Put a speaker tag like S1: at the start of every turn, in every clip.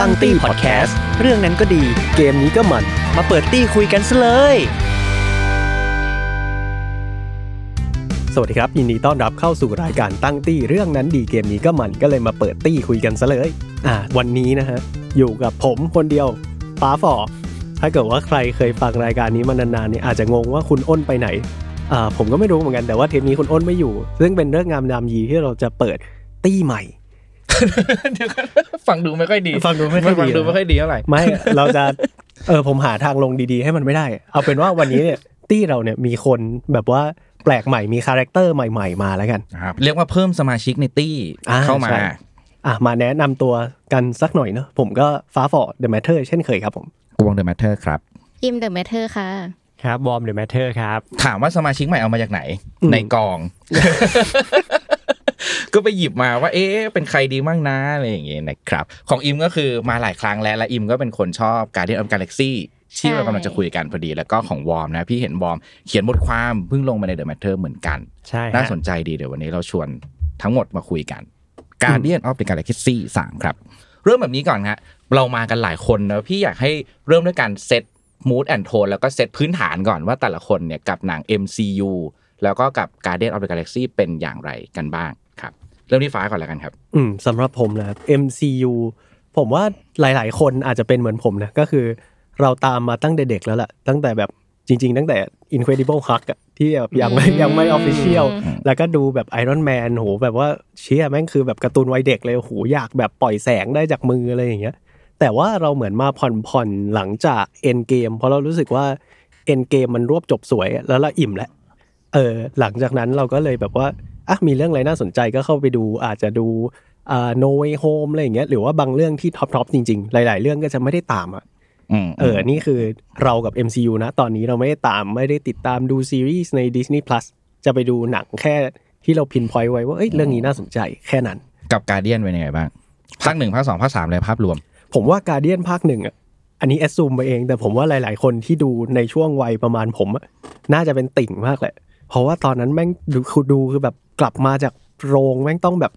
S1: ตั้งตี้พอดแคสต์เรื่องนั้นก็ดี เกมนี้ก็มัน มาเปิดตี้คุยกันซะเลย สวัสดีครับยินดีต้อนรับเข้าสู่รายการตั้งตี้เรื่องนั้นดีเกมนี้ก็มันก็เลยมาเปิดตี้คุยกันซะเลย อ่า วันนี้นะฮะอยู่กับผมคนเดียวฟ้าฟอร์ดถ้าเกิดว่าใครเคยฟังรายการนี้มานานๆเนี่ยอาจจะงงว่าคุณอ้นไปไหนอ่าผมก็ไม่รู้เหมือนกันแต่ว่าเทปนี้คุณอ้นไม่อยู่ ซึ่งเป็นเรื่องงามยามยีที่เราจะเปิดตี้ใหม่
S2: เดี๋ยวก่อนฟังดูไม่ค่อยดี
S1: ฟังดูไม่ค่อยดี
S2: ฟังดูไม่ค่อยดีเท่าไหร่
S1: ไม่ เราจะ เออ ผมหาทางลงดีๆ ให้มันไม่ได้ เอาเป็นว่าวันนี้เนี่ย ตี้เราเนี่ยมีคนแบบว่าแปลกใหม่ มี character ใหม่ ๆ มาแล้วกัน
S2: ครับเรียกว่าเพิ่มสมาชิกในตี้
S1: อ่า
S2: เข้ามา
S1: ใช่อะ มาแนะนำตัวกันสักหน่อยเนอะผมก็ฟ้าฟอร์ด The Matter เช่นเคยครับผม
S2: กวอร์ม The Matter ครับ
S3: อิม The Matter ค่ะ
S4: ครับวอร์ม The Matter ครับ
S2: ถามว่าสมาชิกใหม่เอามาจากไหน
S1: อืม
S2: ในกอง ก็ไปหยิบมาว่า เอ๊ะเป็นใครดีมั่งนะอะไรอย่างเงี้ยนะครับ ของอิมก็คือมาหลายครั้งแล้วและอิมก็เป็นคนชอบ Guardian of Galaxy ที่เรากำลังจะคุยกันพอดีแล้วก็ของวอร์มนะ พี่เห็นวอร์มเขียนบทความเพิ่งลงมาใน The Matter เหมือนกัน
S4: ใช่ฮะ
S2: น่าสนใจดีเดี๋ยววันนี้เราชวนทั้งหมดมาคุยกัน Guardian of the Galaxy 3 ครับ เริ่มแบบนี้ก่อนฮะเรามากันหลายคนนะพี่อยากให้เริ่มด้วยการเซต mood and tone แล้วก็เซตพื้นฐานก่อนว่าแต่ละคนเนี่ยกับหนัง MCU แล้วก็กับ Guardian of the Galaxy เป็นอย่างไรกันบ้างครับ เริ่มที่ฟ้าก่อนแล้วกันครับ
S1: อืมสำหรับผมนะครับ MCU ผมว่าหลาย ๆ คนอาจจะเป็นเหมือนผมนะก็คือ เราตามมาตั้งแต่เด็กแล้วแหละตั้งแต่แบบจริง ๆ ตั้งแต่ Incredible Hulk อะที่แบบยังไม่ยังไม่ official แล้วก็ดูแบบ Iron Man โหแบบว่าเชี่ยแม่งคือแบบการ์ตูนวัยเด็กเลยโหอยากแบบปล่อยแสงได้จากมืออะไรอย่างเงี้ย แต่ว่าเราเหมือนมาผ่อนผ่อนๆหลังจาก End Game เพราะเรารู้สึกว่า End Game มันรวบจบสวยอะแล้วเราอิ่มแล้วเออหลังจากนั้นเราก็เลยแบบว่า อะมีเรื่องอะไรน่าสนใจก็เข้าไปดูอาจจะดูอ่า No Way Home อะไรอย่างเงี้ยหรือว่าบางเรื่องที่ top top จริงๆ หลาย ๆ เรื่องก็จะไม่ได้ตามอะ
S2: อืม
S1: เออ นี่คือเรากับ MCU นะ ตอนนี้เราไม่ได้ตามไม่ได้ติดตามดูซีรีส์ใน Disney Plus จะไปดูหนังแค่ที่เรา pinpoint ไว้ว่าเอ้ยเรื่องนี้น่าสนใจแค่นั้น
S2: กับ Guardian เป็นยังไงบ้างภาคหนึ่งภาคสองภาคสามเลยภาพรวม
S1: ผมว่า Guardian ภาคหนึ่งอะอันนี้ assume ไปเอง แต่ผมว่าหลาย ๆ คนที่ดูในช่วงวัยประมาณผมอะน่าจะเป็นติ่งมากแหละ เพราะว่าตอนนั้นแม่งดูคือดูคือแบบกลับมาจากโรงแม่งต้องแบบ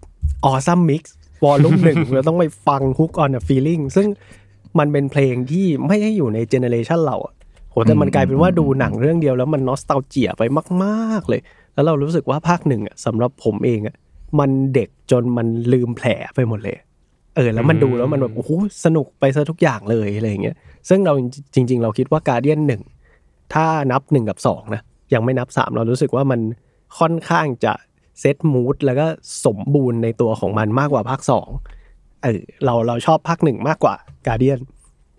S1: Awesome Mixวอลลุ่มหนึ่งเราต้องไปฟังฮุกออนอะฟีลิ่งซึ่งมันเป็นเพลงที่ไม่ได้อยู่ในเจเนเรชันเราอะโหแต่มันกลายเป็นว่าดูหนังเรื่องเดียวแล้วมันนอสตาเจียไปมาก ๆ เลย แล้วเรารู้สึกว่าภาคหนึ่งอะสำหรับผมเองอะมันเด็กจนมันลืมแผลไปหมดเลย เออ แล้วมันดูแล้วมันแบบโอ้โหสนุกไปซะทุกอย่างเลยอะไรอย่างเงี้ยซึ่งเราจริง ๆ เราคิดว่าการเดียนหนึ่งถ้านับหนึ่งกับสองนะ ยังไม่นับสามเรารู้สึกว่ามันค่อนข้างจะ set mood แล้วก็สมบูรณ์ในตัวของมันมากกว่าภาคสองเออเราเราชอบภาคหนึ่งมากกว่า Guardian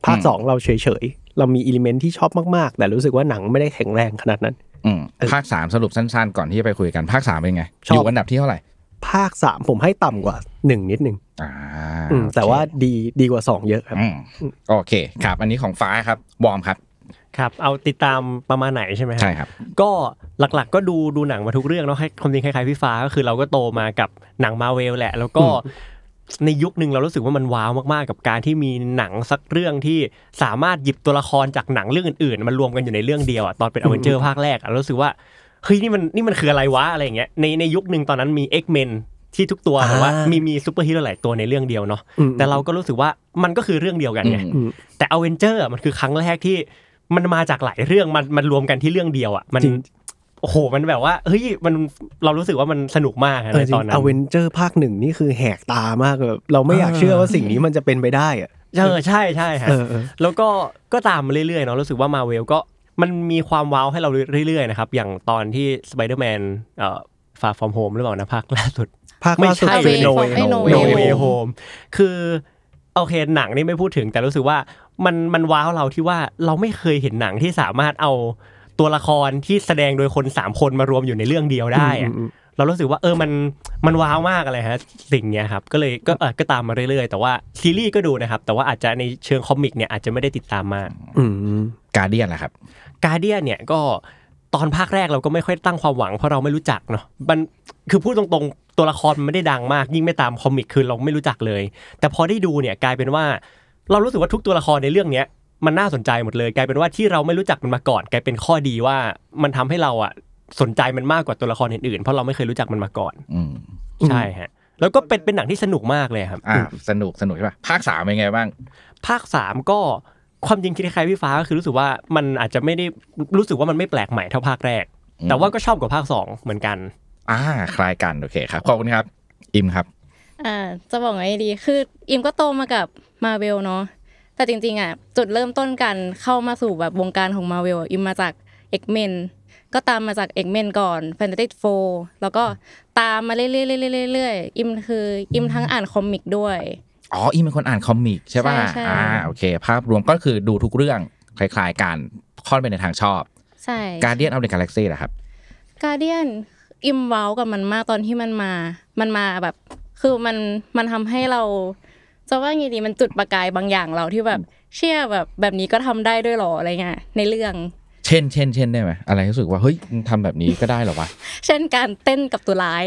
S1: ภาค
S2: อืม
S1: สองเราเฉยๆ เรามี element ที่ชอบมากๆ แต่รู้สึกว่าหนังไม่ได้แข็งแรงขนาดนั้น
S2: อืมภาคสามสรุปสั้นๆ ก่อนที่จะไปคุยกันภาคสามเป็นไง
S1: ชอบ
S2: อยู่อันดับที่เท่าไหร่
S1: ภาคสามผมให้ต่ำกว่าหนึ่งนิดนึง
S2: อ่า
S1: อืม
S2: โอเค
S1: แต่ว่าดีดีกว่าสองเยอะครับ
S2: อืมโอเค ครับ อันนี้ของฟ้าครับ วอร์มครับ
S4: ครับเอาติดตามประมาณไหนใช่ไหมฮะ
S2: ใช่ครับ
S4: ก็หลักๆ ก็ดูดูหนังมาทุกเรื่องเนาะให้ความจริงคล้ายๆพี่ฟ้าก็คือเราก็โตมากับหนังมาเวลแหละ แล้วก็ในยุคหนึ่งเรารู้สึกว่ามันว้าวมากๆ กับการที่มีหนังสักเรื่องที่สามารถหยิบตัวละครจากหนังเรื่องอื่นๆมันรวมกันอยู่ในเรื่องเดียวอะตอนเป็นอเวนเจอร์ภาคแรกอะเรารู้สึกว่าเฮ้ยนี่มันนี่มันคืออะไรวะอะไรอย่างเงี้ยในในยุคหนึ่งตอนนั้นมี X-Men ที่ทุกตัวแต่ว่า
S1: อ่ามี
S4: มีมีซูเปอร์ฮีโร่หลายตัวในเรื่องเดียวเนาะ
S1: อืม
S4: แต่เราก็รู้สึกว่ามันก็คือเรื่องเดียวกันไง
S2: อืม
S1: อืม
S4: แต่อเวนเจอร์มันคือครั้งแรกที่ มันมาจากหลายเรื่องมันมันรวมกันที่เรื่องเดียวอะมัน
S1: จริง
S4: โอ้โห มันแบบว่า เฮ้ย มัน เรารู้สึกว่ามันสนุกมากอะ
S1: เออจริง ใน
S4: ตอนนั้น
S1: อเวนเจอร์ภาคหนึ่งนี่คือแหกตามากแบบเราไม่อยากเชื่อว่าสิ่งนี้มันจะเป็นไปได้อะ
S4: เออใช่ใช่ฮะ
S1: เออเออ
S4: แล้วก็ ก็ตามมาเรื่อยๆเนาะ รู้สึกว่ามาเวลก็ มันมีความว้าวให้เราเรื่อยๆนะครับ อย่างตอนที่สไปเดอร์แมนเอ่อ Far From Home หรือเปล่านะภาคล่าสุด
S1: ภาค
S4: ไม่
S1: ล่าสุด
S4: ใช่
S1: คือ
S3: Away
S1: No
S3: from-
S1: Way
S3: ไม่ No
S1: No
S4: No
S1: Way
S4: Way
S1: Home
S4: Home คือ โอเค หนังนี่ไม่พูดถึง แต่รู้สึกว่า มันมันว้าวเราที่ว่าเราไม่เคยเห็นหนังที่สามารถเอาตัวละครที่แสดงโดยคนสามคนมารวมอยู่ในเรื่องเดียวได้อะ
S1: อืมอืม
S4: เรารู้สึกว่าเออมันมันว้าวมากอะไรฮะสิ่งเนี้ยครับก็เลยก็เออก็ตามมาเรื่อยๆ แต่ว่าซีรีส์ก็ดูนะครับ แต่ว่าอาจจะในเชิงคอมิกเนี่ยอาจจะไม่ได้ติดตามมาก
S1: อืม
S2: การเดียนแหละครับ
S4: การเดียนเนี่ยก็ตอนภาคแรกเราก็ไม่ค่อยตั้งความหวังเพราะเราไม่รู้จักเนาะมันคือพูดตรงๆ ตัวละครมันไม่ได้ดังมาก ยิ่งไม่ตามคอมิกคือเราไม่รู้จักเลย แต่พอได้ดูเนี่ยกลายเป็นว่า เรารู้สึกว่าทุกตัวละครในเรื่องเนี้ยมันน่าสนใจหมดเลย กลายเป็นว่าที่เราไม่รู้จักมันมาก่อน กลายเป็นข้อดีว่ามันทำให้เราอะสนใจมันมากกว่าตัวละครอื่นๆเพราะเราไม่เคยรู้จักมันมาก่อน
S2: อืม
S4: ใช่ฮะแล้วก็เป็นเป็นหนังที่สนุกมากเลยครับ
S2: อ่าสนุกสนุกใช่ป่ะภาคสามเป็นไงบ้าง
S4: ภาคสามก็ความจริงคิดคล้ายๆพี่ฟ้าก็คือรู้สึกว่ามันอาจจะไม่ได้รู้สึกว่ามันไม่แปลกใหม่เท่าภาคแรก
S2: อืม
S4: แต่ว่าก็ชอบกว่าภาคสองเหมือนกัน
S2: อ่า คล้ายกันโอเคครับขอบคุณครับ อิมครับ
S3: อ่าจะบอกไงดีคือ อิมก็โตมากับ มาเวลเนาะแต่จริงๆอะจุดเริ่มต้นกันเข้ามาสู่แบบวงการของมาเวลอิมมาจาก X-Men ก็ตามมาจาก X-Men ก่อน Fantastic Four แล้วก็ตามมาเรื่อยๆๆๆๆๆอิมคืออิมทั้งอ่านคอมิกด้วย
S2: อ๋ออิมเป็นคนอ่านคอมิกใช่ป่ะ
S3: ใช่ใช่
S2: อ่าโอเค ภาพรวมก็คือดูทุกเรื่องคล้ายๆกันค่อนไปในทางชอบ
S3: ใช่
S2: การเดียนเอาเดอะกาแล็กซี่นะครับ
S3: การเดียนอิมว้าวกับมันมากตอนที่มันมา มันมาแบบ คือมันมันทำให้เรา จะว่าไงดีมันจุดประกายบางอย่างเราที่แบบเชื่อแบบแบบนี้ก็ทำได้ด้วยเหรออะไรเงี้ยในเรื่อง
S2: เช่นเช่นเช่นได้ไหมอะไรรู้สึกว่าเฮ้ยมึงทำแบบนี้ก็ได้เหรอวะ
S3: เช่นการเต้นกับตัวร้าย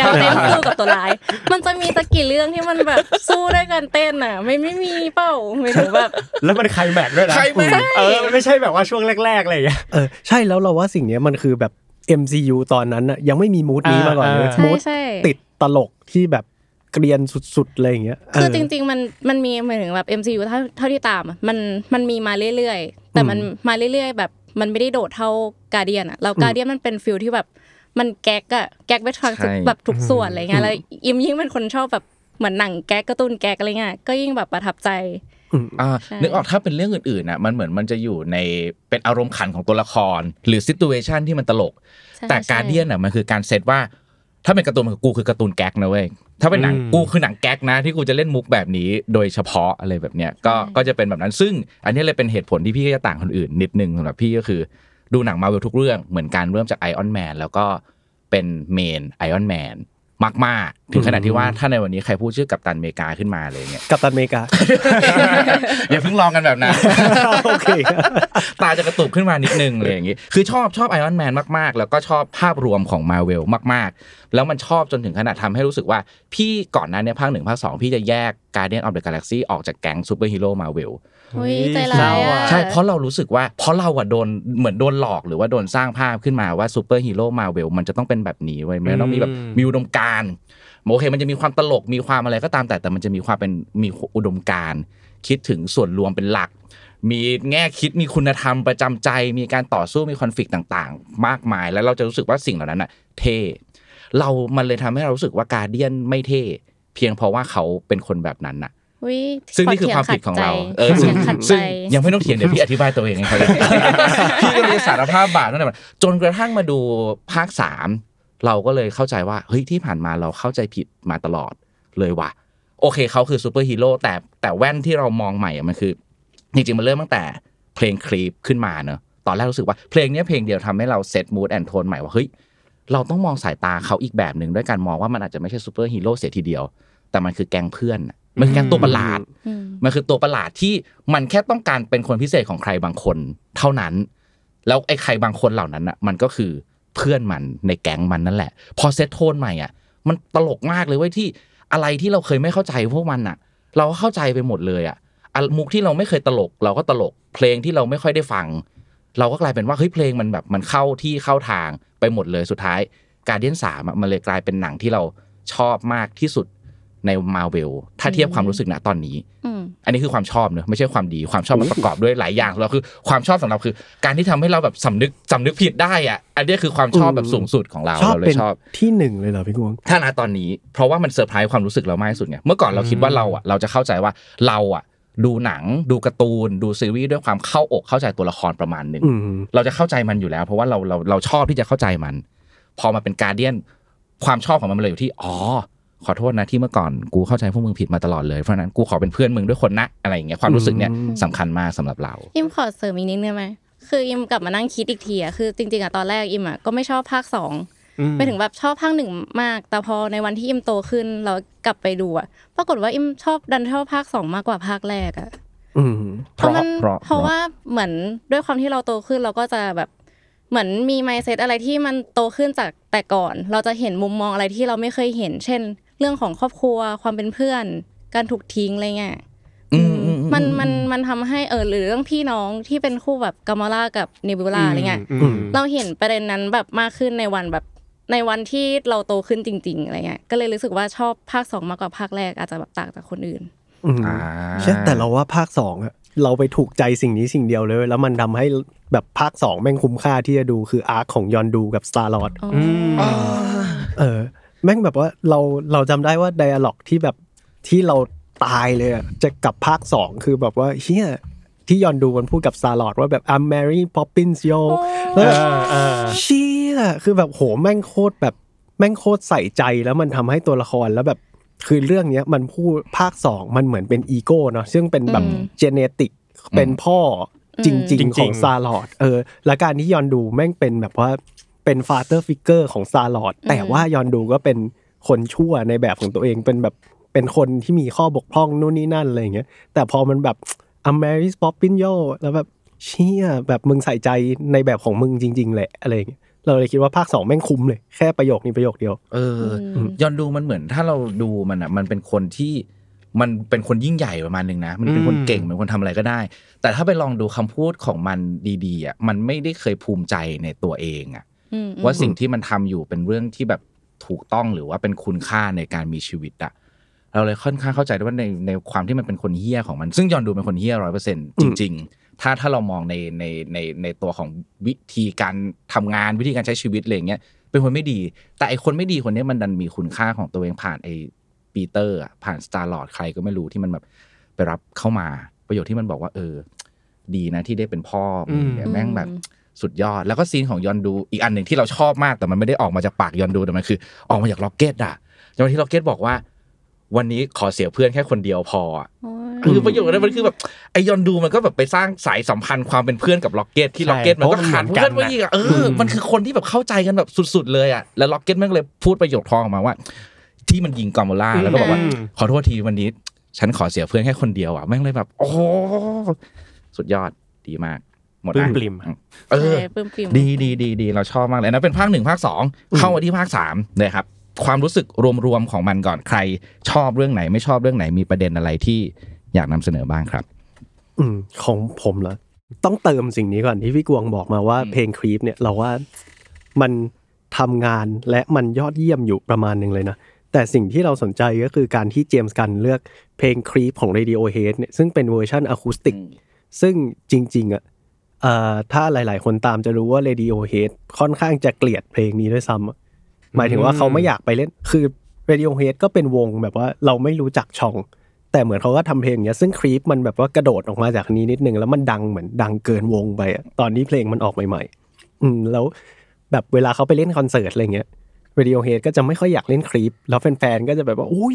S3: การเต้นสู้กับตัวร้าย มันจะมีตะกี่เรื่องที่มันแบบสู้ด้วยการเต้นอะ ไม่ไม่มีเป้าไม่รู้แบบ
S4: แล้วมันใครแม็กด้วยนะ
S2: ใครแม็ก
S4: เออมันไม่ใช่แบบว่าช่วงแรกๆอะไรอย่างเงี้ย
S1: เออใช่แล้วเราว่าสิ่งเนี้ยมันคือแบบ MCU ตอนนั้นน่ะยังไม่มีมูดนี้มาก่อนเลย
S4: อ่า
S3: ใช่
S1: มูด
S3: ใช่
S1: ติดตลกที่แบบ เกรียนสุดๆอะไรอย่างเงี้ย
S3: คือ
S1: เจ
S3: ริง ๆ มันมันมีหมายถึงแบบ MCU เท่าเท่าที่ตามอะมันมันมีมาเรื่อยๆ แต่มันมาเรื่อยๆ แบบมันไม่ได้โดดเท่าGuardian อะแล้ว Guardian มันเป็น feel ที่แบบมันแก๊กอะแก๊กไปทางทุก
S2: ใช่
S3: แบบทุกส่วนอะไรเงี้ยแล้วอิมยิ่งเป็นคนชอบแบบเหมือนหนังแก๊กการ์ตูนแก๊กอะไรเงี้ยก็ยิ่งแบบประทับใจ
S2: อ่า
S3: ใช่
S2: นึกออกถ้าเป็นเรื่องอื่นๆน่ะมันเหมือนมันจะอยู่ในเป็นอารมณ์ขันของตัวละคร หรือ situation ที่มันตลก
S3: ใช่
S2: แต่
S3: ใช่
S2: Guardian น่ะมันคือการเซตว่า ถ้าเป็นการ์ตูนมันคือกูคือการ์ตูนแก๊กนะเว้ยถ้าเป็นหนัง
S4: อืม
S2: กูคือหนังแก๊กนะ ที่กูจะเล่นมุกแบบนี้ โดยเฉพาะอะไรแบบเนี้ยก็ก็จะเป็นแบบนั้น ซึ่งอันนี้เลยเป็นเหตุผลที่พี่ก็จะต่างคนอื่น นิดนึงสำหรับพี่ก็คือดูหนังมาเวลทุกเรื่องเหมือนกันเริ่มจาก Iron Man แล้วก็เป็น main Iron Man มากๆ ถึงขนาดที่ว่าถ้าในวันนี้ใครพูดชื่อ Captain America ขึ้นมาเลยเนี่ย
S1: Captain America อ
S2: ย่าเพิ่งลองกันแบบนั้น
S1: โอเค
S2: ตาจะกระตุกขึ้นมานิดนึงเลยอย่างงี้คือชอบชอบ Iron Man มากๆ แล้วก็ชอบภาพรวมของมาเวลมาก ๆ แล้วมันชอบจนถึงขนาดทำให้รู้สึกว่า พี่ก่อนหน้าเนี้ภาคหนึ่งภาคสองพี่จะแยก Guardian of the Galaxy ออกจากแก๊งซูเปอร์ฮีโร่มาเวล
S3: อุ้ยใจร้ายอะ
S2: ใช่เพราะเรารู้สึกว่าเพราะเราอะโดนเหมือนโดนหลอกหรือว่าโดนสร้างภาพขึ้นมาว่าซูเปอร์ฮีโร่มาเวลมันจะต้องเป็นแบบนี้เว้ยมันต้องมีแบบ
S4: อืม
S2: มีอุดมการณ์โอเคมันจะมีความตลกมีความอะไรก็ตามแต่แต่มันจะมีความเป็นมีอุดมการณ์คิดถึงส่วนรวมเป็นหลัก มีแง่คิดมีคุณธรรมประจำใจ มีการต่อสู้มี conflict ต่างๆ มากมาย แล้วเราจะรู้สึกว่าสิ่งเหล่านั้นอะเท่เรามันเลยทำให้เรารู้สึกว่า Guardian ไม่เท่เพียงเพราะว่าเขาเป็นคนแบบนั้นน่ะ
S3: อุ้ย
S2: ซึ่งนี่คือความผิดของเรา เออ
S3: เสี
S2: ซึ่
S3: ย
S2: ง
S3: งขัดใจ
S2: ซึ่งยังไม่ต้องเถียงเดี๋ยวพี่อธิบายตัวเองให้เขาเลยพี่ก็เลยสารภาพบาปนั่นแหละจนกระทั่งมาดูภาคสามเราก็เลยเข้าใจว่าเฮ้ยที่ผ่านมาเราเข้าใจผิดมาตลอดเลยว่ะโอเคเขาคือซูเปอร์ฮีโร่แต่แต่แว่นที่เรามองใหม่อะมันคือจริงๆมันเริ่มตั้งแต่เพลง Creep ขึ้นมาเนอะตอนแรกรู้สึกว่าเพลงเนี้ยเพลงเดียวทำให้เรา set mood and tone ใหม่ว่าเฮ้ยเราต้องมองสายตาเขาอีกแบบหนึ่งด้วยการมองว่ามันอาจจะไม่ใช่ซูเปอร์ฮีโร่เสียทีเดียว แต่มันคือแก๊งเพื่อนน่ะ มันคือแก๊งตัวประหลาด
S3: อืม
S2: มันคือตัวประหลาดที่มันแค่ต้องการเป็นคนพิเศษของใครบางคนเท่านั้น แล้วไอ้ใครบางคนเหล่านั้นอะ มันก็คือเพื่อนมันในแก๊งมันนั่นแหละ พอ set tone ใหม่อะ มันตลกมากเลยเว้ยที่อะไรที่เราเคยไม่เข้าใจพวกมันอะ เราก็เข้าใจไปหมดเลยอะอะมุกที่เราไม่เคยตลก เราก็ตลก เพลงที่เราไม่ค่อยได้ฟัง เราก็กลายเป็นว่าเฮ้ยเพลงมันแบบมันเข้าที่เข้าทางไปหมดเลยสุดท้าย Guardian สามมันเลยกลายเป็นหนังที่เราชอบมากที่สุด ในมาเวลถ้าเทียบความรู้สึกณตอนนี้
S3: อืม
S2: อันนี้คือความชอบเนอะไม่ใช่ความดีความชอบมันประกอบด้วยหลายอย่างเราคือความชอบสำหรับคือ การที่ทำให้เราแบบสำนึกสำนึกผิดได้อะอันนี้คือความชอบแบบสูงสุดของเรา
S1: ชอบ
S2: เราเลย
S1: เป็น
S2: ชอบ
S1: ที่หนึ่งเลยเหรอพี่กวง
S2: ถ้าณตอนนี้ เพราะว่ามันเซอร์ไพรส์ความรู้สึกเรามากที่สุดไงเมื่อก่อนเราคิดว่าเราอะเราจะเข้าใจว่าเราอะดูหนังดูการ์ตูน ดูซีรีส์ด้วยความเข้าอกเข้าใจตัวละครประมาณหนึ่ง
S1: อืม
S2: เราจะเข้าใจมันอยู่แล้ว เพราะว่าเราเราเราชอบที่จะเข้าใจมัน พอมาเป็นการเดียนความชอบของมันมันเลยอยู่ที่อ๋อ ขอโทษนะที่เมื่อก่อนกูเข้าใจพวกมึงผิดมาตลอดเลยเพราะฉะนั้นกูขอเป็นเพื่อนมึงด้วยคนนะอะไรอย่างเงี้ยความรู้สึกเนี้ย
S1: อืม
S2: สำคัญมากสำหรับเรา
S3: อิมขอเสริมอีกนิดนึงได้ไหมคืออิมกลับมานั่งคิดอีกทีอะคือจริงๆอะตอนแรกอิมอะก็ไม่ชอบภาคสอง
S4: อืม
S3: ไปถึงแบบชอบภาคหนึ่งมาก แต่พอในวันที่อิมโตขึ้นเรากลับไปดูอะปรากฏว่าอิมชอบดันชอบภาคสองมากกว่าภาคแรกอะ
S1: อืม
S2: เพราะ
S3: มัน
S2: เพราะ
S3: เพราะว่าเหมือนด้วยความที่เราโตขึ้นเราก็จะแบบเหมือนมีไมเซ็ตอะไรที่มันโตขึ้นจากแต่ก่อน เราจะเห็นมุมมองอะไรที่เราไม่เคยเห็น เช่น เรื่องของครอบครัวความเป็นเพื่อน การถูกทิ้งอะไรเงี้ย
S2: อืมอืมอื
S3: มันมันมันทำให้เออหรือเรื่องพี่น้องที่เป็นคู่แบบกามาล่ากับเนบิวลาอะไรเงี้ย
S4: อืม
S3: เราเห็นประเด็นนั้นแบบมากขึ้นในวันแบบในวันที่เราโตขึ้นจริง ๆอะไรเงี้ยก็เลยรู้สึกว่าชอบภาคสองมากกว่าภาคแรกอาจจะแบบต่างจากคนอื่น
S1: อืม
S2: อ่า
S1: ใช่แต่เราว่าภาคสองอะเราไปถูกใจสิ่งนี้สิ่งเดียวเลย แล้วมันทำให้แบบภาคสองแม่งคุ้มค่าที่จะดูคืออาร์คของยอนดูกับสตาร์ลอด
S3: อ๋อ
S4: อืม
S1: เออ แม่งแบบว่าเราเราจำได้ว่าไดอะล็อกที่แบบที่เราตายเลยอะจะกับภาคสองคือแบบว่าเฮียที่ยอนดูมันพูดกับสตาร์ลอดว่าแบบ I'm Mary Poppins yo แล้วแบบ
S4: เออเออ
S1: เชี่ยคือแบบโหแม่งโคตรแบบแม่งโคตรใส่ใจแล้วมันทำให้ตัวละครแล้วแบบคือเรื่องเนี้ยมันพูดภาคสองมันเหมือนเป็นอีโก้เนาะซึ่งเป็นแบบ
S3: อืม
S1: genetic เป็นพ่อจริง
S4: จริ
S1: ๆ
S4: ง
S1: ของ
S4: ๆ
S1: Star-Lord เออและการที่ Yondu แม่งเป็นแบบว่า เป็น father figure ของ Star-Lord แต่ว่า Yondu ก็เป็นคนชั่วในแบบของตัวเองเป็นแบบเป็นคนที่มีข้อบกพร่องนู่นนี่นั่นอะไรอย่างเงี้ยแต่พอมันแบบI'm Mary Poppins y'all แล้วแบบเชี่ยแบบมึงใส่ใจในแบบของมึงจริง ๆ แหละอะไรอย่างเงี้ยเราเลยคิดว่าภาคสองแม่งคุ้มเลยแค่ประโยคนี้ประโยคเดียว
S2: เออ Yondu มันเหมือนถ้าเราดูมันอะมันเป็นคนที่มันเป็นคนยิ่งใหญ่ประมาณหนึ่งนะ มันเป็นคน
S4: อืม
S2: เก่งเป็นคนทำอะไรก็ได้ แต่ถ้าไปลองดูคำพูดของมันดีๆอะมันไม่ได้เคยภูมิใจในตัวเองอะ
S3: อืม
S2: ว่าสิ่งที่มันทำอยู่เป็นเรื่องที่แบบถูกต้องหรือว่าเป็นคุณค่าในการมีชีวิตอะเราเลยค่อนข้างเข้าใจได้ว่าในในความที่มันเป็นคนเหี้ยของมัน ซึ่ง Yondu เป็นคนเหี้ยร้อยเปอร์เซ็นจริง ๆ ถ้าถ้าเรามองในในในในตัวของวิธีการทำงานวิธีการใช้ชีวิตอะไรอย่างเงี้ยเป็นคนไม่ดี แต่ไอ้คนไม่ดีคนเนี้ยมันดันมีคุณค่าของตัวเองผ่านไอปีเตอร์อะผ่าน Star-Lord ใครก็ไม่รู้ที่มันแบบไปรับเข้ามา ประโยชน์ที่มันบอกว่า เออ ดีนะที่ได้เป็นพ่อมึงเนี่ยแม่งแบบ สุดยอด แล้วก็ scene ของ Yondu อีกอันหนึ่งที่เราชอบมากแต่มันไม่ได้ออกมาจากปาก Yondu แต่มันคือ ออกมาจาก Rocket อะจังหวะที่ Rocket บอกว่า วันนี้ขอเสียเพื่อนแค่คนเดียวพออะ
S3: โอ้ย
S2: คือประโยชน์นั้นมันคือแบบไอ Yondu มันก็แบบไปสร้างสายสัมพันธ์ความเป็นเพื่อนกับ Rocket ที่
S4: ใช่
S2: Rocket มันก็
S4: เพราะมัน
S2: ขาด
S4: เหมือนกัน
S2: เพื่อนไว้อีกอะเอออมันคือคนที่แบบเข้าใจกันแบบสุด ๆ เลยอะแล้ว Rocket มันก็เลยพูดประโยคทองออกมาว่า ที่มันยิง Gamora แล้วก็บอกว่า
S4: อืม
S2: ขอโทษทีวันนี้ ฉันขอเสียเพื่อนแค่คนเดียวอะแม่งเลยแบบ โอ้โหสุดยอดดีมาก หมด
S4: ปลื้
S2: ละ
S4: มปริ่ม
S2: เออ
S3: ใช่ปลื้มปริ่ม
S2: ดีดีดีดีเราชอบมากเลยนะเป็นภาคหนึ่งภาคสองเข้ามาที่ภาคสามเลยครับความรู้สึกรวมๆของมันก่อนใคร ชอบเรื่องไหนไม่ชอบเรื่องไหนมีประเด็นอะไรที่อยากนำเสนอบ้างครับ
S1: อืมของผมเหรอต้องเติมสิ่งนี้ก่อนที่พี่กวงบอกมาว่าเพลง Creep เนี่ยเราว่ามันทำงานและมันยอดเยี่ยมอยู่ประมาณหนึ่งเลยนะแต่สิ่งที่เราสนใจก็คือการที่ James Gunn เลือกเพลง Creep ของ Radiohead เนี่ยซึ่งเป็นเวอร์ชันอะคูสติกซึ่งจริงๆอะเอ่อ ถ้าหลาย ๆ คนตามจะรู้ว่า Radiohead ค่อนข้างจะเกลียดเพลงนี้ด้วยซ้ำอะหมายถึงว่าเขาไม่อยากไปเล่นคือ Radiohead ก็เป็นวงแบบว่าเราไม่รู้จักช่อง แต่เหมือนเขาก็ทำเพลงเนี้ยซึ่งครีปมันแบบว่ากระโดดออกมาจากนี้นิดนึงแล้วมันดังเหมือนดังเกินวงไปอะตอนนี้เพลงมันออกใหม่ ๆ อืมแล้วแบบเวลาเขาไปเล่นคอนเสิร์ตอะไรเงี้ย Radiohead ก็จะไม่ค่อยอยากเล่นครีปแล้วแฟนๆก็จะแบบว่าอุ้ย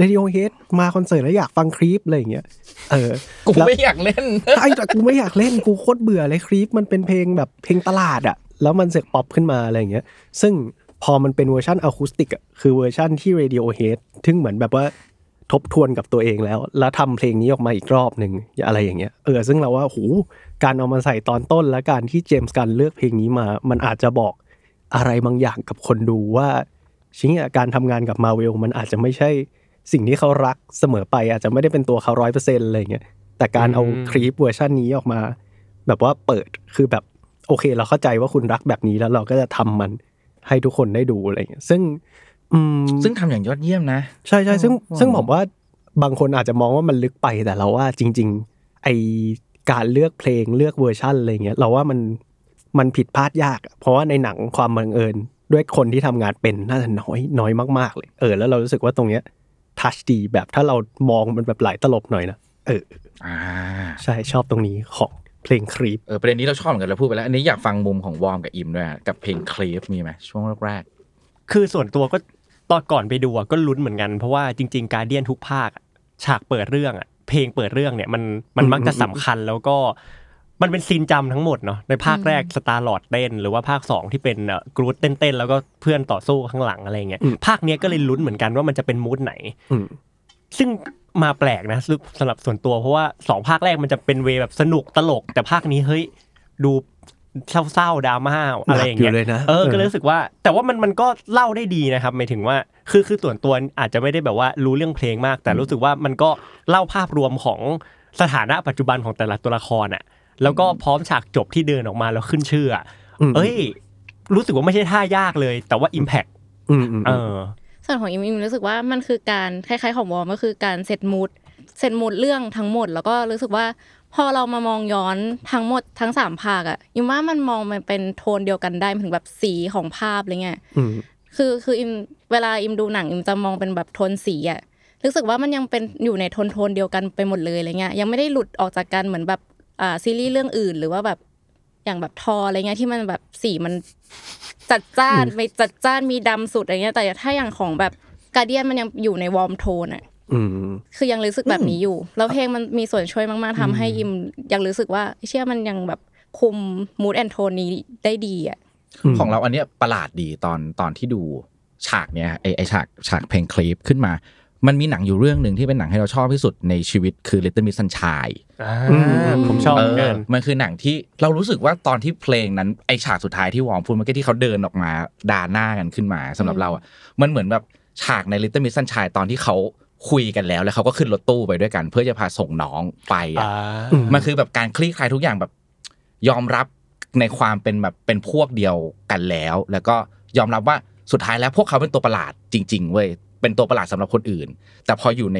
S1: Radiohead มาคอนเสิร์ตแล้วอยากฟัง Creep อะไรอย่างเงี้ยเออ
S2: กู
S1: แล้ว
S2: ไม่อยากเล่น
S1: ใช่แต่กูไม่อยากเล่นกูโคตรเบื่อเลย Creep มันเป็นเพลงแบบเพลงตลาดอะแล้วมันเสือกป๊อปขึ้นมาอะไรอย่างเงี้ย ซึ่งพอมันเป็นเวอร์ชันอะคูสติกอะคือเวอร์ชันที่ Radiohead ทึ่งเหมือนแบบว่าทบทวนกับตัวเองแล้ว แล้วทำเพลงนี้ออกมาอีกรอบหนึ่งอะไรอย่างเงี้ยเออซึ่งเราว่าหูการเอามาใส่ตอนต้นและการที่ James Gunn เลือกเพลงนี้มา มันอาจจะบอก อะไรบางอย่างกับคนดูว่าจริงการทำงานกับมาเวลมันอาจจะไม่ใช่สิ่งที่เขารักเสมอไป อาจจะไม่ได้เป็นตัวเขาร้อยเปอร์เซ็นต์อะไรอย่างเงี้ยแต่การเอา
S4: อืม
S1: Creep เวอร์ชันนี้ออกมา แบบว่าเปิดคือแบบโอเค เราเข้าใจว่าคุณรักแบบนี้แล้วเราก็จะทำมันให้ทุกคนได้ดูอะไรอย่างเงี้ยซึ่งอืม
S2: ซึ่งทำอย่างยอดเยี่ยมนะ
S1: ใช่ใช่ซึ่ง
S2: อ๋อ
S1: ซึ่งผมว่าบางคนอาจจะมองว่ามันลึกไปแต่เราว่าจริง ๆ ไอการเลือกเพลงเลือกเวอร์ชันอะไรเงี้ยเราว่ามัน มันผิดพลาดยากอะเพราะว่าในหนังความบังเอิญ ด้วยคนที่ทำงานเป็นน่าจะน้อยน้อยมากๆเลยเออแล้วเรารู้สึกว่าตรงเนี้ย touch ดีแบบถ้าเรามองมันแบบหลายตลบหน่อยนะเออ
S2: อ่า
S1: ใช่ชอบตรงนี้ของเพลง Creep
S2: เออประเด็นนี้เราชอบเหมือนกันเราพูดไปแล้ว อันนี้อยากฟังมุมของวอร์มกับอิมด้วยอะกับเพลง Creep มีไหมช่วงแรก
S4: คือส่วนตัวก็ตอนก่อนไปดูอะก็ลุ้นเหมือนกันเพราะว่าจริง ๆ Guardians ทุกภาคอะฉากเปิดเรื่องอะเพลงเปิดเรื่องเนี่ยมันมันมักจะสำคัญแล้วก็ มันเป็นซีนจำทั้งหมดเนาะในภาคแรกสตาร์ลอดเต้น หรือว่าภาค 2 ที่เป็นกรูดเต้นๆแล้วก็เพื่อนต่อสู้ข้างหลังอะไรเงี้ยภาคเนี้ยก็เลยลุ้นเหมือนกันว่ามันจะเป็นมูดไหน
S1: อืม
S4: ซึ่งมาแปลกนะสำหรับส่วนตัวเพราะว่าสองภาคแรกมันจะเป็นเวย์แบบสนุกตลก แต่ภาคนี้เฮ้ยดูเศร้าๆดราม่าอะไรอย่างเงี้
S1: หนักอยู่เลยนะ
S4: เออ
S1: เออ
S4: ก็เลยรู้สึกว่า แต่ว่ามันมันก็เล่าได้ดีนะครับหมายถึงว่าคือคือส่วนตัวอาจจะไม่ได้แบบว่ารู้เรื่องเพลงมาก แต่รู้สึกว่ามันก็เล่าภาพรวมของสถานะปัจจุบันของแต่ละตัวละครอะ แล้วก็พร้อมฉากจบที่เดินออกมาแล้วขึ้นชื่ออะ
S1: อืม
S4: เอ้ย รู้สึกว่าไม่ใช่ท่ายากเลย แต่ว่า Impact
S1: อืมอืม
S4: เออ
S3: ส่วนของอิมอิมรู้สึกว่ามันคือการคล้ายๆของวอร์มก็คือการ set mood set mood เรื่องทั้งหมด แล้วก็รู้สึกว่าพอเรามามองย้อนทั้งหมดทั้งสามภาคอะอิมว่ามันมองมันเป็นโทนเดียวกันได้หมายถึงแบบสีของภาพอะไรเงี้ย
S1: อืม
S3: คือคืออิมเวลาอิมดูหนังอิมจะมองเป็นแบบโทนสีอะรู้สึกว่ามันยังเป็นอยู่ในโทนโทนเดียวกันไปหมดเลยอะไรเงี้ยยังไม่ได้หลุดออกจากกันเหมือนแบบอ่า ซีรีส์เรื่องอื่น หรือว่าแบบอย่างแบบทออะไรเงี้ยที่มันแบบสีมันจัดจ้านไปจัดจ้านมีดำสุดอะไรเงี้ย แต่ถ้าอย่างของแบบ Guardians มันยังอยู่ใน warm tone อะ
S1: อืม
S3: คือยังรู้สึกแบบนี้อยู่ แล้วเพลงมันมีส่วนช่วยมากๆทำให้อิมยังรู้สึกว่าเชื่อมันยังแบบคุมมูดแอนโทนนี้ได้ดีอะ
S1: อืม
S2: ของเราอันเนี้ยประหลาดดีตอนตอนที่ดูฉากเนี้ยไอไอฉากฉากเพลงคลิปขึ้นมา มันมีหนังอยู่เรื่องหนึ่งที่เป็นหนังให้เราชอบที่สุดในชีวิตคือ Little Miss Sunshine
S4: อ่าผมชอบ
S2: เอ
S4: เหมือน
S2: อ
S4: กัน
S2: มันคือหนังที่เรารู้สึกว่าตอนที่เพลงนั้นไอฉากสุดท้ายที่วอร์มพูดเมื่อกี้ที่เขาเดินออกมาด่าหน้ากันขึ้นมาสำหรับเราอะมันเหมือนแบบฉากใน Little Miss Sunshine ตอนที่เขาคุยกันแล้วแล้วเขาก็ขึ้นรถตู้ไปด้วยกัน เพื่อจะพาส่งน้องไปอะ
S4: อ่า
S2: มันคือแบบการคลี่คลายทุกอย่างแบบยอมรับในความเป็นแบบเป็นพวกเดียวกันแล้ว แล้วก็ยอมรับว่าสุดท้ายแล้วพวกเขาเป็นตัวประหลาดจริง ๆ เว้ย เป็นตัวประหลาดสำหรับคนอื่น แต่พออยู่ใน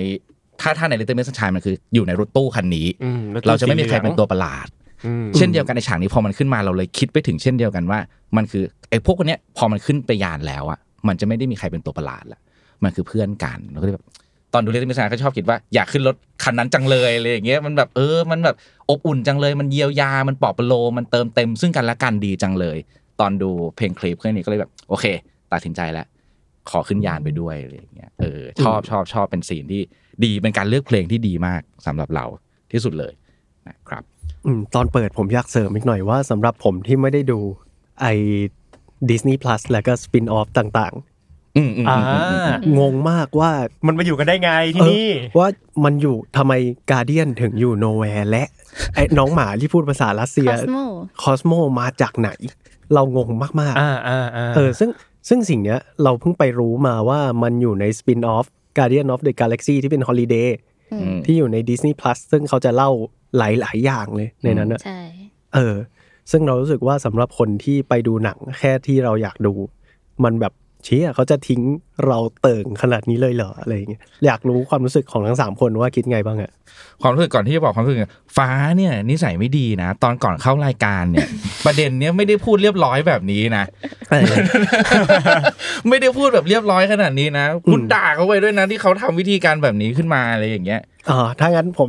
S2: ถ้าถ้าใน Little Miss Sunshine มันคืออยู่ในรถตู้คันนี้
S4: อืมรถตู้
S2: เราจะไม่มีใคร
S4: สีเหลือง
S2: เป็นตัวประหลาด
S4: อืม
S2: เช่นเดียวกันในฉากนี้พอมันขึ้นมาเราเลยคิดไปถึงเช่นเดียวกันว่า มันคือไอ้พวกคนเนี้ยพอมันขึ้นไปยานแล้วอะมันจะไม่ได้มีใครเป็นตัวประหลาดละมันคือเพื่อนกันเราก็เลยแบบตอนดูเรื่องมิสซาก็ชอบคิดว่าอยากขึ้นรถคันนั้นจังเลยอะไรอย่างเงี้ยมันแบบเออมันแบบอบอุ่นจังเลย มันเยียวยา มันปลอบประโลมมันเติมเต็มซึ่งกันและกันดีจังเลย ตอนดูเพลงคลิปเรื่องนี้ก็เลยแบบโอเค ตัดสินใจแล้ว ขอขึ้นยานไปด้วยอะไรอย่างเงี้ยเออชอบชอบชอบเป็นซีนที่ดีเป็นการเลือกเพลงที่ดีมากสำหรับเราที่สุดเลยนะครับ
S1: อืมตอนเปิดผมอยากเสริมอีกหน่อยว่าสำหรับผมที่ไม่ได้ดูไอ้ Disney Plus แล้วก็ spin-off ต่าง
S2: อืมอืม
S4: อ่า
S2: อืมอืมอืม
S1: ๆงงมากว่า
S4: มันมาอยู่กันได้ไงที่นี่
S1: เออว่ามันอยู่ทำไม Guardians ถึงอยู่ Knowhere และไอ้น้องหมาที่พูดภาษารัสเซีย
S3: Cosmo
S1: คอสโมมาจากไหน เรางงมาก
S4: อ่าอ่าอ่า
S1: ๆเออซึ่ง ซึ่งสิ่งเนี้ยเราเพิ่งไปรู้มาว่ามันอยู่ใน spin-off Guardian of the Galaxy ที่เป็น Holiday
S3: อืม
S1: ที่อยู่ใน Disney Plus ซึ่งเขาจะเล่าหลาย ๆ อย่างเลยในนั้นอะ
S3: ใช่
S1: เออ ซึ่งเรารู้สึกว่าสำหรับคนที่ไปดูหนังแค่ที่เราอยากดู มันแบบ เชี่ยเขาจะทิ้งเราเติ่งขนาดนี้เลยเหรออะไรอย่างเงี้ยอยากรู้ความรู้สึกของทั้งสามคนว่าคิดไงบ้างอะ
S2: ความรู้สึกก่อนที่จะบอกความรู้สึกฟ้าเนี่ยนิสัยไม่ดีนะ ตอนก่อนเข้ารายการเนี่ย ประเด็นเนี้ยไม่ได้พูดเรียบร้อยแบบนี้นะ ไม่ได้พูดแบบเรียบร้อยขนาดนี้นะคุณด่าเขาไปด้วยนะที่เขาทำวิธีการแบบนี้ขึ้นมาอะไรอย่างเงี้ย
S1: อ๋อถ้างั้นผม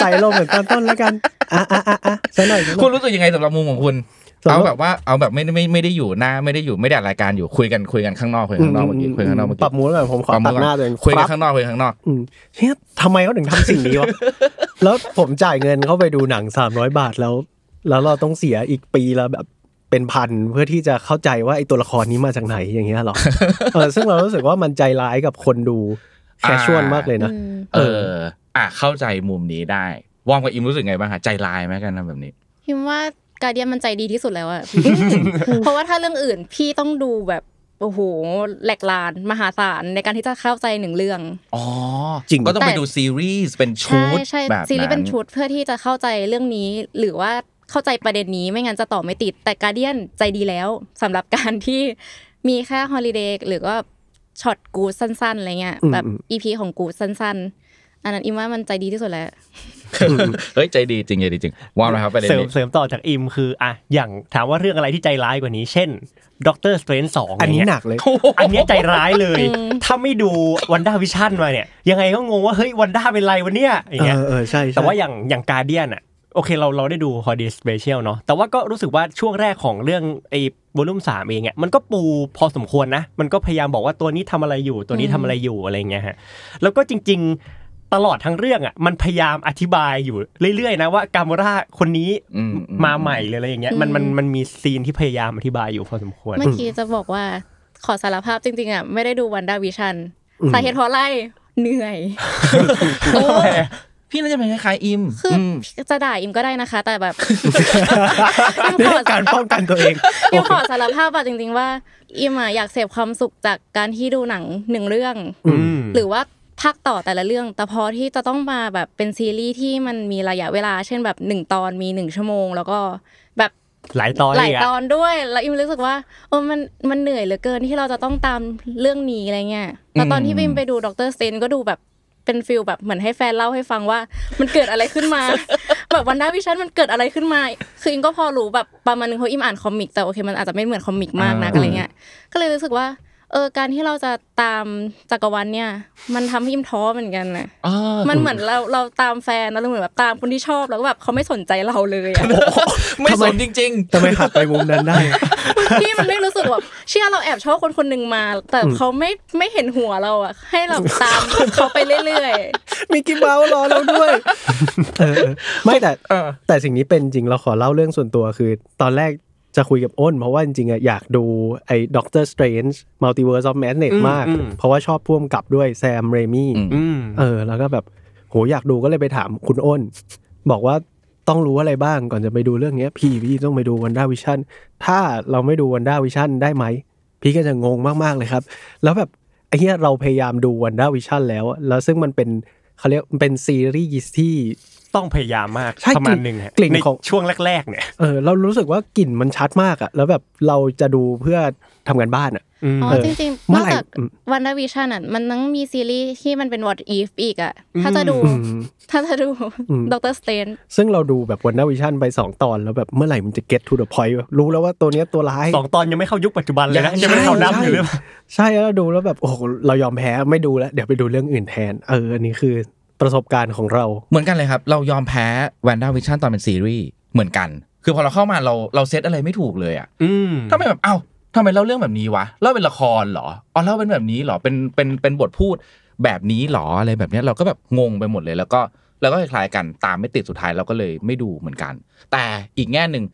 S1: ใส่ลงเหมือนตอนต้นแล้วกันอะอะอะอะซะหน่อยซะหน่อย
S2: คุณรู้สึกยังไงสำหรับมุมของคุณ
S1: สำหรับ
S2: เอาแบบว่าเอาแบบไม่ได้ไม่ไม่ได้อยู่หน้าไม่ได้อยู่ไม่ได้อัดรายการอยู่คุยกันคุยกันข้างนอกคุยกันข้างนอกเมื่อกี้คุยกันข้างนอกเมื่อ
S1: ป
S2: กี้
S1: รับมูดแบบผมขอ
S2: ปรับมุ
S1: ตั
S2: ก
S1: ด
S2: ก่อน
S1: หน้าตัวเอง
S2: คุยกัน
S1: รับ
S2: ข้างนอกคุยกันข้างนอก
S1: อืมเฮ้ยทำไมเขาถึงทำสิ่งนี้วะแล้วผมจ่ายเงินเข้าไปดูหนังสามร้อยบาทแล้ว แล้วเราต้องเสียอีกปีละแบบเป็นพันเพื่อที่จะเข้าใจว่าไอ้ตัวละครนี้มาจากไหนอย่างเงี้ยหรอเออซึ่งเรารู้สึกว่ามันใจร้ายกับคนดูแคชชวลมากเลยนะ
S3: อืม
S2: เออ อะเข้าใจมุมนี้ได้วอมกับอิมรู้สึกไงบ้างคะใจลายไหมกันทำแบบนี้
S3: พิมว่า การเดียนมันใจดีที่สุดแล้วอะ เพราะว่าถ้าเรื่องอื่นพี่ต้องดูแบบโอ้โหแหลกลานมหาศาลในการที่จะเข้าใจหนึ่งเรื่อง
S2: อ๋อ
S1: จริง
S2: ก็ต้องไป
S3: แต่
S2: ดูซีรีส์เป็นชุ
S3: ใช่
S2: ด
S3: ใช่
S2: แบบ
S3: ซีรีส์เป็น
S2: นั้น
S3: ชุดเพื่อที่จะเข้าใจเรื่องนี้ หรือว่าเข้าใจประเด็นนี้ไม่งั้นจะต่อไม่ติด แต่การเดียนใจดีแล้วสำหรับการที่มีแค่ Holiday หรือก็ short Groot สั้นๆอะไรเงี้ย
S1: อืม
S3: แบบ
S1: อืม
S3: EP ของ Groot สั้นๆ อันนั้นอิมว่ามันใจดีที่สุดแล้ว
S2: เฮ้ยใจดีจริงใจดีจริงวอมนะครับประเด็น
S4: เสริม
S2: นี้
S4: เสริมต่อจากอิมคืออะอย่างถามว่าเรื่องอะไรที่ใจร้ายกว่านี้เช่น Doctor Strange สอง
S1: อันนี้หนักเลย
S4: อันเนี้ยใจร้ายเลย
S3: อืม
S4: ถ้าไม่ดู WandaVision มาเนี่ยยังไงก็งงว่าเฮ้ย Wanda เป็นไรวันเนี้ยอย่าง
S1: เอ
S4: เงี้ย
S1: อเออใช่ใช่
S4: แต่ว่าอย่างอย่าง Guardians อะโอเคเราเราได้ดู Holiday Special เนาะแต่ว่าก็รู้สึกว่าช่วงแรกของเรื่องไอ้ volume สามเองอะมันก็ปูพอสมควรนะ มันก็พยายามบอกว่าตัวนี้ทำอะไรอยู่ ตัวนี้ทำอะไรอยู่อะไรเงี้ยฮะแล้วก็จริง ๆ ตลอดทั้งเรื่องอะมันพยายามอธิบายอยู่เรื่อยๆนะว่า Gamora คนนี้
S2: อืมอืม
S4: มาใหม่หรืออะไรอย่างเงี้ยมันมันมันมีซีนที่พยายามอธิบายอยู่พอสมควร
S3: เมื่อกี้จะบอกว่าขอสารภาพจริงๆอะไม่ได้ดู WandaVision สาเหตุเพราะอะไรเหนื่อย
S2: พี่น่าจะเป็นคล้ายๆอิม
S3: คืออ
S2: ม
S3: จะด่าอิมก็ได้นะคะ แต่แบบอิม
S1: นี่
S3: ขอ
S1: คือการป้องกันตัวเอง
S3: อิมขอสารภาพอะจริง ๆ ว่าอิมอะอยากเสพความสุขจากการที่ดูหนังหนึ่งเรื่อง
S4: อืม
S3: หรือว่า ภาคต่อแต่ละเรื่อง แต่พอที่จะต้องมาแบบเป็นซีรีส์ที่มันมีระยะเวลา เช่นแบบหนึ่งตอนมีหนึ่งชั่วโมง แล้วก็แบบ
S4: หลายตอน
S3: หลาย
S4: เลย
S3: ต
S4: อะ
S3: อนด้วย แล้วอิมรู้สึกว่าโอ้มันมันเหนื่อยเหลือเกินที่เราจะต้องตามเรื่องนี้อะไรเงี้ยแล้วตอนที่อิมไปดู Doctor Strange ก็ดูแบบเป็น feel แบบเหมือนให้แฟนเล่าให้ฟังว่า มันเกิดอะไรขึ้นมา แบบ WandaVision มันเกิดอะไรขึ้นมา คืออิมก็พอรู้แบบประมาณนึงเพราะอิมอ่าน comic แต่โอเคมันอาจจะไม่เหมือน comic มากนะอะไรเงี้ยก็เลยรู้สึกว่า เออการที่เราจะตามจักรวาลเนี่ย มันทำให้อิมท้อเหมือนกันนะ
S2: อ่า
S3: มันเหมือนเราเราตามแฟนแล้วเราเหมือนแบบตามคนที่ชอบแล้วก็แบบเขาไม่สนใจเราเลยอะ
S2: ไม่
S1: ทำไม
S2: สนจริง
S1: ทำไมหักไปมุมนั้นได้
S3: ที่มันไม่รู้สึกแบบเชื่อเราแอบชอบคนคนหนึ่งมา แต่เขาไม่ไม่เห็นหัวเราอะให้เราตามเขาไปเรื่อย
S1: มีกิมเบลรอเราด้วยเออเออไม่แต่
S2: เออ
S1: แต่สิ่งนี้เป็นจริงเราขอเล่าเรื่องส่วนตัวคือ ตอนแรก จะคุยกับอ้น เพราะว่าจริงๆอะอยากดูไอ้ด็อกเตอร์สเตรนจ์มัลติเวิร์สออฟแมสเนต
S4: อืม
S1: มาก
S4: อืม
S1: เพราะว่าชอบพ่วงกับด้วยแซมเรมี่
S2: อืม
S4: อืม
S1: เออ แล้วก็แบบโหอยากดูก็เลยไปถามคุณอ้น บอกว่าต้องรู้อะไรบ้างก่อนจะไปดูเรื่องเนี้ยพี่พี่ต้องไปดู WandaVision ถ้าเราไม่ดู WandaVision ได้ไหม พี่ก็จะงงมากๆเลยครับ แล้วแบบไอ้เนี้ยเราพยายามดู WandaVision แล้วอะแล้วซึ่งมันเป็นเขาเรียกมันเป็นซีรีส์ที่
S4: ต้องพยายามมาก
S1: ใช่
S4: ประมาณหนึ่งฮะ
S1: กลิ่น
S4: ใน
S1: ของ
S4: ช่วงแรก ๆ เนี่ย
S1: เออเรารู้สึกว่ากลิ่นมันชัดมากอะแล้วแบบเราจะดูเพื่อทำงานบ้านอะ
S4: อืม
S3: ๆอ๋อ
S1: เออ
S3: จริงๆ
S1: เมื่
S3: น
S1: อ
S3: อก
S1: ไหร่
S3: จาก
S1: อืม
S3: WandaVision อะมันต้องมีซีรีส์ที่มันเป็น what if อีกอะถ้าจะดู
S1: อืม
S3: ถ้าจะดู
S1: อืม
S3: Doctor Strange
S1: ซึ่งเราดูแบบ WandaVision ไปสองตอนแล้วแบบเมื่อไหร่มันจะ get to the point วะรู้แล้วว่าตัวเนี้ยตัวร้าย
S4: สองตอนยังไม่เข้ายุคปัจจุบันเลยนะ
S2: ยัง
S4: ยังไม่เข้านับ
S1: ใช่
S4: อยู่เลย
S1: ใช่แล้วดูแล้วแบบโอ้โหเรายอมแพ้ไม่ดูแล้วเดี๋ยวไปดูเรื่องอื่นแทนเอออันนี้คือ ประสบการณ์ของเรา
S2: เหมือนกันเลยครับ เรายอมแพ้ WandaVision ตอนเป็นซีรีส์เหมือนกัน คือพอเราเข้ามาเราเราเซตอะไรไม่ถูกเลยอะ
S4: อืม
S2: ทำไมแบบเอ้าทำไมเล่าเรื่องแบบนี้วะเล่าเป็นละครเหรออ๋อเล่าเป็นแบบนี้เหรอเป็นเป็นเป็นบทพูดแบบนี้เหรออะไรแบบเนี้ยเราก็แบบงงไปหมดเลย แล้วก็แล้วก็คล้ายๆกันตามไม่ติดสุดท้ายเราก็เลยไม่ดูเหมือนกัน แต่อีกแง่หนึ่ง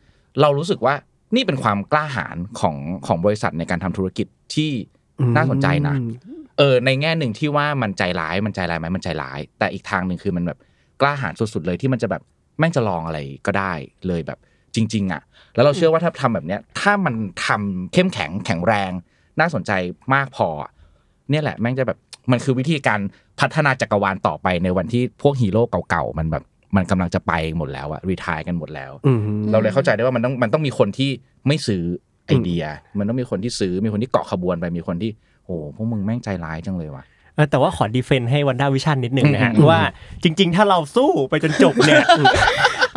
S2: เรารู้สึกว่านี่เป็นความกล้าหาญของของบริษัทในการทำธุรกิจที่น่าสนใจนะเออในแง่หนึ่งที่ว่ามันใจร้ายมันใจร้ายไหมมันใจร้าย แต่อีกทางหนึ่งคือมันแบบกล้าหาญสุดๆเลยที่มันจะแบบแม่งจะลองอะไรก็ได้เลยแบบจริง ๆ อะ แล้วเราเชื่อว่าถ้าทำแบบเนี้ยถ้ามันทำเข้มแข็งแข็งแรง น่าสนใจมากพออะเนี่ยแหละแม่งจะแบบมันคือวิธีการพัฒนาจักรวาลต่อไปในวันที่พวกฮีโร่เก่าๆมันแบบมันกำลังจะไปหมดแล้วอะ retire กันหมดแล้ว
S1: อืม
S2: เราเลยเข้าใจได้ว่ามันต้องมันต้องมีคนที่ไม่ซื้อไอเดีย มันต้องมีคนที่ซื้อมีคนที่เกาะขบวนไปมีคนที่โอ้ พวกมึงแม่งใจร้ายจังเลยว่ะ
S4: เออแต่ว่าขอ defend ให้ WandaVision นิดหนึ่งนะฮะ
S2: อืมอืม
S4: ว่าจริง ๆ ถ้าเราสู้ไปจนจบเนี่ย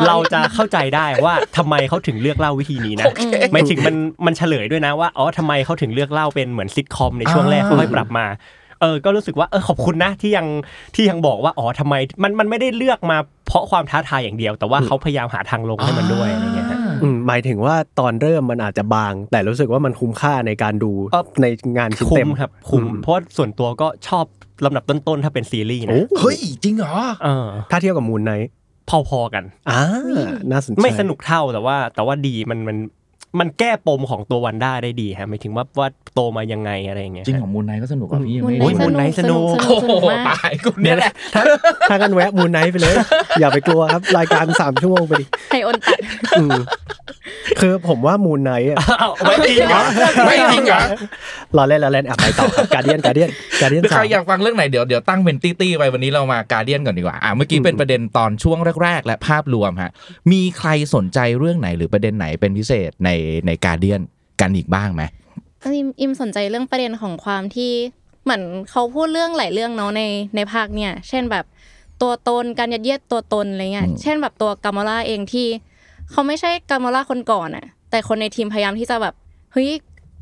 S4: เราจะเข้าใจได้ว่าทำไมเขาถึงเลือกเล่าวิธีนี้นะหมายถึงมันมันเฉลยด้วยนะว่าอ๋อทำไมเขาถึงเลือกเล่าเป็นเหมือนซิทคอมในช่วงแรก
S2: อ่า
S4: ค่อยๆปรับมาเออก็รู้สึกว่าเออขอบคุณนะที่ยังที่ยังบอกว่าอ๋อทำไมมันมันไม่ได้เลือกมาเพราะความท้าทายอย่างเดียว แต่ว่าเขาพยายามหาทางลงให้มันด้วยอะไรเงี้ยฮะ
S1: อืม หมายถึงว่าตอนเริ่มมันอาจจะบาง แต่รู้สึกว่ามันคุ้มค่าในการดู
S4: เอ่อ
S1: ในงานชิ้น
S4: คุ้
S1: เต็ม
S4: มครับคุ้ม
S1: อืม
S4: เพราะว่าส่วนตัวก็ชอบลำดับต้นๆถ้าเป็นซีรีส์นะ
S1: โอ้
S2: เฮ้ยจริงเหรอ
S4: เออ
S1: ถ้าเทียบกับมูนไนท์
S4: พอๆกัน
S1: อ่าน่าสนใจ
S4: ไม่สนุกเท่าแต่ว่าแต่ว่าดีมันมัน มันแก้ปมของตัววันด้าได้ดีฮะหมายถึงว่าว่าโตมายังไงอะไรอย่างเงี้ย
S2: จริงของมูนไนก็สนุกกว่าพี่ยัง
S3: มูน
S2: ไม่
S3: ไน
S4: โอ้ย
S3: ท์ส
S4: Moon
S3: นุก
S4: Knight
S3: สนุกสนุกสนุก
S2: โอ้โห
S3: มาก
S2: ตายกูเนี่ยแหละ
S1: ถ้าถ้ากันแวะมูนไนท์ไปเลย อย่าไปกลัวครับรายการสามชั่วโมงไปดิ
S3: ให้โอนตัด
S1: อืมคือผมว่ามูนไนท์อะ
S4: อ้าวไม่จริงเหรอ
S2: ไม่จริงเหรอ
S1: รอเล่นรอเล่นอะไปต่อครับการเดียนการเดียนการเดียน
S2: ใค
S1: สารม
S2: อยากฟังเรื่องไหนเดี๋ยวเดี๋ยวตั้งเป็นตี้ๆไปวันนี้เรามาการเดียนก่อนดีกว่าอะเมื่อกี้เป็นประเด็นตอนช่วงแรก ๆ และภาพรวมฮะมีใครสนใจเรื่องไหนหรือประเด็นไหนเป็นพิเศษในในการเดียนกันอีกบ้างไหม
S3: อิมอิมสนใจเรื่องประเด็นของความที่เหมือนเขาพูดเรื่องหลายเรื่องเนาะในในภาคเนี่ย เช่นแบบตัวตนการยัดเยียดตัวตนอะไรเงี้ย
S2: อืม
S3: เช่นแบบตัวกามอล่าเองที่เขาไม่ใช่กามอล่าคนก่อนอะแต่คนในทีมพยายามที่จะแบบเฮ้ย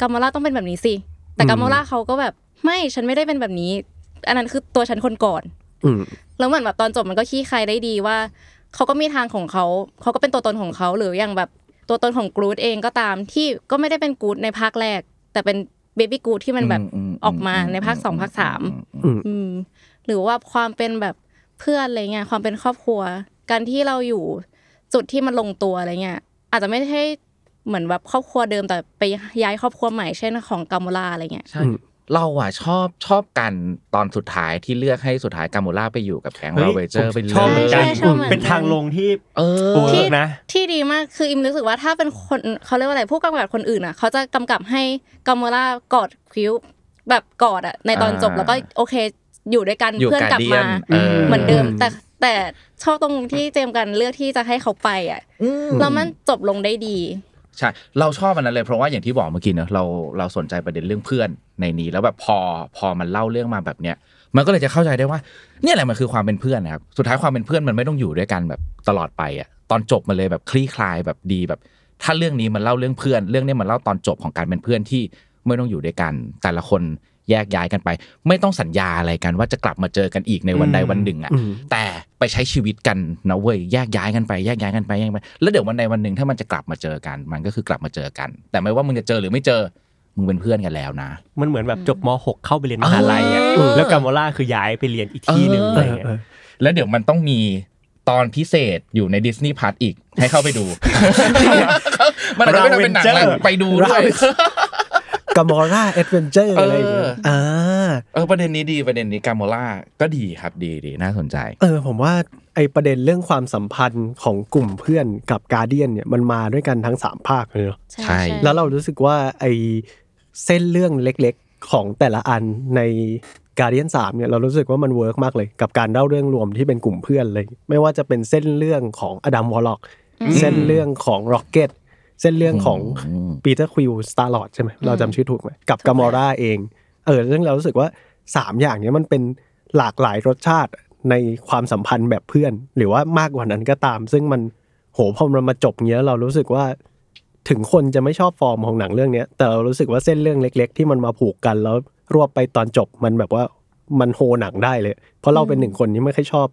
S3: กามอล่าต้องเป็นแบบนี้สิแต่กามอล่าเขาก็แบบไม่ฉันไม่ได้เป็นแบบนี้ อันนั้นคือตัวฉันคนก่อน
S1: อืม
S3: แล้วเหมือนแบบตอนจบมันก็ขี้คายได้ดีว่าเขาก็มีทางของเขาเขาก็เป็นตัวตนของเขาหรืออย่างแบบ ตัวตนของกรูดเองก็ตามที่ก็ไม่ได้เป็นกรูดในภาคแรก แต่เป็นเบบี้กรูดที่มันแบบ
S2: อืมอืม
S3: ออกมาในภาคสองภาคสาม
S1: อืม
S3: อืมหรือว่าความเป็นแบบเพื่อนอะไรเงี้ยความเป็นครอบครัว การที่เราอยู่จุดที่มันลงตัวอะไรเงี้ยอาจจะไม่ใช่เหมือนแบบครอบครัวเดิมแต่ไปย้ายครอบครัวใหม่เช่นของ Gamora อะไรเงี้ย
S2: ใช่ เราอะชอบชอบกันตอนสุดท้ายที่เลือกให้สุดท้าย Gamora ไปอยู่กับแก๊ง
S4: เฮ้ย
S2: เราเวเจอร์
S4: ผม
S2: ไปเลย
S4: ชอบเหมือนกัน
S3: ใช่ใช่ชอบเหมือนกัน
S4: เป็นทางลงที่
S2: เออ
S4: work นะ
S3: ที่ดีมากคืออิมรู้สึกว่าถ้าเป็นคนเขาเรียกว่าอะไรผู้กำกับคนอื่นอะเขาจะกำกับให้ Gamora กอด Quillแบบกอดอะในตอนจบ
S2: อ่า
S3: แล้วก็โอเคอยู่ด้วยกัน
S2: อยู่
S3: เพื่อนกลับมา
S2: Guardian เออ
S3: เหมือนเดิมแต่แต่ชอบตรงที่เจมส์กันเลือกที่จะให้เขาไปอะแล้วมันจบลงได้ดี
S2: ใช่เราชอบอันนั้นเลยเพราะว่าอย่างที่บอกเมื่อกี้เนอะเราเราสนใจประเด็นเรื่องเพื่อนในนี้ แล้วแบบพอพอมันเล่าเรื่องมาแบบเนี้ยมันก็เลยจะเข้าใจได้ว่า เนี่ยแหละมันคือความเป็นเพื่อนนะครับสุดท้ายความเป็นเพื่อนมันไม่ต้องอยู่ด้วยกันแบบตลอดไปอะตอนจบมันเลยแบบคลี่คลายแบบดีแบบ ถ้าเรื่องนี้มันเล่าเรื่องเพื่อน เรื่องนี้มันเล่าตอนจบของการเป็นเพื่อนที่ไม่ต้องอยู่ด้วยกัน แต่ละคน แยกย้ายกันไป ไม่ต้องสัญญาอะไรกันว่าจะกลับมาเจอกันอีกในวันใดวันหนึ่งอะ
S1: อืม
S2: แต่ไปใช้ชีวิตกันนะเว้ยแยกย้ายกันไปแยกย้ายกันไปแยกย้ายกันไปแล้วเดี๋ยววันใดวันหนึ่งถ้ามันจะกลับมาเจอกัน มันก็คือกลับมาเจอกัน แต่ไม่ว่ามึงจะเจอหรือไม่เจอมึงเป็นเพื่อนกันแล้วนะ
S4: มันเหมือนแบบจบม .6 เข้าไปเรียนมหาลัยอะ
S2: เออ
S4: แล้ว Gamora คือย้ายไปเรียนอีกที่หนึ่ง
S2: เอออ
S4: อะไรเงี้ย
S2: แล้วเดี๋ยวมันต้องมีตอนพิเศษอยู่ใน Disney Park อีกให้เข้าไปดู มันอาจจะไม่ต้องเป็นหนังแล้วไปดูด้วย
S1: Gamora Adventure อะไรอย่างเงี้ย
S2: เออ
S1: อ่า
S2: เออประเด็นนี้ดีประเด็นนี้ Gamora ก็ดีครับดีดีน่าสนใจ
S1: เออผมว่าไอประเด็นเรื่องความสัมพันธ์ของกลุ่มเพื่อนกับ Guardian เนี่ยมันมาด้วยกันทั้งสามภาคเลยเนาะ
S2: ใช่
S1: แล้วเรารู้สึกว่าไอเส้นเรื่องเล็กๆของแต่ละอันใน Guardian สามเนี่ยเรารู้สึกว่ามัน work มากเลย กับการเล่าเรื่องรวมที่เป็นกลุ่มเพื่อนเลย ไม่ว่าจะเป็นเส้นเรื่องของ Adam Warlockเส้นเรื่องของ Rocket เส้นเรื่องของ
S2: อืม
S1: Peter Quill Star-Lord ใช่ไหมเราจำชื่อถูกไหมกับ Gamora เอง เออซึ่งเรารู้สึกว่าสามอย่างเนี้ยมันเป็นหลากหลายรสชาติในความสัมพันธ์แบบเพื่อน หรือว่ามากกว่านั้นก็ตาม ซึ่งมันโหพอมันมาจบเนี้ยเรารู้สึกว่าถึงคนจะไม่ชอบฟอร์มของหนังเรื่องเนี้ย แต่เรารู้สึกว่าเส้นเรื่องเล็ก ๆ ที่มันมาผูกกันแล้วรวบไปตอนจบมันแบบว่ามันโฮหนังได้เลย เพราะเราเป็นหนึ่งคนที่ไม่ค่อยชอบ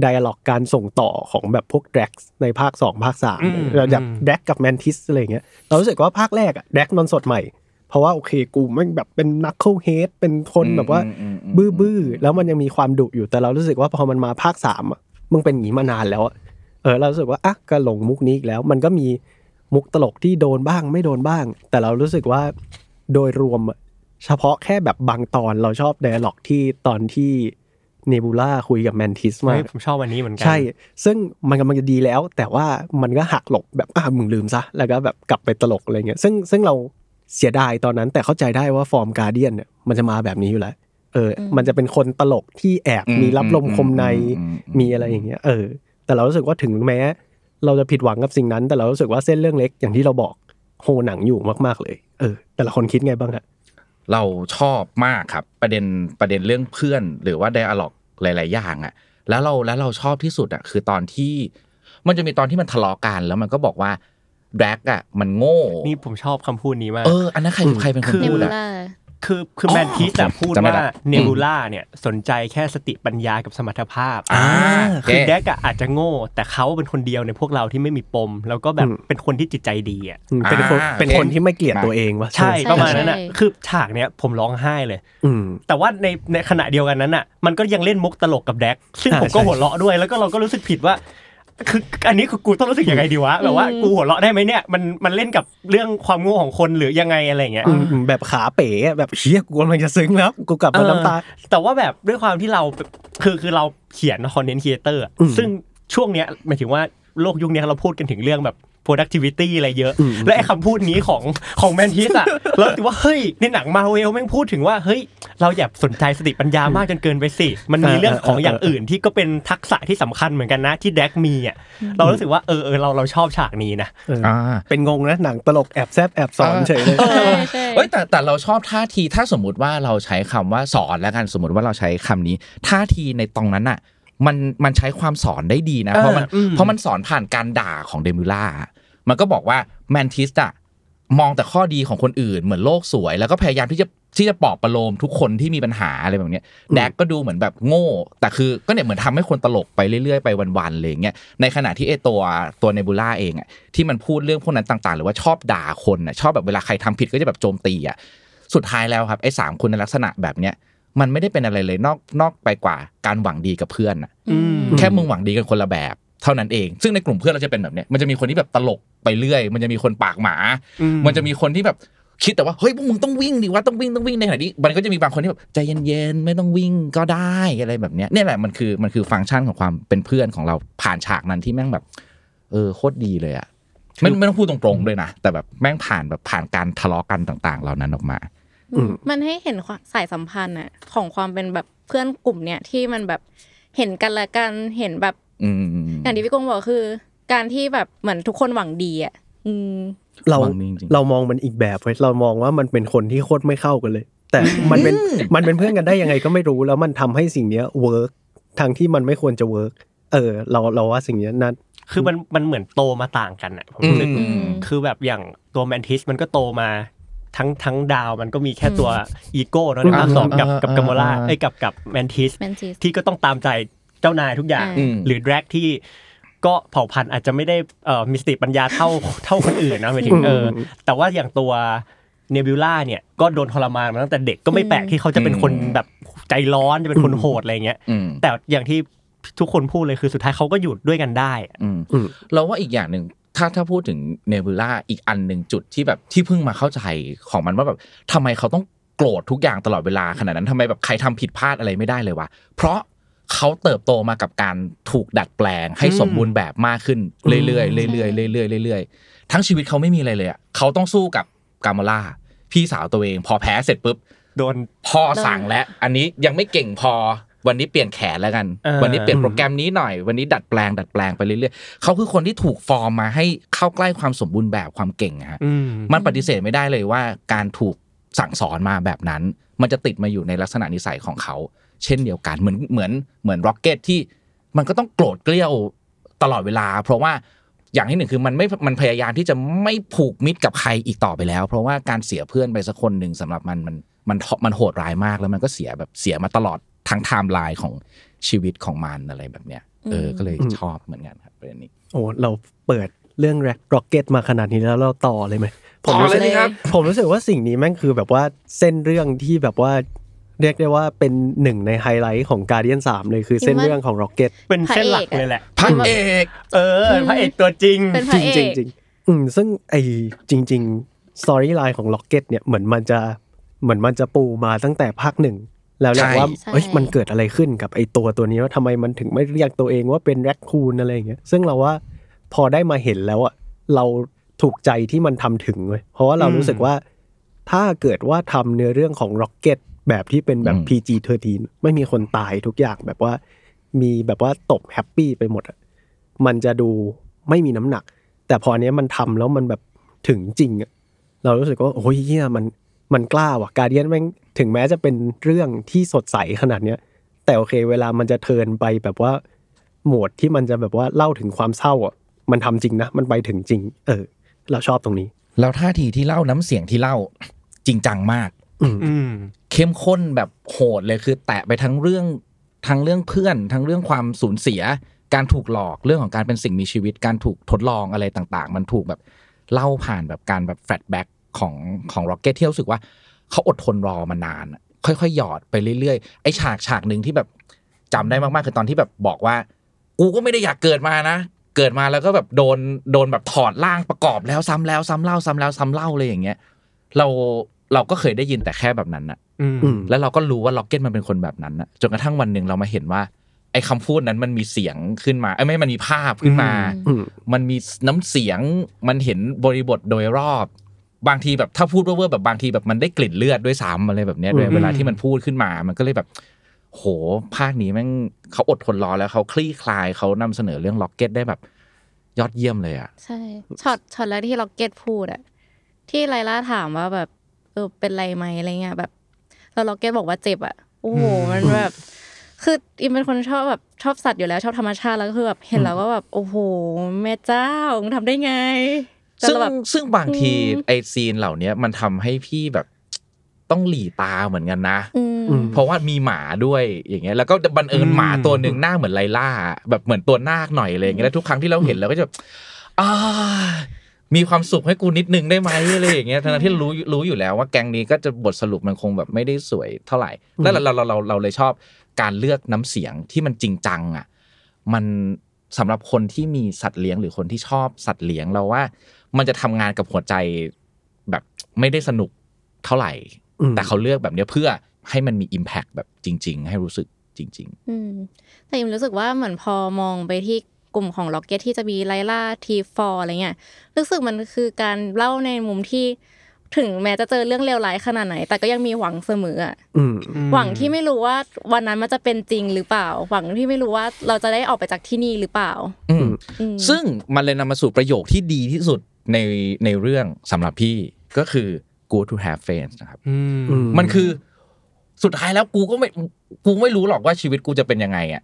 S1: ไดอะล็อกการส่งต่อของแบบพวกแดร็กในภาคสองภาคสาม
S4: อืม
S1: เราแบบ
S4: อืม
S1: แดร็กกับแมนทิสอะไรอย่างเงี้ยเรารู้สึกว่าภาคแรกอะแดร็กมันสดใหม่ เพราะว่าโอเคกูแม่งแบบเป็นนักเข้าเฮดเป็นคนแบบว่า
S2: อืมอืมอืม
S1: บื้อบื้อๆแล้วมันยังมีความดุอยู่แต่เรารู้สึกว่าพอมันมาภาคสามอะมึงเป็นอย่างนี้มานานแล้วอะเออเรารู้สึกว่าอะก็หลงมุกนี้อีกแล้ว มันก็มีมุกตลกที่โดนบ้างไม่โดนบ้าง แต่เรารู้สึกว่าโดยรวมอะเฉพาะแค่แบบบางตอนเราชอบไดอะล็อกที่ตอนที่ เนบูล่าคุยกับ Mantis มา
S4: เฮ้ย
S1: ก
S4: ผมชอบวันนี้เหมือนกั
S1: ใช่ ซึ่งมันกำลังจะดีแล้ว แต่ว่ามันก็หักหลบแบบอะมึงลืมซะ แล้วก็แบบกลับไปตลกอะไรเงี้ยซึ่งซึ่งเราเสียดายตอนนั้นแต่เข้าใจได้ว่าฟอร์ม Guardian เนี่ยมันจะมาแบบนี้อยู่แล้วเออ มันจะเป็นคนตลกที่แอบ
S2: อืม
S1: มีรับลมคมใน
S2: อืมอืมอืม
S1: มีอะไรอย่างเงี้ยเออ แต่เรารู้สึกว่าถึงแม้ เราจะผิดหวังกับสิ่งนั้น แต่เรารู้สึกว่าเส้นเรื่องเล็กอย่างที่เราบอกโฮหนังอยู่มากๆเลย เออ แต่ละคนคิดไงบ้างฮะ
S2: เราชอบมากครับ ประเด็นประเด็นเรื่องเพื่อน หรือว่าไดอะล็อก หลาย ๆ อย่างอะแล้วเราแล้วเราชอบที่สุดอะคือตอนที่ มันจะมีตอนที่มันทะเลาะกันแล้วมันก็บอกว่าแดกอะมันโง่
S4: นี่ผมชอบคำพูดนี้มาก
S2: เออ อันนั้นใครใครเป็นคน
S3: เน
S2: พู
S3: บู
S2: ดอะ
S3: ล่า
S4: คือคือ
S2: อ๋อ
S4: แมนทิสอะ
S2: โอเค
S4: พูด
S2: จำได้
S4: ว่า
S2: ละ
S4: เนบูล่าเนี่ยสนใจแค่สติปัญญากับสมรรถภาพ
S2: อ่า
S4: คือ
S2: โอเค
S4: แดกอะอาจจะโง่ แต่เขาเป็นคนเดียวในพวกเราที่ไม่มีปม แล้วก็แบบ
S1: อืม
S4: เป็นคนที่จิตใจดีอะ
S1: อืมเป็นคน
S2: อ่า
S1: เป็นคนที่ไม่เกลียดตัวเองวะ
S4: ใช่
S3: ใช่
S4: ประมาณนั้นอะ
S3: ใช่
S4: คือฉากเนี้ยผมร้องไห้เลย
S1: อืม
S4: แต่ว่าในในขณะเดียวกันนั้นอะมันก็ยังเล่นมุกตลกกับแดกซึ่ง
S1: อ่า
S4: ผมก็
S1: ใช่
S4: หัวเราะด้วยแล้วก็เราก็รู้สึกผิดว่า คืออันนี้คือกูต้องรู้สึกยังไงดีวะแบบว่ากูหัวเราะได้ไหมเนี่ยมันมันเล่นกับเรื่องความโง่ของคนหรือยังไงอะไรอย่างเงี้ย
S1: อืมอืมแบบขาเป๋อะแบบเฮียกูกำลังจะซึ้งแล้วกูกลับมาน้ำตา
S4: แต่ว่าแบบด้วยความที่เราคือคือเราเขียนคอนเทนต์ครีเอเตอร์
S1: อืม
S4: ซึ่งช่วงเนี้ยหมายถึงว่าโลกยุคเนี้ยเราพูดกันถึงเรื่องแบบ productivity อะไรเยอะ
S1: อืม
S4: และไอ้คำพูดนี้ของของแมนทิสอะเราถือว่าเฮ้ยในหนังมาเวลแม่งพูดถึงว่าเฮ้ยเราอย่าสนใจสติปัญญามากจนเกินไปสิ มันมีเรื่องของอย่างอื่นที่ก็เป็นทักษะที่สำคัญเหมือนกันนะที่แดกมีอะเรารู้สึกว่าเออเออเราเราชอบฉากนี้นะ
S1: เออ
S2: อ่า
S1: เป็นงงนะหนังตลกแอบแซบแอบสอน
S2: อ่า
S1: เฉยเลย
S3: ใช่ใช่
S2: เฮ้ยแต่แต่เราชอบท่าทีถ้าสมมุติว่าเราใช้คำว่าสอนแล้วกันสมมติว่าเราใช้คำนี้ ท่าทีในตรงนั้นอะมันมันใช้ความสอนได้ดีนะ เพราะมัน
S4: เอออืม
S2: เพราะมันสอนผ่านการด่าของเดมิล่า มันก็บอกว่าแมนทิสอะมองแต่ข้อดีของคนอื่นเหมือนโลกสวย แล้วก็พยายามที่จะที่จะปลอบประโลมทุกคนที่มีปัญหาอะไรแบบเนี้ยแดกก็ดูเหมือนแบบโง่ แต่คือก็เนี่ยเหมือนทำให้คนตลกไปเรื่อยๆไปวันๆเลยอย่างเงี้ยในขณะที่ไอตัวตัวเนบูล่าเองอะที่มันพูดเรื่องพวกนั้นต่างๆ หรือว่าชอบด่าคนอะชอบแบบเวลาใครทำผิดก็จะแบบโจมตีอะสุดท้ายแล้วครับไอ้สามคุณลักษณะแบบเนี้ยมันไม่ได้เป็นอะไรเลยนอกนอกไปกว่าการหวังดีกับเพื่อนอะ
S4: อืม
S2: แค่มึงหวังดีกันคนละแบบ เท่านั้นเอง ซึ่งในกลุ่มเพื่อนเราจะเป็นแบบเนี้ยมันจะมีคนที่แบบตลกไปเรื่อย มันจะมีคนปากหมา
S4: อืม
S2: มันจะมีคนที่แบบคิดแต่ว่าเฮ้ยพวกมึงต้องวิ่งดิว่าต้องวิ่งต้องวิ่งในขณะที่มันก็จะมีบางคนที่แบบใจเย็นๆไม่ต้องวิ่งก็ได้อะไรแบบเนี้ยเนี่ยแหละมันคือมันคือฟังก์ชันของความเป็นเพื่อนของเราผ่านฉากนั้นที่แม่งแบบ เออโคตรดีเลยอะไม่ไม่ต้องพูดตรงๆเลยนะแต่แบบแม่งผ่านแบบผ่านการทะเลาะกันต่าง ๆ เหล่านั้นออกมา
S1: อืม
S3: มันให้เห็นความสายสัมพันธ์อะของความเป็นแบบเพื่อนกลุ่มเนี่ยที่มันแบบเห็นกันและกันเห็นแบบ
S2: อืม
S3: อย่างที่พี่กงบอกคือ การที่แบบเหมือนทุกคนหวังดีอะอืม
S1: เรา
S2: หวังดีจริงๆ
S1: เรามองมันอีกแบบเว้ยเรามองว่ามันเป็นคนที่โคตรไม่เข้ากันเลย แต่มันเป็นมันเป็นเพื่อนกันได้ยังไงก็ไม่รู้แล้วมันทำให้สิ่งเนี้ย work ทางที่มันไม่ควรจะ workเออ เราเราว่าสิ่งเนี้ยนั่น
S4: คือมันมันเหมือนโตมาต่างกันอะผม
S2: อืม
S4: รู้สึก
S2: อืม
S4: คือแบบอย่างตัว Mantis มันก็โตมาทั้งทั้งดาวมันก็มีแค่ตัวอีโก้เนอะในภาคสองกับ
S2: อ่า
S4: กับ
S2: อ่า
S4: กัมโมล่า
S2: อ่า
S4: ไอ้ยกับกับ Mantis Mantis ที่ก็ต้องตามใจ เจ้านายทุกอย่าง
S3: อืม
S4: หรือ Drax ที่ก็เผ่าพันธุ์อาจจะไม่ได้เอ่อมีสติปัญญาเท่า เท่าคนอื่นนะหมายถึงเออแต่ว่าอย่างตัวเนบิวล่าเนี่ยก็โดนทรมานมาตั้งแต่เด็กก็ไม่แปลกที่เขาจะเป็นคนแบบใจร้อนจะเป็นคนโหดอะไรเงี้ย
S2: อืม
S4: แต่อย่างที่ทุกคนพูดเลยคือสุดท้ายเขาก็อยู่ด้วยกันได้อะ
S2: อืม
S1: อืม
S2: เราว่าอีกอย่างหนึ่งถ้าถ้าพูดถึงเนบูล่าอีกอันหนึ่งจุดที่แบบที่เพิ่งมาเข้าใจของมันว่าแบบทำไมเขาต้องโกรธทุกอย่างตลอดเวลาขนาดนั้นทำไมแบบใครทำผิดพลาดอะไรไม่ได้เลยวะเพราะ เขาเติบโตมากับการถูกดัดแปลง ให้สมบูรณ์แบบมากขึ้นเรื่อยๆเรื่อยๆเรื่อยๆเรื่อยๆทั้งชีวิตเขาไม่มีอะไรเลยอะเขาต้องสู้กับGamora พี่สาวตัวเอง พอแพ้เสร็จปุ๊บ
S4: โดน
S2: พ่อสั่งแล้วอันนี้ยังไม่เก่งพอวันนี้เปลี่ยนแขนแล้วกัน
S4: เออ
S2: วันนี้เปลี่ยนโปรแกรมนี้หน่อย วันนี้ดัดแปลง ดัดแปลงไปเรื่อยๆเขาคือคนที่ถูกฟอร์มมาให้เข้าใกล้ความสมบูรณ์แบบความเก่งอะฮะ
S4: อืม
S2: มันปฏิเสธไม่ได้เลยว่าการถูกสั่งสอนมาแบบนั้น มันจะติดมาอยู่ในลักษณะนิสัยของเขา เช่นเดียวกันเหมือนเหมือนเหมือน Rocket ที่มันก็ต้องโกรธเกรี้ยวตลอดเวลา เพราะว่าอย่างที่หนึ่งคือมันไม่มันพยายามที่จะไม่ผูกมิตรกับใครอีกต่อไปแล้ว เพราะว่าการเสียเพื่อนไปสักคนหนึ่งสำหรับมันมันมันมันโหดร้ายมากแล้วมันก็เสียแบบเสียมาตลอดทั้งไทม์ไลน์ของชีวิตของมันอะไรแบบเนี้ยเออก็เลยชอบเหมือนกันครับประเด็นนี้
S1: โอ้เราเปิดเรื่อง Rocket มาขนาดนี้แล้วเราต่อเลยไหมผมรู้สึก
S2: ต่อเลยครับ
S1: ผมรู้สึกว่าสิ่งนี้แม่งคือแบบว่าเส้นเรื่องที่แบบว่า เรียกได้ว่าเป็นหนึ่งในไฮไลท์ของ Guardian สามเลยคือเส้นเรื่องของ Rocket เป็
S4: นเส้นหลักเลยแหละ
S2: พระเอก
S4: เออพระเอกตัวจริง
S3: เป็นพ
S1: จ
S3: ระ
S1: ริง
S3: เอ
S1: จริง
S3: ก
S1: จริงอืมซึ่งไอจริงๆ storyline ของ Rocket เนี่ยเหมือนมันจะเหมือนมันจะปูมาตั้งแต่ภาคหนึ่งแล้วแหละ
S2: ใช่
S1: ว่า
S3: ใช่
S1: เอ้ยมันเกิดอะไรขึ้นกับไอตัวตัวนี้ว่าทำไมมันถึงไม่เรียกตัวเองว่าเป็น raccoon อะไรอย่างเงี้ยซึ่งเราว่าพอได้มาเห็นแล้วอะเราถูกใจที่มันทำถึงเว้ยเพราะว่าเรา
S4: อืม
S1: รู้สึกว่า ถ้าเกิดว่าทำเนื้อเรื่องของ Rocket แบบที่เป็นแบบ
S2: อืม
S1: PG-13 ไม่มีคนตายทุกอย่างแบบว่ามีแบบว่าตบแฮปปี้ไปหมดอะมันจะดูไม่มีน้ำหนัก แต่พออันเนี้ยมันทำแล้วมันแบบถึงจริงอะเรารู้สึกว่าโอ้ยเฮียมันมันกล้าว่ะ Guardian แม่งถึงแม้จะเป็นเรื่องที่สดใสขนาดเนี้ยแต่โอเค เวลามันจะ turn ไปแบบว่าโหมดที่มันจะแบบว่าเล่าถึงความเศร้าอะมันทำจริงนะมันไปถึงจริง เออ เราชอบตรงนี้
S2: แล้วท่าทีที่เล่าน้ำเสียงที่เล่าจริงจังมาก
S4: อืม
S2: เข้มข้นแบบโหดเลยคือ แตะไปทั้งเรื่องทั้งเรื่องเพื่อน ทั้งเรื่องความสูญเสีย การถูกหลอกเรื่องของการเป็นสิ่งมีชีวิต การถูกทดลองอะไรต่างๆ มันถูกแบบเล่าผ่านแบบการแบบ flashback ของของ Rocket ที่รู้สึกว่าเขาอดทนรอมานาน ค่อยๆหยอดไปเรื่อยๆไอ้ฉากฉากหนึ่งที่แบบจำได้มากๆคือตอนที่แบบบอกว่า กูก็ไม่ได้อยากเกิดมานะเกิดมาแล้วก็แบบโดนโดนแบบถอดร่างประกอบแล้วซ้ำแล้ว ซ้ำเล่าซ้ำแล้ว ซ้ำเล่าเลยอย่างเงี้ย เรา เราก็เคยได้ยินแต่แค่แบบนั้นอะ
S4: อืม
S1: อืม
S2: แล้วเราก็รู้ว่าล็อกเก็ตมันเป็นคนแบบนั้นนะจนกระทั่งวันหนึ่งเรามาเห็นว่า ไอ้คำพูดนั้นมันมีเสียงขึ้นมาไอ้ยไม่มันมีภาพขึ้นมา
S1: อืม
S2: มันมีน้ำเสียงมันเห็นบริบทโดยรอบบางทีแบบถ้าพูดเว่อร์ๆแบบบางทีแบบมันได้กลิ่นเลือดด้วยซ้ำอะไรแบบเนี้ยด้วย
S1: อืม
S2: เวลาที่มันพูดขึ้นมา มันก็เลยแบบ โหภาคนี้แม่งเขาอดทนรอแล้วเขาคลี่คลายเขานำเสนอเรื่อง Rocket ได้แบบ ยอดเยี่ยมเลยอะ
S3: ใช่ช็อตช็อตแรกที่ Rocket พูดอะที่ Lylla ถามว่าแบบเออเป็นไรไหมอะไรเงี้ยแบบแล้ว Rocket บอกว่าเจ็บอะโอ้โหมันแบบคืออิมเป็นคนชอบแบบชอบสัตว์อยู่แล้วชอบธรรมชาติแล้วก็คือแบบเห็นแล้วก็แบบโอ้โหแม่เจ้ามึงทำได้ไงแต่
S2: ซึ่ง
S3: เราแบบ
S2: ซึ่งบางที
S3: อืม
S2: ไอซีนเหล่าเนี้ยมันทำให้พี่แบบต้องหลีตาเหมือนกันนะ
S3: อืม
S1: อืม
S2: เพราะว่ามีหมาด้วยอย่างเงี้ยแล้วก็บังเอิญ
S4: อืม
S2: หมาตัวหนึ่งหน้าเหมือนไลล่า แบบเหมือนตัวนาคหน่อยอะไรอย่างเงี้ยแล้วทุกครั้งที่เราเห็นเราก็จะแบบอ่า มีความสุขให้กูนิดนึงได้ไหมอะไรอย่างเงี้ยทั้งๆที่รู้รู้อยู่แล้วว่าแก๊งนี้ก็จะบทสรุปมันคงแบบไม่ได้สวยเท่าไหร่แล้วเราเราเราเราเลยชอบการเลือกน้ำเสียงที่มันจริงจังอะมันสำหรับคนที่มีสัตว์เลี้ยงหรือคนที่ชอบสัตว์เลี้ยงเราว่า มันจะทำงานกับหัวใจแบบไม่ได้สนุกเท่าไหร่
S1: อืม
S2: แต่เขาเลือกแบบเนี้ยเพื่อให้มันมี Impact แบบจริง ๆ ให้รู้สึกจริง
S3: อืมแต่อิมรู้สึกว่าเหมือนพอมองไปที่ก ลุ่มของ Rocket ที่จะมี Lylla Teefs Floor อะไรเงี้ยรู้สึกมันคือการเล่าในมุมที่ถึงแม้จะเจอเรื่องเลวร้ายขนาดไหน แต่ก็ยังมีหวังเสมออะ
S1: อืม
S3: หวังที่ไม่รู้ว่าวันนั้นมันจะเป็นจริงหรือเปล่า หวังที่ไม่รู้ว่าเราจะได้ออกไปจากที่นี่หรือเปล่า
S2: ๆอืม
S3: อืม
S2: ซึ่งมันเลยนำมาสู่ประโยคที่ดีที่สุดในในเรื่องสำหรับพี่ก็คือ good to have friends นะครับ
S4: อืม
S1: อืม
S2: มันคือสุดท้ายแล้วกูก็ไม่กูไม่รู้หรอกว่าชีวิตกูจะเป็นยังไงอะ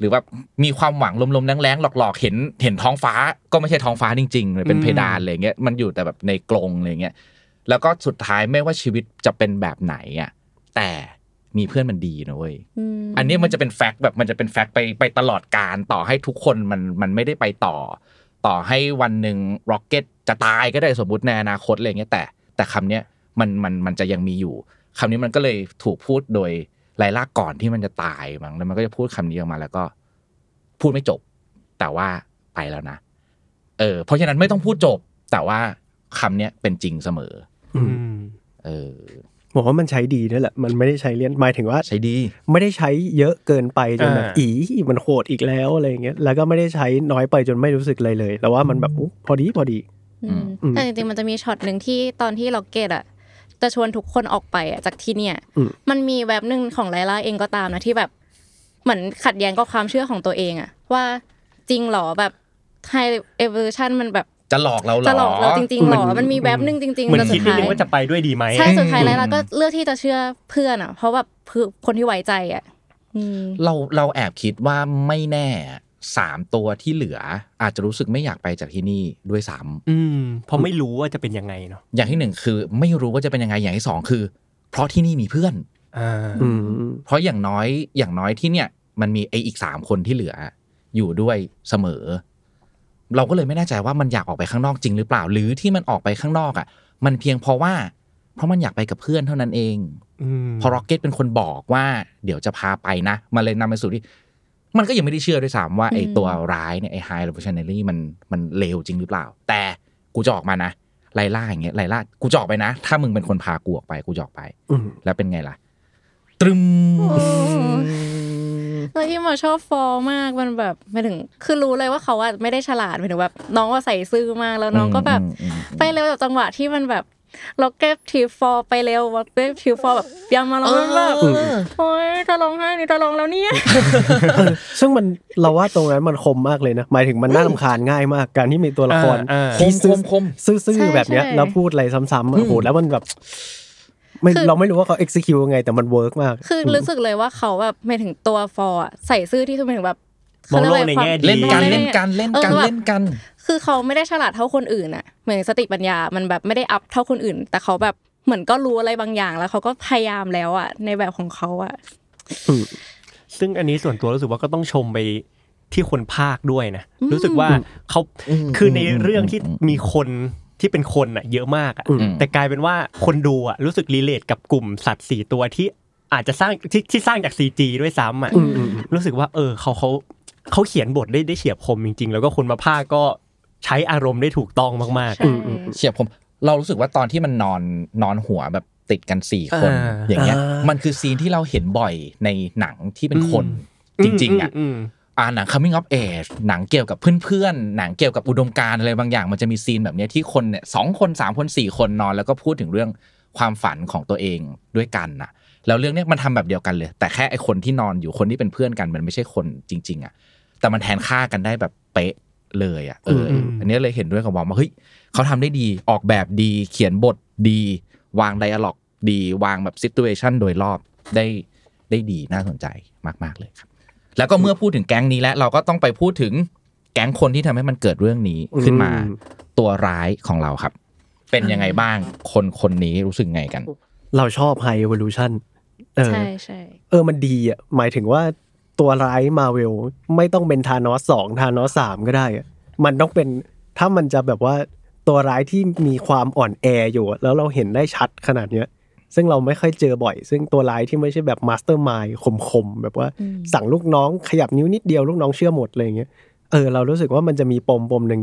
S2: หรือว่ามีความหวังลมๆแรงๆหลอกๆ เห็นเห็นท้องฟ้าก็ไม่ใช่ท้องฟ้าจริงๆเลยเป็นเพดานอะไรเงี้ยมันอยู่แต่แบบในกรงอะไรเงี้ยแล้วก็สุดท้ายไม่ว่าชีวิตจะเป็นแบบไหนอะแต่มีเพื่อนมันดีนะเว้ย
S3: ม
S2: อันนี้มันจะเป็นแฟกต์แบบมันจะเป็นแฟกต์ไปไปตลอดการต่อให้ทุกคนมันมันไม่ได้ไปต่อ ต่อให้วันหนึ่งร็อกเก็ตจะตายก็ได้สมมติในอนาคตอะไรเงี้ยแต่ แต่คำเนี้ยมันมันมันจะยังมีอยู่คำนี้มันก็เลยถูกพูดโดย ไลล่าก่อนที่มันจะตายมั้งแล้วมันก็จะพูดคำนี้ออกมา แล้วก็พูดไม่จบ แต่ว่าไปแล้วนะ เออ เพราะฉะนั้นไม่ต้องพูดจบ แต่ว่าคำเนี้ยเป็นจริงเสมอ
S4: อืม
S2: เออ
S1: ผมว่ามันใช้ดีนั่นแหละ มันไม่ได้ใช้เลี่ยนหมายถึงว่า
S2: ใช้ดี
S1: ไม่ได้ใช้เยอะเกินไปจนแบบ
S4: อ่า
S1: อีมันโหดอีกแล้วอะไรอย่างเงี้ย แล้วก็ไม่ได้ใช้น้อยไปจนไม่รู้สึกเลยเลย แต่ว่ามันแบบอุ๊ยพอดีพอดี
S3: อืม
S1: อืม
S3: แต่จริงๆมันจะมีช็อตหนึ่งที่ตอนที่ล็อกเก็ตอะ จะชวนทุกคนออกไปอะจากที่เนี่ย
S1: อืม
S3: มันมีแบบหนึ่งของไลล่าเองก็ตามนะที่แบบ เหมือนขัดแย้งกับความเชื่อของตัวเองอะว่าจริงเหรอแบบไฮเอเวอร์ชันมันแบบ
S2: จะหลอกเราเหรอ
S3: จะหลอกเราจริงๆหรอ
S1: มัน
S3: มันมีแบบหนึ่งจริง
S4: เหมือน
S3: แต่
S4: คิ
S3: สุ
S4: ด
S3: ด
S4: นิด
S3: ท้าย
S4: นึงว่าจะไปด้วยดีไหม
S3: ใช่สุดท้าย
S2: อืม
S3: ไลล่าก็เลือกที่จะเชื่อเพื่อนอะ เพราะแบบคือคนที่ไว้ใจอะอืม
S2: เราเราแอบคิดว่าไม่แน่ สามตัวที่เหลืออาจจะรู้สึกไม่อยากไปจากที่นี่ด้วยซ้ำ
S4: อืมเพราะไม่รู้ว่าจะเป็นยังไงเนาะ
S2: อย่างที่หนึ่งคือไม่รู้ว่าจะเป็นยังไงอย่างที่สองคือ เพราะที่นี่มีเพื่อน
S4: อ่า
S1: อืม
S2: เพราะอย่างน้อยอย่างน้อยที่เนี่ย มันมีไออีกสามคนที่เหลือ อยู่ด้วยเสมอ เราก็เลยไม่แน่ใจว่ามันอยากออกไปข้างนอกจริงหรือเปล่า หรือที่มันออกไปข้างนอกอะ มันเพียงเพราะว่า เพราะมันอยากไปกับเพื่อนเท่านั้นเอง
S4: อืม
S2: พอ Rocket เป็นคนบอกว่า เดี๋ยวจะพาไปนะมันเลยนำไปสู่ที่ มันก็ยังไม่ได้เชื่อด้วยซ้ำว่าไอ้
S3: อืม
S2: ตัวร้ายเนี่ยไอ้ไฮโ e ชันเนอรี่มันมันเลวจริงหรือเปล่า แต่กูจะออกมานะ Lylla อย่างเงี้ย Lylla กูจะออกไปนะ ถ้ามึงเป็นคนพากูออกไปกูจะออกไป
S1: อืม
S2: แล้วเป็นไงล่ะ ตรึม
S3: แล้วที่มาชอบฟอร์มากมันแบบไม่ถึง คือรู้เลยว่าเขาอะไม่ได้ฉลาดหมายถึงแบบน้องว่าใส่ซื่อมากแล้วน้องก็แบบ
S2: อืมอืมอืม
S3: ไปเร็วแบบจังหวะที่มันแบบ ล็อกเก็ตทีฟอร์ไปเร็วล็อกเก็ตทีฟอร์แบบยังมาแล้วมันแบบโอ๊ยจะร้องไห้นี่จะร้องแล้วเนี่ย
S1: ซึ่งมันเราว่าตรงนั้นมันคมมากเลยนะหมายถึงมันน่ารำคาญง่ายมากการที่มีตัวละคร
S4: อ่า
S2: ค
S1: ที่
S2: มค
S1: ซื่อ
S2: มคม
S1: ซื่อ
S3: ใช่
S1: ๆแบบเนี้ย
S3: ใช่
S1: แล้วพูดอะไรซ้ำๆอะโอ้โหแล้วมันแบบไม่
S3: คือ
S1: เราไม่รู้ว่าเขา execute ยังไงแต่มันเวิร์กมาก
S3: คือรู้สึกเลยว่าเขาแบบไม่ถึงตัวฟอร์อะใส่ซื่อที่สุดหมายถึงแบบ
S4: มองโลก
S3: ขารีย
S4: ใน
S3: ว่า
S4: แง่ดี
S2: เล่นกัน
S3: มองโล
S2: เล่น
S3: ใแง่
S2: กันเล่นกัน
S3: ออแบบ
S2: เล่นกัน
S3: คือเขาไม่ได้ฉลาดเท่าคนอื่นอะเหมือนสติปัญญามันแบบไม่ได้อัพเท่าคนอื่น แต่เขาแบบเหมือนก็รู้อะไรบางอย่างแล้วเขาก็พยายามแล้วอะในแบบของเขาอะ
S4: ซึ่งอันนี้ส่วนตัวรู้สึกว่าก็ต้องชมไปที่คนภาคด้วยนะ รู้สึกว่าเขา
S2: อืม
S4: คือในเรื่องที่
S2: อืม
S4: มีคนที่เป็นคนอะเยอะมากอะ
S1: อืม
S4: แต่กลายเป็นว่าคนดูอะรู้สึก relate กับกลุ่มสัตว์สี่ตัวที่อาจจะสร้างที่ที่สร้างจาก CG ด้วยซ้ำอะ
S1: อืมอืม
S4: รู้สึกว่า เออเขาเขาเขาเขียนบทได้ได้เฉียบคมจริง ๆ แล้วก็คนมาพากย์ก็ ใช้อารมณ์ได้ถูกต้องมาก
S3: ใช่
S2: เฉียบคมเรารู้สึกว่าตอนที่มันนอนนอนหัวแบบติดกันสี่คน
S4: อ่า
S2: อย่างเงี้ย
S1: อ่ามั
S2: มันคือซีนที่เราเห็นบ่อยในหนังที่เป็นคน
S4: ๆ
S2: จริง ๆอะ
S4: ม
S2: อ่าหนัง coming of age หนังเกี่ยวกับเพื่อนๆ หนังเกี่ยวกับอุดมการณ์อะไรบางอย่าง มันจะมีซีนแบบเนี้ยที่คนเนี่ยสองคนสามคนสี่คนนอนแล้วก็พูดถึงเรื่องความฝันของตัวเองด้วยกันน่ะ แล้วเรื่องเนี้ยมันทำแบบเดียวกันเลย แต่แค่ไอคนที่นอนอยู่คนที่เป็นเพื่อนกัน มันไม่ใช่คนจริง ๆ อะ แต่มันแทนค่ากันได้แบบเป๊ะ เลยอะเอออ
S4: ม
S2: อันนี้เลยเห็นด้วยกับวอมว่าเฮ้ยเขาทำได้ดีออกแบบดีเขียนบทดี วางไดอะล็อกดีวางแบบซิตูเอชันโดยรอบได้ได้ดีน่าสนใจมาก ๆ เลยครับ แล้วก็เมื่อพูดถึงแก๊งนี้แล้ว เราก็ต้องไปพูดถึงแก๊งคนที่ทำให้มันเกิดเรื่องนี้ขึ้นมา
S1: อืม
S2: ตัวร้ายของเราครับ เป็นยังไงบ้างคนคนนี้รู้สึกไงกัน
S1: เราชอบ High Evolution เออ
S3: ใช่ใช่
S1: เออมันดีอะหมายถึงว่า ตัวร้ายมาเวลไม่ต้องเป็น Thanos สอง Thanos สามก็ได้อะมันต้องเป็นถ้ามันจะแบบว่าตัวร้ายที่มีความอ่อนแออยู่อะแล้วเราเห็นได้ชัดขนาดเนี้ยซึ่งเราไม่ค่อยเจอบ่อย ซึ่งตัวร้ายที่ไม่ใช่แบบ mastermind คมๆแบบว่า
S3: อืม
S1: สั่งลูกน้องขยับนิ้วนิดเดียวลูกน้องเชื่อหมดอะไรอย่างเงี้ยเออเรารู้สึกว่ามันจะมีปมปมหนึ่ง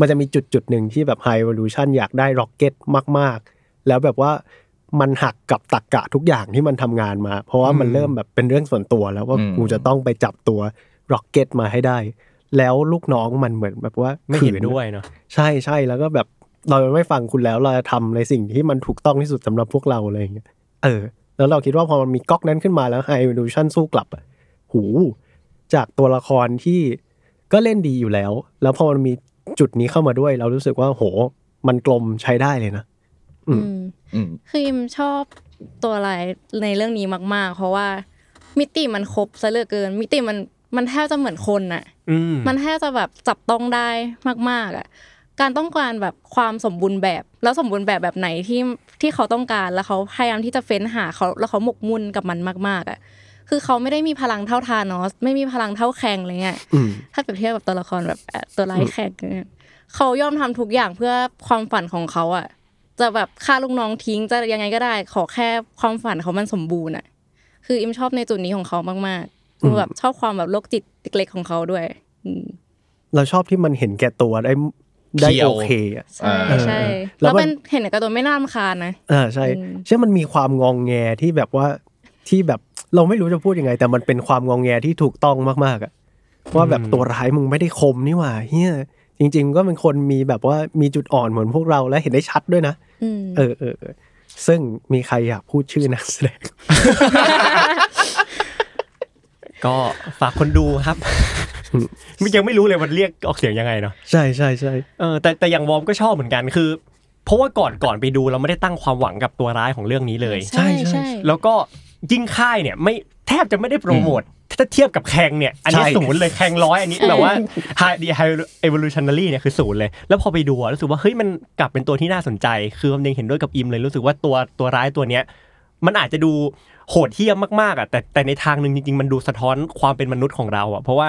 S1: มันจะมีจุดจุดหนึ่งที่แบบไฮ e ว o ลูชันอยากได้ร็อกเก็ตมาก ๆ แล้วแบบว่า มันหักกับตรรกะทุกอย่างที่มันทำงานมา เพราะว่ามัน
S4: อืม
S1: เริ่มแบบเป็นเรื่องส่วนตัวแล้วว่า
S2: อืม
S1: กูจะต้องไปจับตัว Rocket มาให้ได้ แล้วลูกน้องมันเหมือนแบบว่า
S4: ไม่เห็น
S1: ขื
S4: ด้วยเนาะ
S1: ใช่ใช่แล้วก็แบบเราไม่ฟังคุณแล้วเราจะทำในสิ่งที่มันถูกต้องที่สุดสำหรับพวกเราอะไรอย่างเงี้ยเออ แล้วเราคิดว่าพอมันมีก๊อกนั้นขึ้นมาแล้วไฮ e ว o ลูชันสู้กลับอะหูจากตัวละครที่ก็เล่นดีอยู่แล้ว แล้วพอมันมีจุดนี้เข้ามาด้วย เรารู้สึกว่าโห มันกลมใช้ได้เลยนะอืม
S3: อืม
S2: อืม
S3: คืออิมชอบตัวอะไรายในเรื่องนี้มาก ๆ เพราะว่ามิติมันครบซะเหลือเกิน มิติมันมันแทบจะเหมือนคนน่ะ
S4: อืม
S3: มันแทบจะแบบจับต้องได้มาก ๆ อะ การต้องการแบบความสมบูรณ์แบบ แล้วสมบูรณ์แบบแบบไหนที่ที่เขาต้องการแล้วเขาพยายามที่จะเฟ้นหาเขาแล้วเขาหมกมุ่นกับมันมาก ๆ อะ คือเขาไม่ได้มีพลังเท่าทานอสไม่มีพลังเท่าแคงอะไรเงี้ย
S1: อืม
S3: ถ้าเปรียบเทียบกับตัวละครแบบเอ่อตัวร้ายแขกเนี่ยเขายอมทำทุกอย่างเพื่อความฝันของเขาอะ จะแบบฆ่าลูกน้องทิ้งจะยังไงก็ได้ ขอแค่ความฝันเขามันสมบูรณ์อะ คืออิมชอบในจุดนี้ของเขามากๆคือแบบชอบความแบบโรคจิตเล็กๆของเขาด้วยอืม
S1: เราชอบที่มันเห็นแก่ตัวได้ได้
S2: เคี่ยว
S1: โอเคอะ
S3: ใช่
S1: เออ
S3: ใช่
S1: แล้
S3: แล้วว
S1: มัน
S3: เป็นเห็นในการ์ตูนไม่น่ารำคาญนะ
S1: อ่าใช่
S3: อืม
S1: ใช่มันมีความงองแงที่แบบว่าที่แบบเราไม่รู้จะพูดยังไง แต่มันเป็นความงองแงที่ถูกต้องมากๆอะว่าแบบตัวร้ายมึงไม่ได้คมนี่หว่าเฮีย จริง ๆ ก็เป็นคนมีแบบว่ามีจุดอ่อนเหมือนพวกเราและเห็นได้ชัดด้วยนะ
S3: อืม
S1: เออเออเออซึ่งมีใครอยากพูดชื่อนักแสดง
S4: ก็ฝากคนดูครับมันยังไม่รู้เลยมันเรียกออกเสียงยังไงเนาะ
S1: ใช่ใช่ใช่
S4: เออแต่แต่อย่างวอร์มก็ชอบเหมือนกันคือ เพราะว่าก่อนก่อนไปดูเราไม่ได้ตั้งความหวังกับตัวร้ายของเรื่องนี้เลย
S3: ใช่ใช่
S4: แล้วก็ยิ่งค่ายเนี่ยไม่ แทบจะไม่ได้โปรโมทถ้าเทียบกับ Kang เนี่ย อันนี้ศูนย์เลย Kang ร้อยอันนี้แบบว่า High The High Evolutionary เนี่ยคือศูนย์เลย แล้วพอไปดูอะรู้สึกว่าเฮ้ยมันกลับเป็นตัวที่น่าสนใจ คือผมยังเห็นด้วยกับอิมเลยรู้สึกว่าตัวตัวร้ายตัวเนี้ยมันอาจจะดูโหดเหี้ยมมากๆอะแต่แต่ในทางหนึ่งจริง ๆ มันดูสะท้อนความเป็นมนุษย์ของเราอะเพราะว่า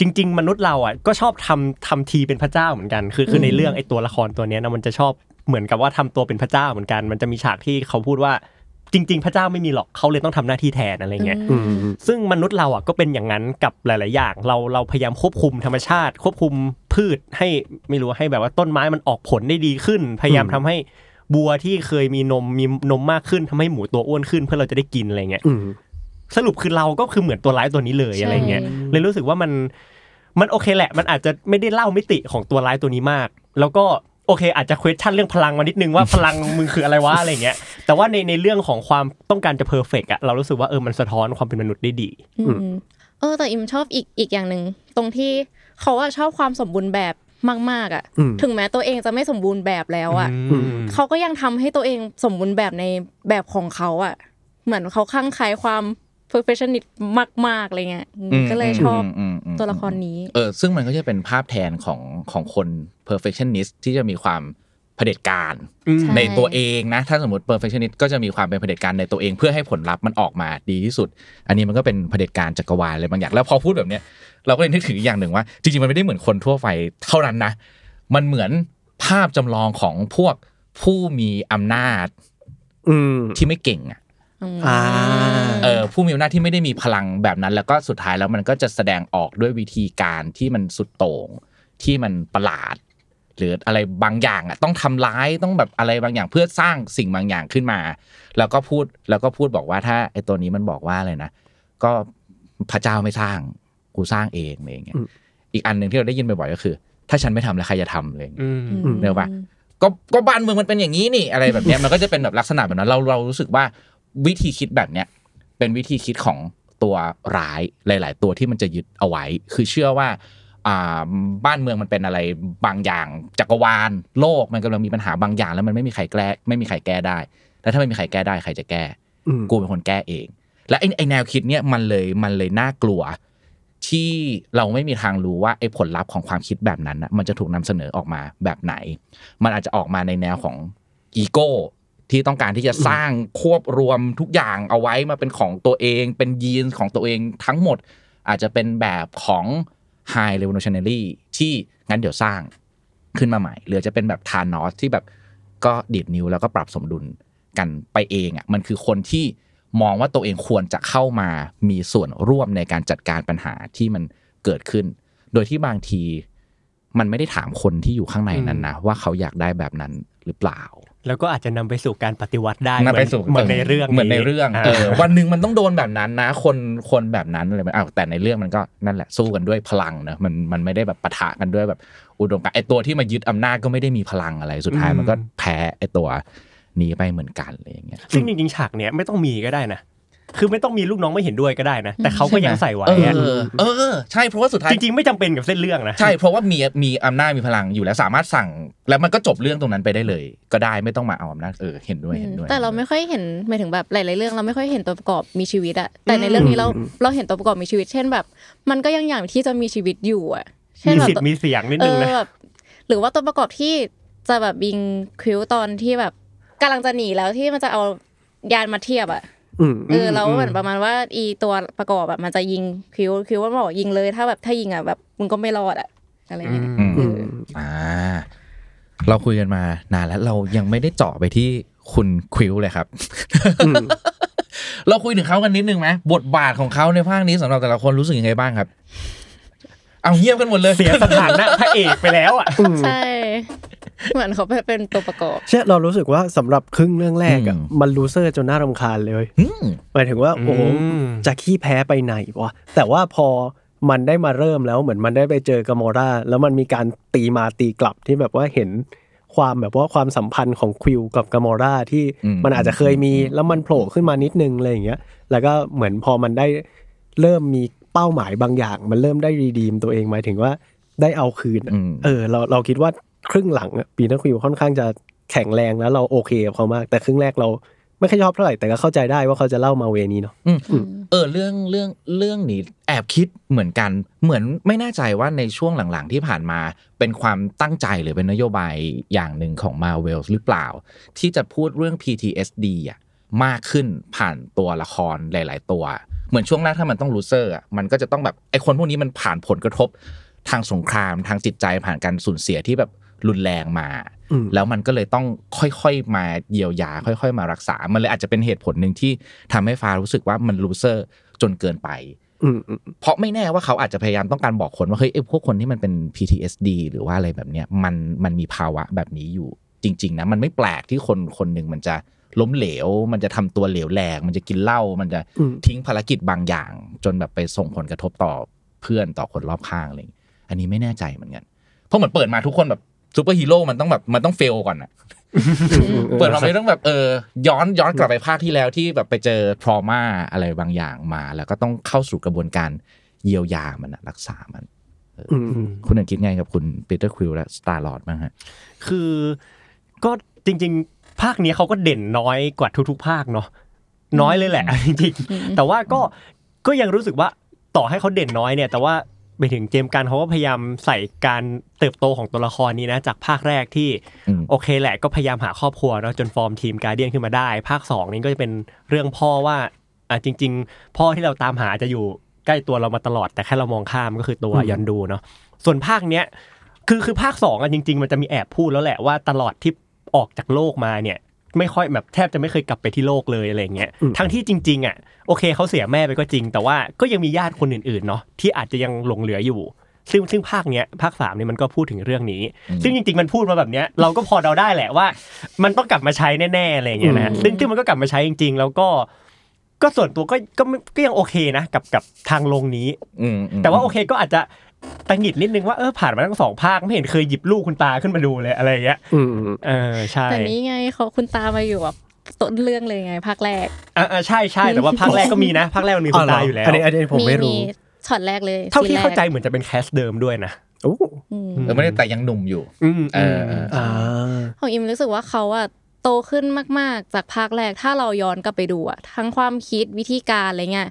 S4: จริง ๆ มนุษย์เราอะก็ชอบทำทำทีเป็นพระเจ้าเหมือนกันคือคือในเรื่องไอ้ตัวละครตัวเนี้ยนะมันจะชอบเหมือนกับว่าทำตัวเป็นพระเจ้าเหมือนกัน มันจะมีฉากที่เขาพูดว่า จริง ๆ พระเจ้าไม่มีหรอกเขาเลยต้องทำหน้าที่แทนอะไรเงี้ย
S1: อืม
S4: ซึ่งมนุษย์เราอะก็เป็นอย่างนั้นกับหลาย ๆ อย่าง เราเราพยายามควบคุมธรรมชาติ ควบคุมพืชให้ไม่รู้ให้แบบว่าต้นไม้มันออกผลได้ดีขึ้น พยายามทำให้บัวที่เคยมีนมมีนมมากขึ้นทำให้หมูตัวอ้วนขึ้น เพื่อเราจะได้กินอะไรเงี้ย
S1: อืม
S4: สรุปคือเราก็คือเหมือนตัวร้ายตัวนี้เลย
S3: ใช่
S4: อะไรเงี้ยเลยรู้สึกว่ามันมันโอเคแหละ มันอาจจะไม่ได้เล่ามิติของตัวร้ายตัวนี้มาก แล้วก็โอเคอาจจะ question เรื่องพลังมานิดนึงว่าพลังมึงคืออะไรวะอะไรเงี้ยแต่ว่าในในเรื่องของความต้องการจะเพอร์เฟกอะเรารู้สึกว่าเออมันสะท้อนความเป็นมนุษย์ได้ดี
S3: อืมเออแต่อิมชอบอีกอีกอย่างหนึ่งตรงที่เขาอะชอบความสมบูรณ์แบบมากๆอะ
S1: อืม
S3: ถึงแม้ตัวเองจะไม่สมบูรณ์แบบแล้วอะ
S4: อืม
S3: เขาก็ยังทำให้ตัวเองสมบูรณ์แบบในแบบของเขาอะเหมือนเขาคลั่งไคล้ความ perfectionist มากๆอะไรเงี้ยอืม
S2: อืม
S3: ก็เลยชอบ
S2: อืมอืม
S3: ตัวละครนี้
S2: เออซึ่งมันก็จะเป็นภาพแทนของของคน perfectionist ที่จะมีความเผด็จการ
S4: อืม
S3: ใช่
S2: ในตัวเองนะ ถ้าสมมติ perfectionist ก็จะมีความเป็นเผด็จการในตัวเอง เพื่อให้ผลลัพธ์มันออกมาดีที่สุด อันนี้มันก็เป็นเผด็จการจักรวาลอะไรบางอย่างแล้วพอพูดแบบเนี้ยเราก็เลยนึกถึงอีกอย่างหนึ่งว่าจริงๆมันไม่ได้เหมือนคนทั่วไปเท่านั้นนะมันเหมือนภาพจำลองของพวกผู้มีอำนาจ
S1: อืม
S2: ที่ไม่เก่งอะ
S1: อ่า
S2: เออผู้มีอำนาจที่ไม่ได้มีพลังแบบนั้น แล้วก็สุดท้ายแล้วมันก็จะแสดงออกด้วยวิธีการที่มันสุดโต่งที่มันประหลาด หรืออะไรบางอย่างอะต้องทำร้ายต้องแบบอะไรบางอย่างเพื่อสร้างสิ่งบางอย่างขึ้นมา แล้วก็พูดแล้วก็พูดบอกว่าถ้าไอ้ตัวนี้มันบอกว่าอะไรนะก็พระเจ้าไม่สร้างกูสร้างเองอะไรอย่างเงี้ย
S1: อืม
S2: อีกอันหนึ่งที่เราได้ยินบ่อยๆก็คือ ถ้าฉันไม่ทำแล้วใครจะทำอะไรอย่างเงี้ย
S4: อืม
S2: เนกอะปะก็ก็บ้านเมืองมันเป็นอย่างนี้นี่อะไรแบบเนี้ยมันก็จะเป็นแบบลักษณะแบบนั้นเราเรารู้สึกว่า วิธีคิดแบบเนี้ยเป็นวิธีคิดของตัวร้ายหลาย ๆ ตัวที่มันจะยึดเอาไว้ คือเชื่อว่าอ่าบ้านเมืองมันเป็นอะไรบางอย่างจักรวาลโลกมันกำลังมีปัญหาบางอย่าง แล้วมันไม่มีใครแก้ไม่มีใครแก้ได้ แล้วถ้าไม่มีใครแก้ได้ใครจะแก้
S1: อืม
S2: กูเป็นคนแก้เอง และไอ้ไอ้แนวคิดเนี้ยมันเลยมันเลยน่ากลัว ที่เราไม่มีทางรู้ว่าไอ้ผลลัพธ์ของความคิดแบบนั้นนะมันจะถูกนำเสนอออกมาแบบไหน มันอาจจะออกมาในแนวของอีโก้ ที่ต้องการที่จะสร้างควบรวมทุกอย่างเอาไว้มาเป็นของตัวเอง เป็นยีนของตัวเองทั้งหมด อาจจะเป็นแบบของ High Revolutionary ที่งั้นเดี๋ยวสร้างขึ้นมาใหม่ หรือจะเป็นแบบทานอสที่แบบก็ดีดนิ้วแล้วก็ปรับสมดุลกันไปเองอะมันคือคนที่มองว่าตัวเองควรจะเข้ามามีส่วนร่วมในการจัดการปัญหาที่มันเกิดขึ้น โดยที่บางทีมันไม่ได้ถามคนที่อยู่ข้างในนั้นนะว่าเขาอยากได้แบบนั้นหรือเปล่า
S4: แล้วก็อาจจะนำไปสู่การปฏิวัติได้
S2: นำไปสู่
S4: เหมือนในเรื่อง
S2: เหมือนในเรื่องาเออวันหนึ่งมันต้องโดนแบบนั้นนะ คนคนแบบนั้นอะไรแบบอ้าวแต่ในเรื่องมันก็นั่นแหละสู้กันด้วยพลังเนอะมันมันไม่ได้แบบปะทะกันด้วยแบบอุดมการณ์ไอตัวที่มายึดอำนาจก็ไม่ได้มีพลังอะไรสุดท้ายมันก็แพ้ไอตัวนี้ไปเหมือนกันอะไรอย่างเงี้ย
S4: ซึ่งจริงๆฉากเนี้ยไม่ต้องมีก็ได้นะ คือไม่ต้องมีลูกน้องไม่เห็นด้วยก็ได้นะ แต่เขาก็ยังใส่ไว้
S2: เอ
S4: อะ
S2: อเออ ใช่เพราะว่าสุดท้าย
S4: จริงๆ ไม่จำเป็นกับเส้นเรื่องนะ
S2: ใช่เพราะว่ามีมีอำนาจมีพลังอยู่แล้วสามารถสั่ง แล้วมันก็จบเรื่องตรงนั้นไปได้เลย ก็ได้ไม่ต้องมาเอาอำนาจเออเห็นด้วยเห็นด้วย
S3: แต่เราไม่ค่อยเห็นหมายถึงแบบหลายๆเรื่องเราไม่ค่อยเห็นตัวประกอบมีชีวิตอะแต่ในเรื่องนี้เราเราเห็นตัวประกอบมีชีวิต เช่นแบบ มันก็ยังอย่างที่จะมีชีวิตอยู่อะเช่น
S4: มี
S3: แบบ
S4: สิทธิ์มีเสียงนิด
S3: เอ
S4: นึง
S3: อ
S4: นะ
S3: แบบหรือว่าตัวประกอบที่จะแบบบิงควิวตอนที่แบบกำลังจะหนีแล้วที่มันจะเอายานมาเทียบอะ
S1: อืม
S3: เออแล้วเหมือนประมาณว่า อีตัวประกอบแบบมันจะยิงคิวคิวมันบอกยิงเลยถ้าแบบถ้ายิงอะแบบมึงก็ไม่รอดอะอะไรเงี้ย
S2: อืม
S3: เออ
S2: อ่าเราคุยกันมานานแล้วเรายังไม่ได้เจาะไปที่คุณควิวเลยครับ เราคุยถึงเขากันนิดนึงไหมบทบาทของเขาในภาคนี้สำหรับแต่ละคนรู้สึกยังไงบ้างครับ เอาเงียบกันหมดเลย
S4: เสียสถานะพระเอกไปแล้วอะ
S3: ใช่ เหมือนเขาเป็นตัวประกอบ
S1: ใช่เรารู้สึกว่าสำหรับครึ่งเรื่องแรกอะ
S2: อืม
S1: มันลูเซอร์จนน่ารำคาญเลย
S2: อืม
S1: หมายถึงว่าโอ้โห
S4: อืม
S1: จะขี้แพ้ไปไหนวะแต่ว่าพอมันได้มาเริ่มแล้วเหมือนมันได้ไปเจอกามอราแล้วมันมีการตีมาตีกลับที่แบบว่าเห็นความแบบว่าความสัมพันธ์ของควิวกับกามอราที่
S2: อืม
S1: มันอาจจะเคยมีแล้วมันโผล่ขึ้นมานิดนึงอะไรอย่างเงี้ย แล้วก็เหมือนพอมันได้เริ่มมีเป้าหมายบางอย่าง มันเริ่มได้รีดีมตัวเองหมายถึงว่าได้เอาคืนอะ
S2: อืม
S1: เออเราเราคิดว่า ครึ่งหลังปีนักควิวค่อนข้างจะแข็งแรงแล้วเราโอเคกับเขามาก แต่ครึ่งแรกเราไม่ค่อยชอบเท่าไหร่แต่ก็เข้าใจได้ว่าเขาจะเล่ามาเวนี้เนาะ
S2: อืมเออเรื่องเรื่องเรื่องนี้แอบคิดเหมือนกัน เหมือนไม่แน่ใจว่าในช่วงหลังๆที่ผ่านมาเป็นความตั้งใจหรือเป็นนโยบายอย่างหนึ่งของ Marvel หรือเปล่า ที่จะพูดเรื่อง PTSD อะมากขึ้นผ่านตัวละครหลาย ๆ ตัว เหมือนช่วงแรกถ้ามันต้องรู้เซอร์อะมันก็จะต้องแบบไอคนพวกนี้มันผ่านผลกระทบทางสงครามทางจิตใจผ่านการสูญเสียที่แบบ รุนแรงมา
S1: อืม
S2: แล้วมันก็เลยต้องค่อยๆมาเยียวยา ค่อย ๆ มารักษา มันเลยอาจจะเป็นเหตุผลหนึ่งที่ทำให้ฟ้ารู้สึกว่ามันลูเซอร์จนเกินไป
S1: อืมอืม
S2: เพราะไม่แน่ว่าเขาอาจจะพยายามต้องการบอกคนว่าเฮ้ยไอ้พวกคนที่มันเป็น PTSD หรือว่าอะไรแบบเนี้ยมันมันมีภาวะแบบนี้อยู่จริง ๆ นะ มันไม่แปลกที่คนคนหนึ่งมันจะล้มเหลว มันจะทำตัวเหลวแหลกมันจะกินเหล้ามันจะ
S1: อืม
S2: ทิ้งภารกิจบางอย่าง จนแบบไปส่งผลกระทบต่อเพื่อนต่อคนรอบข้างอะไรอย่างเงี้ยอันนี้ไม่แน่ใจเหมือนกันเพราะเหมือนเปิดมาทุกคนแบบ ซูเปอร์ฮีโร่มันต้องแบบมันต้อง fail ก่อนอะเปิดมาไม่ต้องแบบเออย้อนย้อนกลับไปภาคที่แล้วที่แบบไปเจอ trauma อะไรบางอย่างมา แล้วก็ต้องเข้าสู่กระบวนการเยียวยามันอะรักษามัน
S1: อืมอืม
S2: คุณอันคิดไงกับคุณ Peter Quill และ Star-Lord บ้างฮะ
S4: คือก็จริง ๆ ภาคนี้เขาก็เด่นน้อยกว่าทุกๆ ภาคเนาะน้อยเลยแหละจริงๆแต่ว่าก็ก็ยังรู้สึกว่าต่อให้เขาเด่นน้อยเนี่ย แต่ว่า ไปถึง James Gunn เขาก็พยายามใส่การเติบโตของตัวละครนี้นะ จากภาคแรกที่
S2: อืม
S4: โอเคแหละก็พยายามหาครอบครัวเนาะจนฟอร์มทีม Guardian ขึ้นมาได้ ภาคสองนี้ก็จะเป็นเรื่องพ่อว่าอะจริง ๆ พ่อที่เราตามหาจะอยู่ใกล้ตัวเรามาตลอด แต่แค่เรามองข้ามก็คือตัวยอนดูเนาะส่วนภาคเนี้ยคือคือภาคสองอะจริง ๆ มันจะมีแอบพูดแล้วแหละว่าตลอดที่ออกจากโลกมาเนี่ย ไม่ค่อยแบบแทบจะไม่เคยกลับไปที่โลกเลยอะไรเงี้ยทั้งที่จริง ๆอะโอเคเขาเสียแม่ไปก็จริง แต่ว่าก็ยังมีญาติคนอื่นๆเนาะที่อาจจะยังหลงเหลืออยู่ ซึ่งซึ่งภาคเนี้ยภาคสามเนี่ยมันก็พูดถึงเรื่องนี้ ซึ่งจริง ๆ มันพูดมาแบบเนี้ยเราก็พอเดาได้แหละว่า มันต้องกลับมาใช้แน่ๆอะไรเงี้ยนะซึ่งซึ่งมันก็กลับมาใช้จริง ๆ แล้วก็ก็ส่วนตัวก็ก็ไม่ก็ยังโอเคนะ กับกับทางลงนี้
S2: อืมอืม
S4: แต่ว่าโอเคก็อาจจะ ตะหงิดนิดนึงว่าเออผ่านมาทั้งสองภาคไม่เห็นเคยหยิบเรื่องคุณตาขึ้นมาดูเลยอะไรอย่างเงี้ย
S1: อืมอืม
S4: เออใช่
S3: แต่นี้ไงเขาคุณตามาอยู่แบบต้นเรื่องเลยไงภาคแรก
S4: อ่าอ่าใช่ใช่แต่ว่าภาคแรกก็มีนะภาคแรกมันมีคุณตาอยู่แล้ว
S1: อันนี้อันนี้ผมไม่รู้
S3: ช็อตแรกเลย
S4: เท่าที่
S3: ซีนแรก
S4: เข้าใจเหมือนจะเป็น cast เดิมด้วยนะ
S1: โอ้
S3: อืม
S2: เออไม่ได้แต่ยังหนุ่มอยู่
S4: อืม
S2: เออเออ
S1: อ่า
S3: ของอิมรู้สึกว่าเขาอะโตขึ้นมาก ๆ จากภาคแรกถ้าเราย้อนกลับไปดูอะทั้งความคิดวิธีการอะไรเงี้ย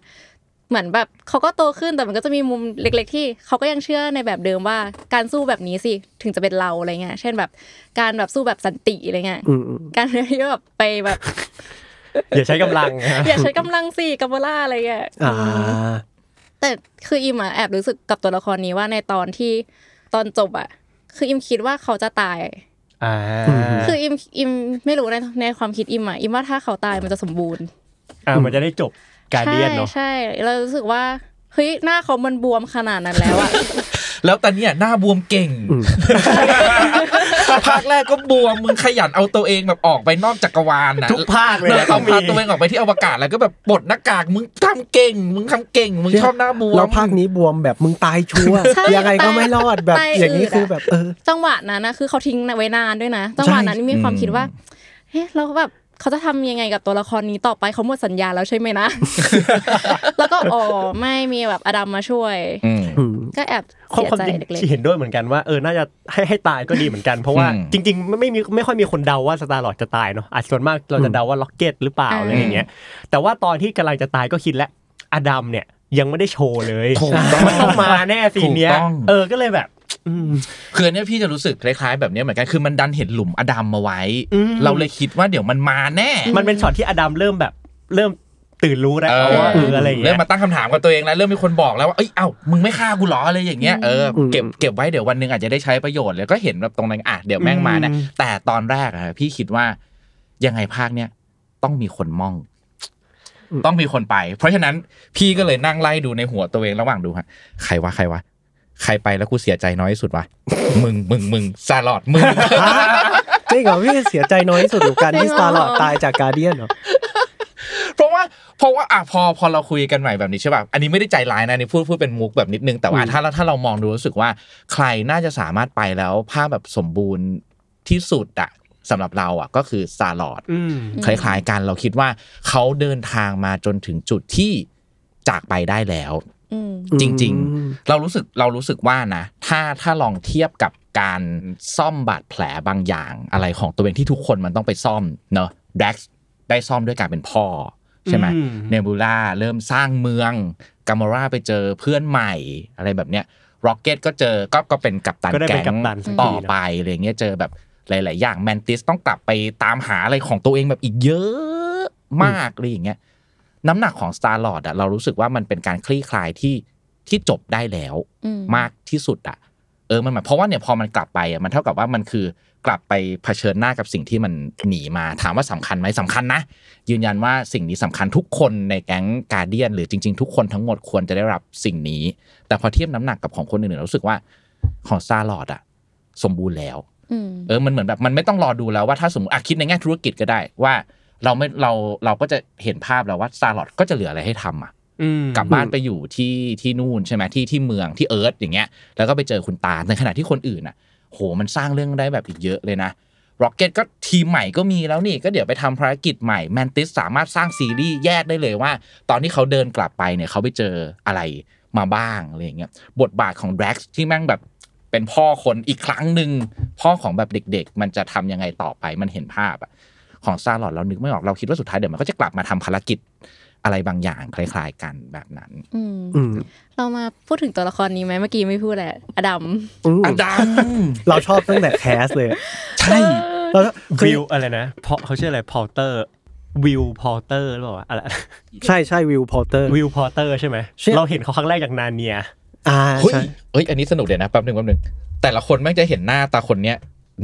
S3: เหมือนแบบเขาก็โตขึ้นแต่มันก็จะมีมุมเล็ก ๆ ที่เขาก็ยังเชื่อในแบบเดิมว่าการสู้แบบนี้สิถึงจะเป็นเราอะไรเงี้ย เช่นแบบการแบบสู้แบบสันติอะไรเงี้ย
S1: อืมอืม
S3: การที่แบบไปแบบ
S4: อย่าใช้กำลังนะ
S3: อย่าใช้กำลังสิกัมเบล่าอะไรเงี้ย
S1: อ่า
S3: แต่คืออิมอะแอบรู้สึกกับตัวละครนี้ว่าในตอนที่ตอนจบอะคืออิมคิดว่าเขาจะตาย
S4: อ่า
S3: คืออิมอิมไม่รู้ในในความคิดอิมอะอิมว่าถ้าเขาตายมันจะสมบูรณ์
S4: อ่ามันจะได้จบ การเดียนเนาะ
S3: ใช่ใช่เรารู้สึกว่าเฮ้ยหน้าเขามันบวมขนาดนั้นแล้วอะ
S2: แล้วตอนเนี้ยหน้าบวมเก่งภาคแรกก็บวมมึงขยันเอาตัวเองแบบออกไปนอกจักรวาลนะ
S4: ทุกภาคเลย
S2: เออ
S4: นะ
S2: เอา
S4: ต้องมี
S2: พาตัวเองออกไปที่อวกาศแล้วก็แบบปลดหน้ากากมึงทำเก่ง มึงทำเก่ง มึงชอบหน้าบวม
S1: แล้วภาคนี้บวมแบบมึงตายชัวร์
S3: ใช่
S1: ยังไงก็ไม่รอดแบบ
S3: ตาย
S1: อย่างนี้
S3: อืดอะ
S1: คือแบบเออ
S3: จังหวะนั้นนะคือเขาทิ้งไว้นานด้วยนะจังหวะนั้นมีความคิดว่าเฮ้ยเราแบบ เขาจะทำยังไงกับตัวละครนี้ต่อไปเขาหมดสัญญาแล้วใช่ไหมนะ แล้วก็อ๋อไม่มีแบบอดัมมาช่วย
S2: อืม
S1: อืม
S3: ก็แอบ
S4: ความ
S3: เสีย
S4: ความ
S3: ใจ
S4: จริง
S3: เล็ก
S4: เห็นด้วยเหมือนกันว่าเออน่าจะให้ให้ตายก็ดีเหมือนกันเพราะว่า
S2: อืม
S4: จริงๆไม่ไม่มีไม่ค่อยมีคนเดาว่าสตาร์ลอดจะตายเนาะอาจส่วนมากเราจะเดาว่าล็อกเก็ตหรือเปล่าอะไรอย่างเงี้ยแต่ว่าตอนที่กำลังจะตายก็คิดแล้วอดัมเนี่ยยังไม่ได้โชว์เลย
S2: ถูกต้อง
S4: มันต้องมาแน่ซีนเนี้ย
S2: ถูกต้อง
S4: เออก็เลยแบบอืม
S2: คืออันเนี้ยพี่จะรู้สึกคล้ายๆแบบเนี้ยเหมือนกันคือมันดันเห็นหลุมอดัมมาไว้
S4: อืม
S2: เราเลยคิดว่าเดี๋ยวมันมาแน่
S4: มันเป็นช็อตที่อดัมเริ่มแบบเริ่มตื่นรู้แล้ว
S2: เออ
S4: ว่าเอออะไรอย่าง
S2: เริ่
S4: เงี้
S2: ม
S4: ย
S2: มาตั้งคำถามกับตัวเองแล้วเริ่มมีคนบอกแล้วว่าเอ้ยเอ้ามึงไม่ฆ่ากูเหรออะไรอย่างเงี้ยเอออ
S1: ม
S2: เก็บเก็บไว้เดี๋ยววันหนึ่งอาจจะได้ใช้ประโยชน์เลยก็เห็นแบบตรงนั้นอะเดี๋ยวแม่งมานะ
S4: อืม
S2: แต่ตอนแรกอะพี่คิดว่ายังไงภาคเนี้ยต้องมีคนมอง ต้องมีคนไป เพราะฉะนั้นพี่ก็เลยนั่งไล่ดูในหัวตัวเองระหว่างดูฮะใครวะใครวะ ใครไปแล้วกูเสียใจน้อยที่สุดวะ มึงมึงมึงซาลอดมึง
S1: จริงเหรอพี่เสียใจน้อยที่สุดกับการที่สตาร์ลอดตายจากการเดียนเหรอ
S2: เพราะว่าเพราะว่าอะพอพอเราคุยกันใหม่แบบนี้ใช่ป่ะอันนี้ไม่ได้ใจร้ายนะนี่พูดพูดเป็นมุกแบบนิดนึงแต่ว่า
S1: อืม
S2: ถ้าถ้าเรามองดูรู้สึกว่า ใครน่าจะสามารถไปแล้วภาพแบบสมบูรณ์ที่สุดอะสำหรับเราอะก็คือซาลอด
S4: อืม
S2: คล้ายๆกันเราคิดว่าเขาเดินทางมาจนถึงจุดที่จากไปได้แล้ว
S3: ๆอืม
S2: จริง
S1: อืม
S2: ๆเรารู้สึกเรารู้สึกว่านะ ถ้าถ้าลองเทียบกับการซ่อมบาดแผลบางอย่างอะไรของตัวเองที่ทุกคนมันต้องไปซ่อมเนอะแด็กได้ซ่อมด้วยการเป็นพ่อใช่ไหม
S4: อืม
S2: เนบูล่าเริ่มสร้างเมืองกามอราไปเจอเพื่อนใหม่อะไรแบบเนี้ยร็อกเก็ตก็เจอก็ก็เป็นกัปตัน
S4: ก็ได้เป็
S2: แก๊
S4: น
S2: ง
S4: กัปตันสักที
S2: ต่อ
S4: เนอะ
S2: ไปอะไรเงี้ยเจอแบบหลาย ๆ อย่างแมนติสต้องกลับไปตามหาอะไรของตัวเองแบบอีกเยอะมากอะไรอย่างเงี้ย น้ำหนักของ Star Lord อะเรารู้สึกว่ามันเป็นการคลี่คลายที่ที่จบได้แล้ว
S3: อืม
S2: มากที่สุดอะเออมันหมายเพราะว่าเนี่ยพอมันกลับไปอะมันเท่ากับว่ามันคือกลับไปเผชิญหน้ากับสิ่งที่มันหนีมาถามว่าสำคัญไหมสำคัญนะยืนยันว่าสิ่งนี้สำคัญทุกคนในแก๊งการเดียน หรือจริง ๆ ทุกคนทั้งหมดควรจะได้รับสิ่งนี้ แต่พอเทียบน้ำหนักกับของคนอื่นๆเรารู้สึกว่าของ Star-Lord อะสมบูรณ์แล้ว
S3: อืม
S2: เออมันเหมือนแบบมันไม่ต้องรอดูแล้วว่าถ้าสมมติอะคิดในแง่ธุรกิจก็ได้ว่า เราไม่เราเราก็จะเห็นภาพแล้วว่า Star-Lord ก็จะเหลืออะไรให้ทำอะ
S4: อืม
S2: กลับบ้านไปอยู่ที่ที่นู่นใช่ไหมที่ที่เมืองที่ Earth อย่างเงี้ย แล้วก็ไปเจอคุณตาในขณะที่คนอื่นอะ โหมันสร้างเรื่องได้แบบอีกเยอะเลยนะ Rocket ก็ทีมใหม่ก็มีแล้วนี่ ก็เดี๋ยวไปทำภารกิจใหม่ Mantis สามารถสร้างซีรีส์แยกได้เลยว่า ตอนที่เขาเดินกลับไปเนี่ยเขาไปเจออะไรมาบ้างอะไรอย่างเงี้ยบทบาทของแดร็กที่แม่งแบบเป็นพ่อคนอีกครั้งหนึ่งพ่อของแบบเด็ก ๆ มันจะทำยังไงต่อไปมันเห็นภาพอะ ของซาลอดเรานึกไม่ออกเราคิดว่าสุดท้ายเดี๋ยวมันก็จะกลับมาทำภารกิจอะไรบางอย่างคล้าย ๆ กันแบบนั้น
S3: อืม
S1: อืม
S3: เรามาพูดถึงตัวละครนี้ไหมเมื่อกี้ไม่พูดแหละอดัม
S1: อืม
S2: อดัม
S1: เราชอบตั้งแต่แคสเลยอะ
S2: ใช่
S1: แล้วคือ
S4: วิวอะไรนะเพราะเขาชื่ออะไรพอเตอร์วิวพอเตอร์หรือเปล่าวะอะไร
S1: ใช่ใช่วิวพอเตอร์
S4: วิวพอเตอร์ใช่ไหม
S1: ใช่
S4: เราเห็นเขาครั้งแรกจากนาเนีย
S1: อ่า
S2: เฮ้ย
S1: ใช่
S2: เอ้ยอันนี้สนุกเดี๋ยวนะแป๊บหนึ่งแป๊บหนึ่งแต่ละคนแม่งจะเห็นหน้าตาคนเนี้ย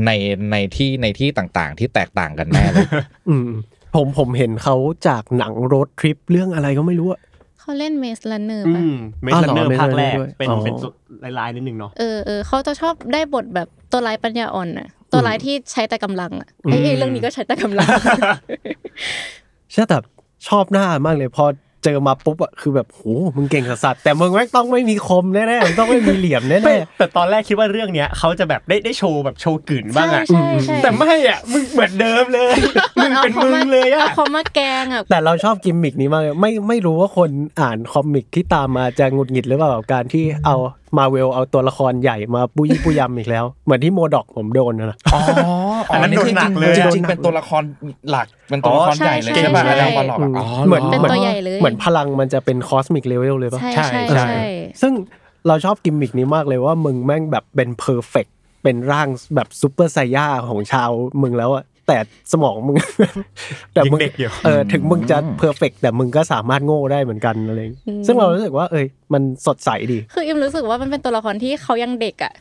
S2: ในในที่ในที่ต่างๆ ที่แตกต่างกันแน่เลย
S1: อืมผมผมเห็นเขาจากหนังโรดทริปเรื่องอะไรก็ไม่รู้อะ
S3: เขาเล่นเมสลันเนอร์
S4: อื
S3: ป่ะ
S4: มเม
S1: อ้าว
S4: สั
S1: เหร
S4: น
S1: อ
S4: เนอร์ภาคแรก
S1: Maze Runner ด้วย
S4: เป็น
S1: อ๋อ
S4: เป็นลายๆนิดนึงเนาะ
S3: เออเออเขาจะชอบได้บทแบบตัวร้ายปัญญาอ่อนน่ะตัวร้ายที่ใช้แต่กำลังอะเอ้ยเอ้ยเรื่องนี้ก็ใช้แต่กำลัง
S1: ใช่แต่ชอบหน้ามากเลยพอ เจอมาปุ๊บอะคือแบบโหมึงเก่งสัสๆแต่มึงแม่งต้องไม่มีคมแน่ๆมึงต้องไม่มีเหลี่ยมแน่
S4: ไม่แต่ตอนแรกคิดว่าเรื่องเนี้ยเขาจะแบบได้ได้โชว์แบบโชว์กึ๋นบ้าง
S3: ใช่
S4: อะ
S3: ใช่ใช่
S4: แต่ไม่อะมึงเหมือนเดิมเลยมึงเป็นมึงเลยอะ
S3: เอาเขามาแกงอะ
S1: ๆแต่เราชอบกิมมิกนี้มากเลยไม่ไม่รู้ว่าคนอ่าน comic ที่ตามมาจะหงุดหงิดหรือเปล่ากับการที่เอามาเวลเอาตัวละครใหญ่มาปู้ยี่ปู้ยำอีกแล้ว เหมือนที่ M.O.D.O.K.ผมโดนนะนะ
S2: อ๋ออ๋ออันนี้คือจริงๆจริงๆเป็นตัวละครหลักเป็นตัวละครใหญ่เลยใช่ป่ะ
S3: ใช่ใช่
S2: ดัมบอลล็อกอะอ๋อ
S1: เหมือน
S3: เป็น
S1: เหมือน
S3: ตัวใหญ่เลย
S1: เหมือนพลังมันจะเป็น cosmic level เลยปะ
S3: ใช่
S4: ใช่
S3: ใช่
S4: ใช่
S3: ใช่
S1: ซึ่งเราชอบกิมมิกนี้มากเลยว่ามึงแม่งแบบเป็น perfect เป็นร่างแบบซูเปอร์ไซย่าของชาวมึงแล้วอะ แต่สมองมึง แต่มึง
S4: ยังเด็กอยู่
S1: เออถึงมึงจะ perfect แต่มึงก็สามารถโง่ได้เหมือนกันอะไรอย่างเงี้ยซึ่งเรารู้สึกว่าเอ้ยมันสดใสดี
S3: คืออิมรู้สึกว่ามันเป็นตัวละครที่เขายังเด็กอะ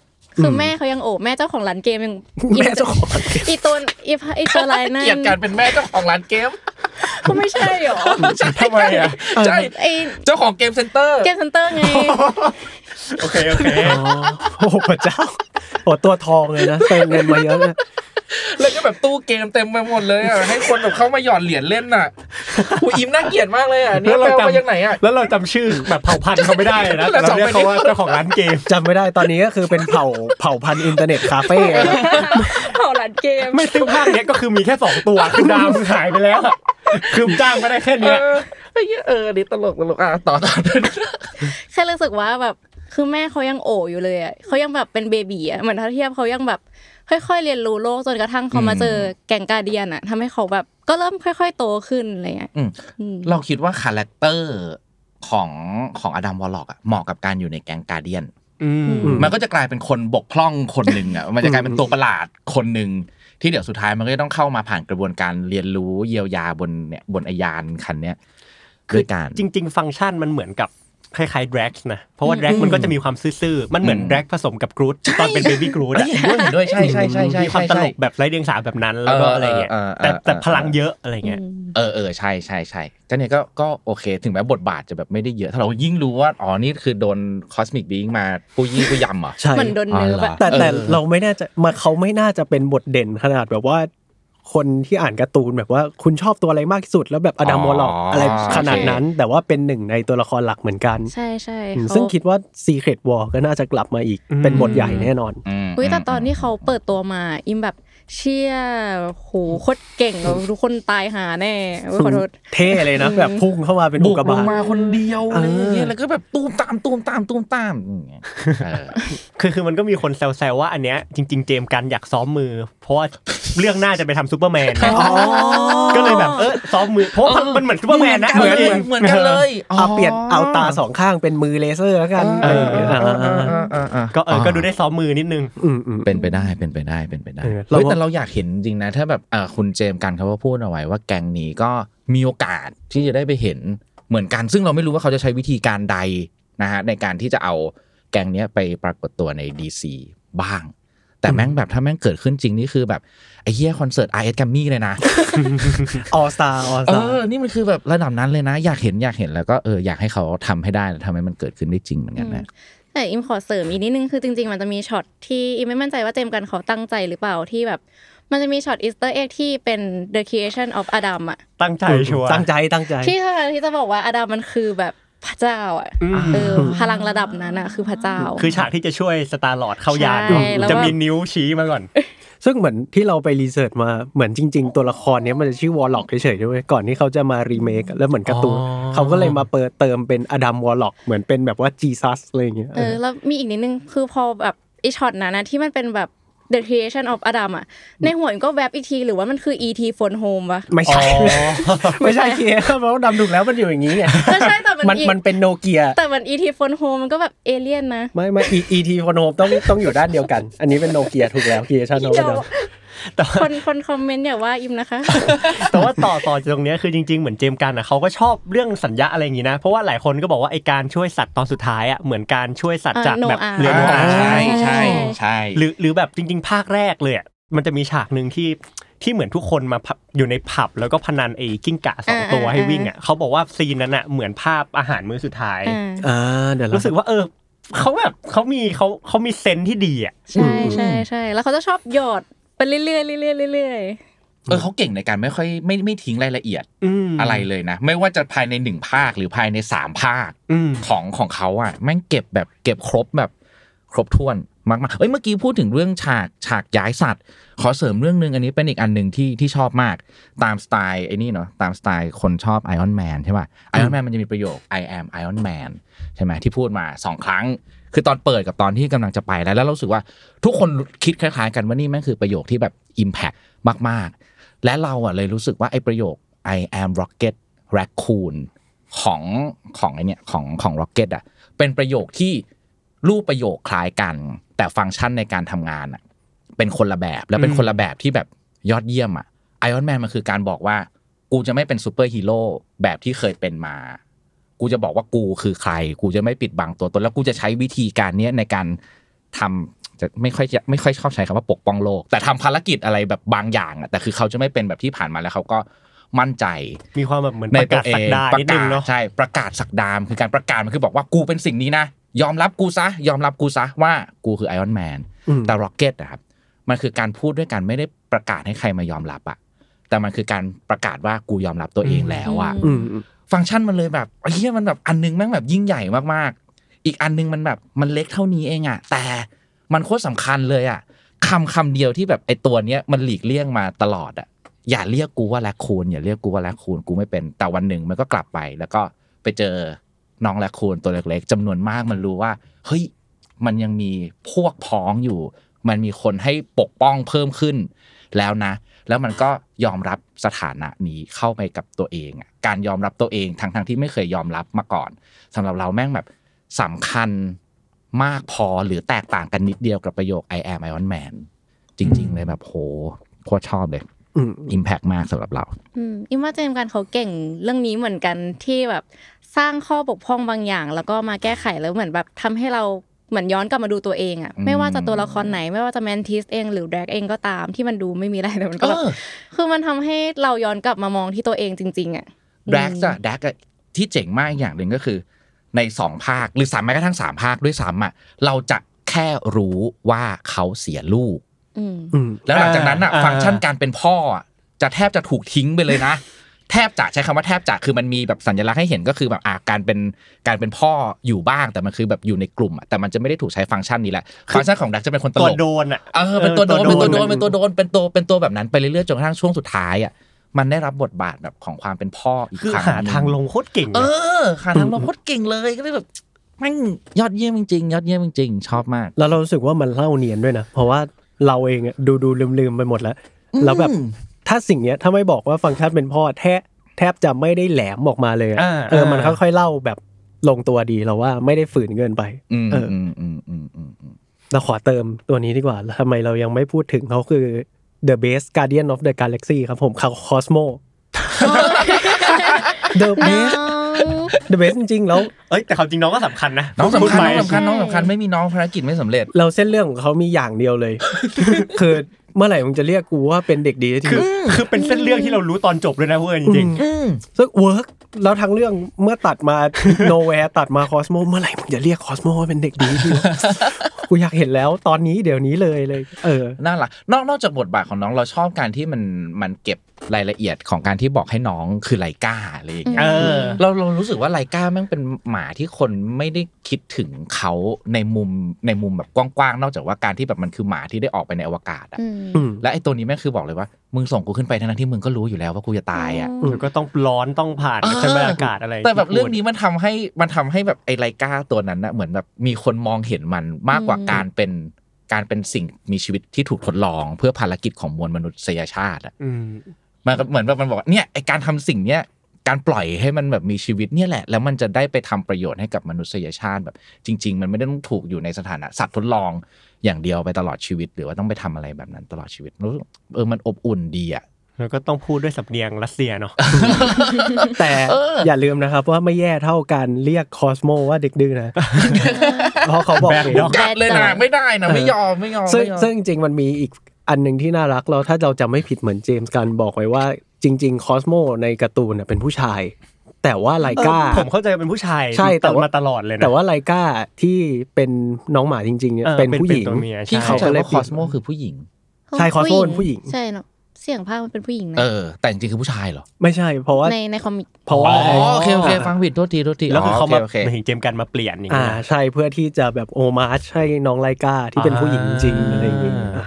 S3: คือแม่เขายังโอบแม่เจ้าของร้านเกมยัง
S1: แม่เจ้าของร้านเกม
S3: อีตัวอีพอีตัวอะไรนั่น
S2: เกลียดการเป็นแม่เจ้าของร้านเกม
S3: เขาไม่ใช่หรอ
S4: ทำไมอะ
S2: ใช่
S3: ไอ
S2: เจ้าของเกมเซ็นเตอร์
S3: เกมเซ็นเตอร์ไง
S4: โอเคโอเค
S1: อ๋อโอ้โหพระเจ้าโอ้ตัวทองเลยนะเติมเงินมาเยอะเลย
S2: แล้วก็แบบตู้เกมเต็มไปหมดเลยอะให้คนแบบเข้ามาหยอดเหรียญเล่นน่ะกูอิมน่าเกลียดมากเลยอะนี่
S4: แล้ว
S2: แปล
S4: เรา
S2: มาจาก
S4: จำ
S2: ไหนอะ
S4: แล้วเราจำชื่อแบบเผ่าพันธุ์เขาไม่ได้นะแต่เราเรียกเขาว่าเจ้าของร้านเกม
S1: จำไม่ได้ตอนนี้ก็คือเป็นเผ่าเผ่าพันธุ์อินเทอร์เน็ตคาเฟ่อะ
S3: เผาร้านเกม
S4: ไม่ซึ่งภาคเนี้ยก็คือมีแค่สองตัวคือดาวหายไปแล้วอะคือจ้างมาได้แค่
S2: เอ
S4: เนี้ย
S2: อไอ้เหี้ยเออนี่ตลกตลกอะต่อต่อ
S3: แค่รู้สึกว่าแบบคือแม่เขายังโออยู่เลยอะเขายังแบบเป็นเบบีอะเหมือนถ้าเทียบเขายังแบบค่อยๆเรียนรู้โลกจนกระทั่งเขามาเจอแก่งกาเดียนอะทำให้เขาแบบก็เริ่มค่อย ๆ โตขึ้นอะไรเงี้ย
S2: อืม
S3: อืม
S2: เราคิดว่าคาแรคเตอร์ของของอดัมวอลล็อกอะเหมาะกับการอยู่ในแก๊งการเดียน
S4: อื ม
S2: มันก็จะกลายเป็นคนบกพร่องคนหนึ่งอะมันจะกลายเป็นตัวประหลาดคนหนึ่งที่เดี๋ยวสุดท้ายมันก็ต้องเข้ามาผ่านกระบวนการเรียนรู้เยียวยาบนเนี่ยบนไอยานคันเนี้ย
S4: คื
S2: ด้
S4: อ
S2: วยการ
S4: จริง ๆ ฟังก์ชันมันเหมือนกับ คล้ายๆ drag นะ เพราะว่า drag มันก็จะมีความซื่อๆ มันเหมือน
S2: อืม
S4: drag ผสมกับกรูดตอนเป็น baby กรูด
S2: เอ้ยเห็นด้วยเห็นด้วยใช่ใช่ใช่ใช่
S4: มีความ
S2: ใช่
S4: ต
S2: ใช่
S4: ลกแบบไร้เดียงสาแบบนั้นแล้วก็
S2: เออ
S4: อะไรเงี้ย
S2: เออเออ
S4: แต่แต่
S2: เออ
S4: พลังเยอะอะไรเงี้ย
S2: เออเออใช่ใช่ใช่ก็เนี่ยก็ก็โอเค ถึงแม้บทบาทจะแบบไม่ได้เยอะ ถ้าเรายิ่งรู้ว่าอ๋อนี่คือโดน cosmic being มาปู้ยี่ปู้ยำเหรอ
S1: ใช่
S3: เหมือนโดน nerf อะ
S1: แต่แต่
S2: เออ
S1: เราไม่น่าจะมาเขาไม่น่าจะเป็นบทเด่นขนาดแบบว่า คนที่อ่านการ์ตูนแบบว่าคุณชอบตัวอะไรมากที่สุด แล้วแบบ Adam Warlock อะไรขนาดนั้น แต่ว่าเป็นหนึ่งในตัวละครหลักเหมือนกัน
S3: ใช่ใช่
S1: อืม
S3: เขา
S1: ซึ่งคิดว่า Secret War ก็น่าจะกลับมาอีก
S4: อืม
S1: เป็นบทใหญ่แน่นอน
S2: ม
S3: อุ้ยแต่ตอนที่เขาเปิดตัวมาอิมแบบ เชี่ยโหโคตรเก่งอะทุกคนตายห่าแน่เว้ยขอโทษ
S1: เท่เลยนะ
S3: อืม
S1: แบบพุ่งเข้ามาเป็น
S2: บุ
S1: อุ
S2: ก
S1: ก
S2: ล
S1: กางบาต
S2: มาคนเดียวอะไรอย่างเงี้ย
S1: เออ
S2: แล้วก็แบบตูมตามตูมตามตูมตามอย่างเงี้ยเออ
S4: คือคือมันก็มีคนแซวๆว่าอันเนี้ยจริง ๆ James Gunn อยากซ้อมมือ เพราะว่าเรื่องหน้าจะไปทำซูเปอร์แมนนะก็เลยแบบเออซ้อมมือเพราะว่ามันเหมือนซูเปอร์แมนนะ
S2: เหมือน
S4: จริง
S2: เหมือนกันเลย
S1: เอาเปลี่ยนเอาตาสองข้างเป็นมือเลเซอร์แล้วกัน
S4: เออ
S1: อะไรอย่างเงี้ย
S2: เออเออ
S1: อ่า
S2: เออเออ
S4: ก็เออก็ดูได้ซ้อมมือนิดนึง
S1: อืมอืม
S2: เป็นไปได้เป็นไปได้เป็นไปได้
S1: เออ
S2: เฮ้ย
S1: เราว่า
S2: แต่เราอยากเห็นจริงนะ ถ้าแบบเออคุณเจมส์กันเขาก็พูดเอาไว้ว่าแกงนี้ก็มีโอกาสที่จะได้ไปเห็นเหมือนกัน ซึ่งเราไม่รู้ว่าเขาจะใช้วิธีการใดนะฮะในการที่จะเอาแกงเนี้ยไปปรากฏตัวใน DC บ้าง แต่แม่งแบบถ้าแม่งเกิดขึ้นจริงนี่คือแบบไอ้เหี้ยคอนเสิร์ต RS แกมมี่เลยนะ
S1: ออสตาออส
S2: เอ
S1: ตา
S2: อนี่มันคือแบบระดับนั้นเลยนะ อยากเห็นอยากเห็นแล้วก็เอออยากให้เขาทำให้ได้แล้วทำให้มันเกิดขึ้นได้จริงเหมือนกันนะ
S3: แต่อิมขอเสริมอีกนิดนึงคือจริงๆ มันจะมีช็อตที่อิมไม่มั่นใจว่า James Gunn เขาตั้งใจหรือเปล่าที่แบบ มันจะมีช็อต Easter egg ที่เป็น the creation of Adam อะ
S4: ตั้งใจชัวร์
S1: ตั้งใจตั้งใจ
S3: ที่เธอที่จะบอกว่าอดัมมันคือแบบพระเจ้าอะ
S4: อืม
S3: เออพลังระดับนั้นอะคือพระเจ้า
S4: คือฉากที่จะช่วย Star-Lord เข้ายาน
S3: ใช่แล้ว
S4: จะมี
S3: ว่า
S4: นิ้วชี้มาก่อน
S1: ซึ่งเหมือนที่เราไป research มาเหมือนจริง ๆ ตัวละครเนี้ยมันจะชื่อ Warlock เฉยๆด้วยก่อนที่เขาจะมารีเมคแล้วเหมือนการ์ตูน
S4: อ๋อ
S1: เขาก็เลยมาเปิดเติมเป็นอดัมวอลล็อกเหมือนเป็นแบบว่าจีซัสอะไรอย่างเงี้ย
S3: เออแล้วมีอีกนิดนึงคือพอแบบไอช็อตนั้นนะที่มันเป็นแบบ the creation of Adam อะในหัวอิมก็แวบอีกทีหรือว่ามันคือ E.T. phone home ปะ
S1: ไม่ใช่ไม่ใช่เคเพราะว่าดำถูกแล้วมันอยู่อย่างนี้ไง
S3: ก็ใช่แต่มัน
S1: มัน
S3: อี
S1: มันเป็นโนเกีย
S3: แต่มัน E.T. phone home มันก็แบบเอเลี่ยนนะ
S1: ไม่ไม่อีทีโฟนโฮมต้องต้องอยู่ด้านเดียวกัน อันนี้เป็นโนเกียถูกแล้วเกีย ร์ชันโน
S3: เดี๋ยว
S1: เกีย
S4: แต่ว่า
S3: คนคนคอมเมนต์อย่าว่าอิมนะคะ
S4: แต่ว่าต่อต่อจากตรงเนี้ยคือจริงๆ เหมือนเจมส์กันอะเขาก็ชอบเรื่องสัญญาอะไรอย่างงี้นะ เพราะว่าหลายคนก็บอกว่าไอการช่วยสัตว์ตอนสุดท้ายอะเหมือนการช่วยสัตว์
S3: อ่า
S4: จากแบบ
S3: โนอาห์
S4: เรือโนอาห์
S2: ใช่ใช่ใช่
S4: หรือหรือแบบจริง ๆ ภาคแรกเลยอะมันจะมีฉากหนึ่งที่ที่เหมือนทุกคนมาพับอยู่ในผับแล้วก็พนันไอ้กิ้งก่าสอง
S3: อ่า
S4: ตัวให้
S3: อ่า
S4: วิ่งอะเขาบอกว่าซีนนั้นอะเหมือนภาพอาหารมื้อสุดท้าย
S3: อ่า
S1: อ่าเดี๋ยว
S4: รู้สึกว่าเออเขาแบบเขามีเขาเขามีเซนส์ที่ดีอะ
S3: ใช่ใช่ใช่แล้วเขาจะชอบหยอด ไปเรื่อยๆเรื่อยๆเรื่อย
S2: เออเขาเก่งในการไม่ค่อยไม่ไม่ทิ้งรายละเอียด
S4: อืม
S2: อะไรเลยนะ ไม่ว่าจะภายในหนึ่งภาคหรือภายในสามภาค
S4: อืม
S2: ของของเขาอะแม่งเก็บแบบเก็บครบแบบครบถ้วนมากๆเอ้ยเมื่อกี้พูดถึงเรื่องฉากฉากย้ายสัตว์ ขอเสริมเรื่องหนึ่งอันนี้เป็นอีกอันหนึ่งที่ที่ชอบมากตามสไตล์ไอ้นี่เนาะตามสไตล์คนชอบไอออนแมนใช่ป่ะไอออนแมนมันจะมีประโยค I am Iron Man ใช่ไหมที่พูดมาสองครั้ง คือตอนเปิดกับตอนที่กำลังจะไปแล้ว แล้วเรารู้สึกว่าทุกคนคิดคล้ายๆกันว่านี่แม่งคือประโยคที่แบบ Impact มากๆ และเราอะเลยรู้สึกว่าไอ้ประโยค I am Rocket Raccoon ของของไอเนี่ยของของ Rocket อะเป็นประโยคที่รูปประโยคคล้ายกัน แต่ฟังก์ชันในการทำงานอะเป็นคนละแบบแล้วเป็นคนละแบบที่แบบยอดเยี่ยมอะไอออนแมนมันคือการบอกว่า กูจะไม่เป็นซูเปอร์ฮีโร่แบบที่เคยเป็นมา กูจะบอกว่ากูคือใคร กูจะไม่ปิดบังตัวตนแล้วกูจะใช้วิธีการเนี้ยในการทำจะไม่ค่อยจะไม่ค่อยชอบใช้คำว่าปกป้องโลก แต่ทำภารกิจอะไรแบบบางอย่างอะแต่คือเขาจะไม่เป็นแบบที่ผ่านมาแล้วเขาก็มั่นใจ
S4: มีความแบบเหมือน
S2: ใน
S4: ประ
S2: ตั
S4: กาวศ
S2: เอ
S4: สัก
S2: ง
S4: ดา
S2: ประ
S4: นิดนึ
S2: กางศ
S4: เนาะ
S2: ใช่ประกาศศักดาคือการประกาศมันคือบอกว่ากูเป็นสิ่งนี้นะยอมรับกูซะยอมรับกูซะว่ากูคือ Iron Man อืมแต่ Rocket อะครับมันคือการพูดด้วยกันไม่ได้ประกาศให้ใครมายอมรับอะ แต่มันคือการประกาศว่ากูยอมรับตัวเองแล้วอะ
S1: อืมอืม
S2: ฟังก์ชันมันเลยแบบเฮียมันแบบอันนึงแม่งแบบยิ่งใหญ่มากๆ อีกอันนึงมันแบบมันเล็กเท่านี้เองอะแต่มันโคตรสำคัญเลยอะคำคำเดียวที่แบบไอตัวเนี้ยมันหลีกเลี่ยงมาตลอดอะอย่าเรียกกูว่าแลคคูนอย่าเรียกกูว่าแลคคูนกูไม่เป็นแต่วันหนึ่งมันก็กลับไป แล้วก็ไปเจอน้องแลคคูนตัวเล็ก ๆจำนวนมากมันรู้ว่าเฮ้ยมันยังมีพวกพ้องอยู่ มันมีคนให้ปกป้องเพิ่มขึ้น แล้วนะ แล้วมันก็ยอมรับสถานะนี้เข้าไปกับตัวเองอะการยอมรับตัวเองทั้งทงๆที่ไม่เคยยอมรับมาก่อนสำหรับเราแม่งแบบสำคัญมากพอหรือแตกต่างกันนิดเดียวกับประโยค I am Iron Man จริง ๆ เลยแบบโหโคตรชอบเลย
S1: อืม
S2: อิมแพกมากสำหรับเรา
S3: อืมอิมว่าเจมส์กันเขาเก่งเรื่องนี้เหมือนกันที่แบบสร้างข้อบกพร่องบางอย่าง แล้วก็มาแก้ไขแล้วเหมือนแบบทำให้เรา เหมือนย้อนกลับมาดูตัวเองอะ
S2: อืม
S3: ไม่ว่าจะตัวละครไหน ไม่ว่าจะแมนทิสเองหรือแดกเองก็ตามที่มันดูไม่มีอะไรแต่มันก็แบบ
S2: เออ
S3: คือมันทำให้เราย้อนกลับมามองที่ตัวเองจริง ๆอะ
S2: แดกอะแดกอะที่เจ๋งมากอีกอย่างหนึ่งก็คือ ในสองภาคหรือสามแม้กระทั่งสามภาคด้วยซ้ำอะเราจะแค่รู้ว่าเขาเสียลูก
S3: อืม
S1: อืม
S2: แล้วหลังจากนั้นอะ
S4: อ่า
S2: ฟังก์ชันการเป็นพ่ออะจะแทบจะถูกทิ้งไปเลยนะ แทบจะใช้คำว่าแทบจะคือมันมีแบบสัญลักษณ์ให้เห็นก็คือแบบอ่าการเป็นการเป็นพ่ออยู่บ้าง แต่มันคือแบบอยู่ในกลุ่มอะแต่มันจะไม่ได้ถูกใช้ฟังก์ชันนี้แหละฟังก์ชันของดักจะเป็นคนต
S4: ตัว
S2: ลก
S4: โดนอะ
S2: เออเป็นตัวโดนเป็นตัวโดน
S4: อะ
S2: เป็นตัวโดนเป็นตัวเป็นตัวแบบนั้นไปเรื่อยๆจนกระทั่งช่วงสุดท้ายอะมันได้รับบทบาทแบบของความเป็นพ่ออีก
S4: คือ
S2: ครั้ง
S4: หา
S2: นึ่
S4: ทางลงโคตรเก่ง
S2: เอ
S4: นะ
S2: อหาทางลงโคตรเก่งเลยก็เลยแบบแม่งยอดเยี่ยมจริงๆยอดเยี่ยมจริงๆชอบมาก
S1: แล้วเรารู้สึกว่ามันเล่าเนียนด้วยนะ เพราะว่าเราเองอะดูดูลืมลืมๆไปหมดแล้ว แล้วแบบ ถ้าสิ่งเนี้ยถ้าไม่บอกว่าฟังก์ชันเป็นพ่อแทบแทบจะไม่ได้แหลมออกมาเลยอะ
S4: อ่า
S1: เออมัน
S4: อ่า
S1: ค่อยๆเล่าแบบลงตัวดีเราว่าไม่ได้ฝืนเกินไป
S2: อืม
S1: เออ
S2: อืมอืมอืมอืมอืม
S1: เราขอเติมตัวนี้ดีกว่าทำไมเรายังไม่พูดถึงเขาคือ The Best Guardian of the Galaxy ครับผมเขาคอสโม The Best The Best จริงๆแล้ว
S4: เอ้ยแต่ความจริงน้องก็สำคัญนะ
S2: น้อง
S4: พูด
S2: สำคัญ
S4: ไป
S2: น้องสำคัญน้องสำคัญไม่มีน้องภารกิจไม่สำเร็จ
S1: เราเส้นเรื่องของเขามีอย่างเดียวเลย คือ เมื่อไหร่มึงจะเรียกกูว่าเป็นเด็กดีที
S4: คือคือเป็นเส้นเรื่องที่เรารู้ตอนจบด้วยนะเว้ยจริง
S1: ซึ่ง work แล้วทั้งเรื่องเมื่อตัดมา Knowhere ตัดมา Cosmo เมื่อไหร่มึงจะเรียก Cosmo ว่าเป็นเด็กดีทีวะกูอยากเห็นแล้วตอนนี้เดี๋ยวนี้เลยเลย เออ
S2: น่ารักนอกนอกจากบทบาทของน้องเราชอบการที่มันมันเก็บรายละเอียดของการที่บอกให้น้องคือ Laika อะไรอย่างเงี้ย
S4: เออ
S2: เราเรารู้สึกว่า Laika แม่งเป็นหมาที่คนไม่ได้คิดถึงเขาในมุมในมุมแบบกว้างๆ นอกจากว่าการที่แบบมันคือหมาที่ได้ออกไปในอวกาศอะ
S3: อืม
S1: อืม
S2: และไอ้ตัวนี้แม่งคือบอกเลยว่า มึงส่งกูขึ้นไปทั้งๆที่มึงก็รู้อยู่แล้วว่ากูจะตายอะ
S4: ๆแล้วก็ต้องร้อนต้องผ่านชั้นบรรยากาศอะไร
S2: แต่แบบเรื่องนี้มันทำให้มันทำให้แบบไอ้ไลกาตัวนั้นนะเหมือนแบบมีคนมองเห็นมันมากกว่า
S3: อืม
S2: การเป็นการเป็นสิ่งมีชีวิตที่ถูกทดลองเพื่อภารกิจของมวลมนุษยชาติอะ
S4: อื ม
S2: มันก็เหมือนแบบมันบอกว่าเนี่ยไอการทำสิ่งเนี้ยการปล่อยให้มันแบบมีชีวิตเนี่ยแหละ แล้วมันจะได้ไปทำประโยชน์ให้กับมนุษยชาติแบบ จริง ๆ มันไม่ได้ต้องถูกอยู่ในสถานะสัตว์ทดลองอย่างเดียวไปตลอดชีวิต หรือว่าต้องไปทำอะไรแบบนั้นตลอดชีวิตรู้สึกเออมันอบอุ่นดีอะ
S4: แล้วก็ต้องพูดด้วยสำเนียงรัสเซียเนาะ
S1: แต่อย่าลืมนะครับว่าไม่แย่เท่าการเรียกคอสโมว่าเด็กดื้อนะเพราะเขาบอก
S4: แบก
S1: เอง
S4: ดอก
S2: กัดเลยนะไม่ได้นะไม่ยอมไม่ยอม
S1: ซึ่ง
S2: ไม่ยอม
S1: ซึ่งจริงๆมันมีอีก อันหนึ่งที่น่ารักเราถ้าเราจะไม่ผิดเหมือนเจมส์กันบอกไว้ว่า จริง ๆ คอสโมในการ์ตูนน่ะเป็นผู้ชาย แต่ว่าไลกา
S4: ผมเข้าใจเป็นผู้ชาย
S1: ใช่แต่ว่า
S4: มาตลอดเลยนะ
S1: แต่ว่าไลกาที่เป็นน้องหมาจริงๆเนี่ย
S4: ออ
S1: เป็นผู้หญิง
S4: ตัวเมีย
S2: พี่
S4: ใช่
S2: เข้าใจ
S1: ก็เลย
S2: ว่าคอสโมคือผู้หญิง
S1: ใช่คอสโมเป็นผู้หญิง
S3: ใช่เนาะเสียงภาคมันเป็นผู้หญิงนะ
S2: เออแต่จริงๆคือผู้ชายเหรอ
S1: ไม่ใช่เพราะว่า
S3: ในในคอมิก
S1: เพราะ
S2: อ๋
S1: ว่า
S2: อโอเคโอเคฟังผิดโทษทีโทษที
S4: แล้วคือเขามา
S2: โอเคโอ
S4: มา
S2: เค
S4: ถึงเจมส์กันมาเปลี่ยนอย่าง
S1: อ่า
S4: เงี้ย
S1: ใช่เพื่อที่จะแบบโอมาชให้น้องไลกาที่เป็นผู้หญิงจริงๆ
S4: อ่า
S1: อะไรอย่างเงี้ยอ่า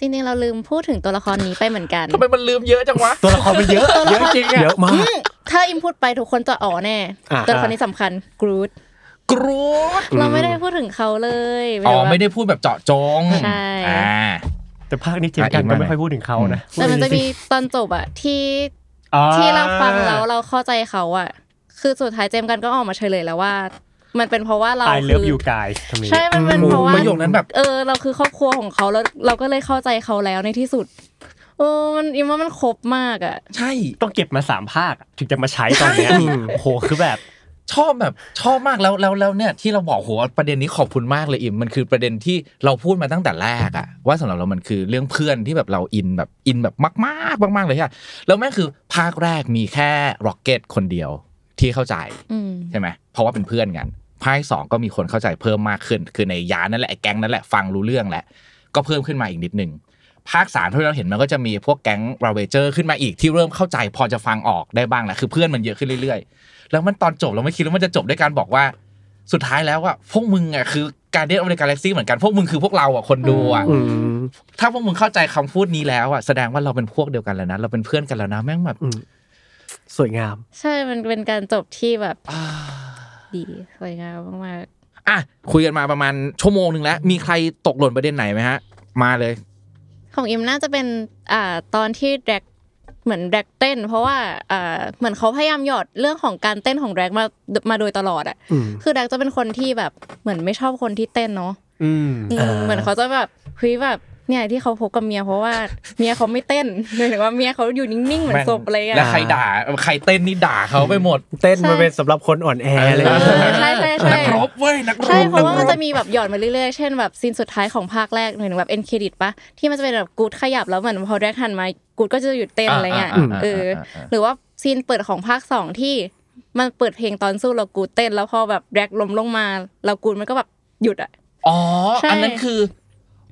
S3: จริงๆเราลืมพูดถึงตัวละครนี้ไปเหมือนกัน
S2: ทำไมมันลืมเยอะจังวะ
S4: ตัวละครมันเยอะเยอะจริง
S1: เย
S4: อะ
S1: อะมาก
S3: ถ้าอิมพูดไปทุกคนจะอ๋อแน่
S1: อ่า
S3: ตัวละครนี้สำคัญกรูด
S2: กรูด
S3: เราไม่ได้พูดถึงเขาเลย
S2: อ๋อ
S3: แบบ
S2: ไม่ได้พูดแบบเจาะจง
S3: ใช่
S2: อ่า
S4: แต่ภาคนี้เจมส์กันก็ไม่ค่อยพูดถึงเขานะ
S3: แต่มันจะมีตอนจบอะที่
S4: อ่า
S3: ที่เราฟังแล้วเราเข้าใจเขาอะคือสุดท้ายเจมส์กันก็ออกมาเฉลยแล้วว่า มันเป็นเพราะว่าเรา
S4: ไอเลิฟ
S3: คื
S4: ยูกายทำนี้
S3: ใช่มันเป็นเพราะว่า
S2: ประโยคนั้นแบบ
S3: เออ เราคือครอบครัวของเขาแล้วเราก็เลยเข้าใจเขาแล้วในที่สุด โอ้มันอิมว่ามันครบมากอะ
S2: ใช่
S4: ต้องเก็บมาสามภาคอะถึงจะมาใช้ตอนเนี้ย
S1: อืม
S4: โอ้โหคือแบบ
S2: ชอบแบบชอบมากแล้วแล้วแล้วเนี่ยที่เราบอกโหประเด็นนี้ขอบคุณมากเลยอิมมันคือประเด็นที่เราพูดมาตั้งแต่แรกอะว่าสำหรับเรามันคือเรื่องเพื่อนที่แบบเราอินแบบอินแบบมากมากๆมากๆเลยค่ะแล้วแม่งคือภาคแรกมีแค่ Rocket คนเดียวที่เข้าใจ
S3: อืม
S2: ใช่ไหมเพราะว่าเป็นเพื่อนกัน ภาคที่สองก็มีคนเข้าใจเพิ่มมากขึ้น คือในยานนั่นแหละไอ้แก๊งนั่นแหละฟังรู้เรื่องแหละ ก็เพิ่มขึ้นมาอีกนิดนึงภาคสามที่เราเห็นมันก็จะมีพวกแก๊ง Ravager ขึ้นมาอีกที่เริ่มเข้าใจพอจะฟังออกได้บ้างแหละคือเพื่อนมันเยอะขึ้นเรื่อยๆ แล้วมันตอนจบเราไม่คิดว่ามันจะจบด้วยการบอกว่า สุดท้ายแล้วอะพวกมึงอะคือ Guardians of the Galaxy เหมือนกันพวกมึงคือพวกเราอะคนดูอะ
S1: อืม
S2: ถ้าพวกมึงเข้าใจคำพูดนี้แล้วอะแสดงว่าเราเป็นพวกเดียวกันแล้วนะเราเป็นเพื่อนกันแล้วนะแม่งแบบ
S1: อืมสวยงาม
S3: ใช่มันเป็นการจบที่แบบ ดีสวยงามมาก
S2: อะคุยกันมาประมาณชั่วโมงหนึ่งแล้ว มีใครตกหล่นประเด็นไหนไหมฮะ มาเลย
S3: ๆของอิมน่าจะเป็นอ่าตอนที่แดกเหมือนแดกเต้น เพราะว่าอ่าเหมือนเขาพยายามหยอดเรื่องของการเต้นของแดกมามาโดยตลอดอะ
S1: อืม
S3: คือแดกจะเป็นคนที่แบบเหมือนไม่ชอบคนที่เต้นเนาะ
S4: อืม
S3: อืม
S1: อ่า
S3: เหมือนเขาจะแบบเฮ้ยแบบ เนี่ยที่เขาพบกับเมียเพราะว่าเมียเขาไม่เต้นหมายถึงว่าเมียเขาอยู่นิ่งๆเหมือนศพอะไรอะ
S2: แล้วใครด่าใครเต้นนี่ด่าเขาไปหมด
S1: เต้น
S3: ใช่
S1: มันเป็นสำหรับคนอ่อนแอเลย
S2: เออ
S3: ใช่ใช่ใช่
S2: นักรบเว้ยนักรบ
S3: ใช่เพราะว่ามัน
S2: ก็
S3: จะมีแบบหย่อนมาเรื่อยๆ เช่นแบบ scene สุดท้ายของภาคแรกหนึ่งแบบ end credit ปะที่มันจะเป็นแบบกูดขยับแล้วเหมือนพอแดกหันมากูดก็จะหยุดเต้นอะไรเงี้ย
S2: อ่าอ่าอ่า
S3: เอออา
S2: อ่า
S3: หรือว่า scene เปิดของภาคสองที่มันเปิดเพลงตอนสู้เรากูดเต้น แล้วพอแบบแดกล้มลงมา เรากูดมันก็แบบหยุดอะ
S2: อ๋อ
S3: ใช่
S2: อันนั้นคือ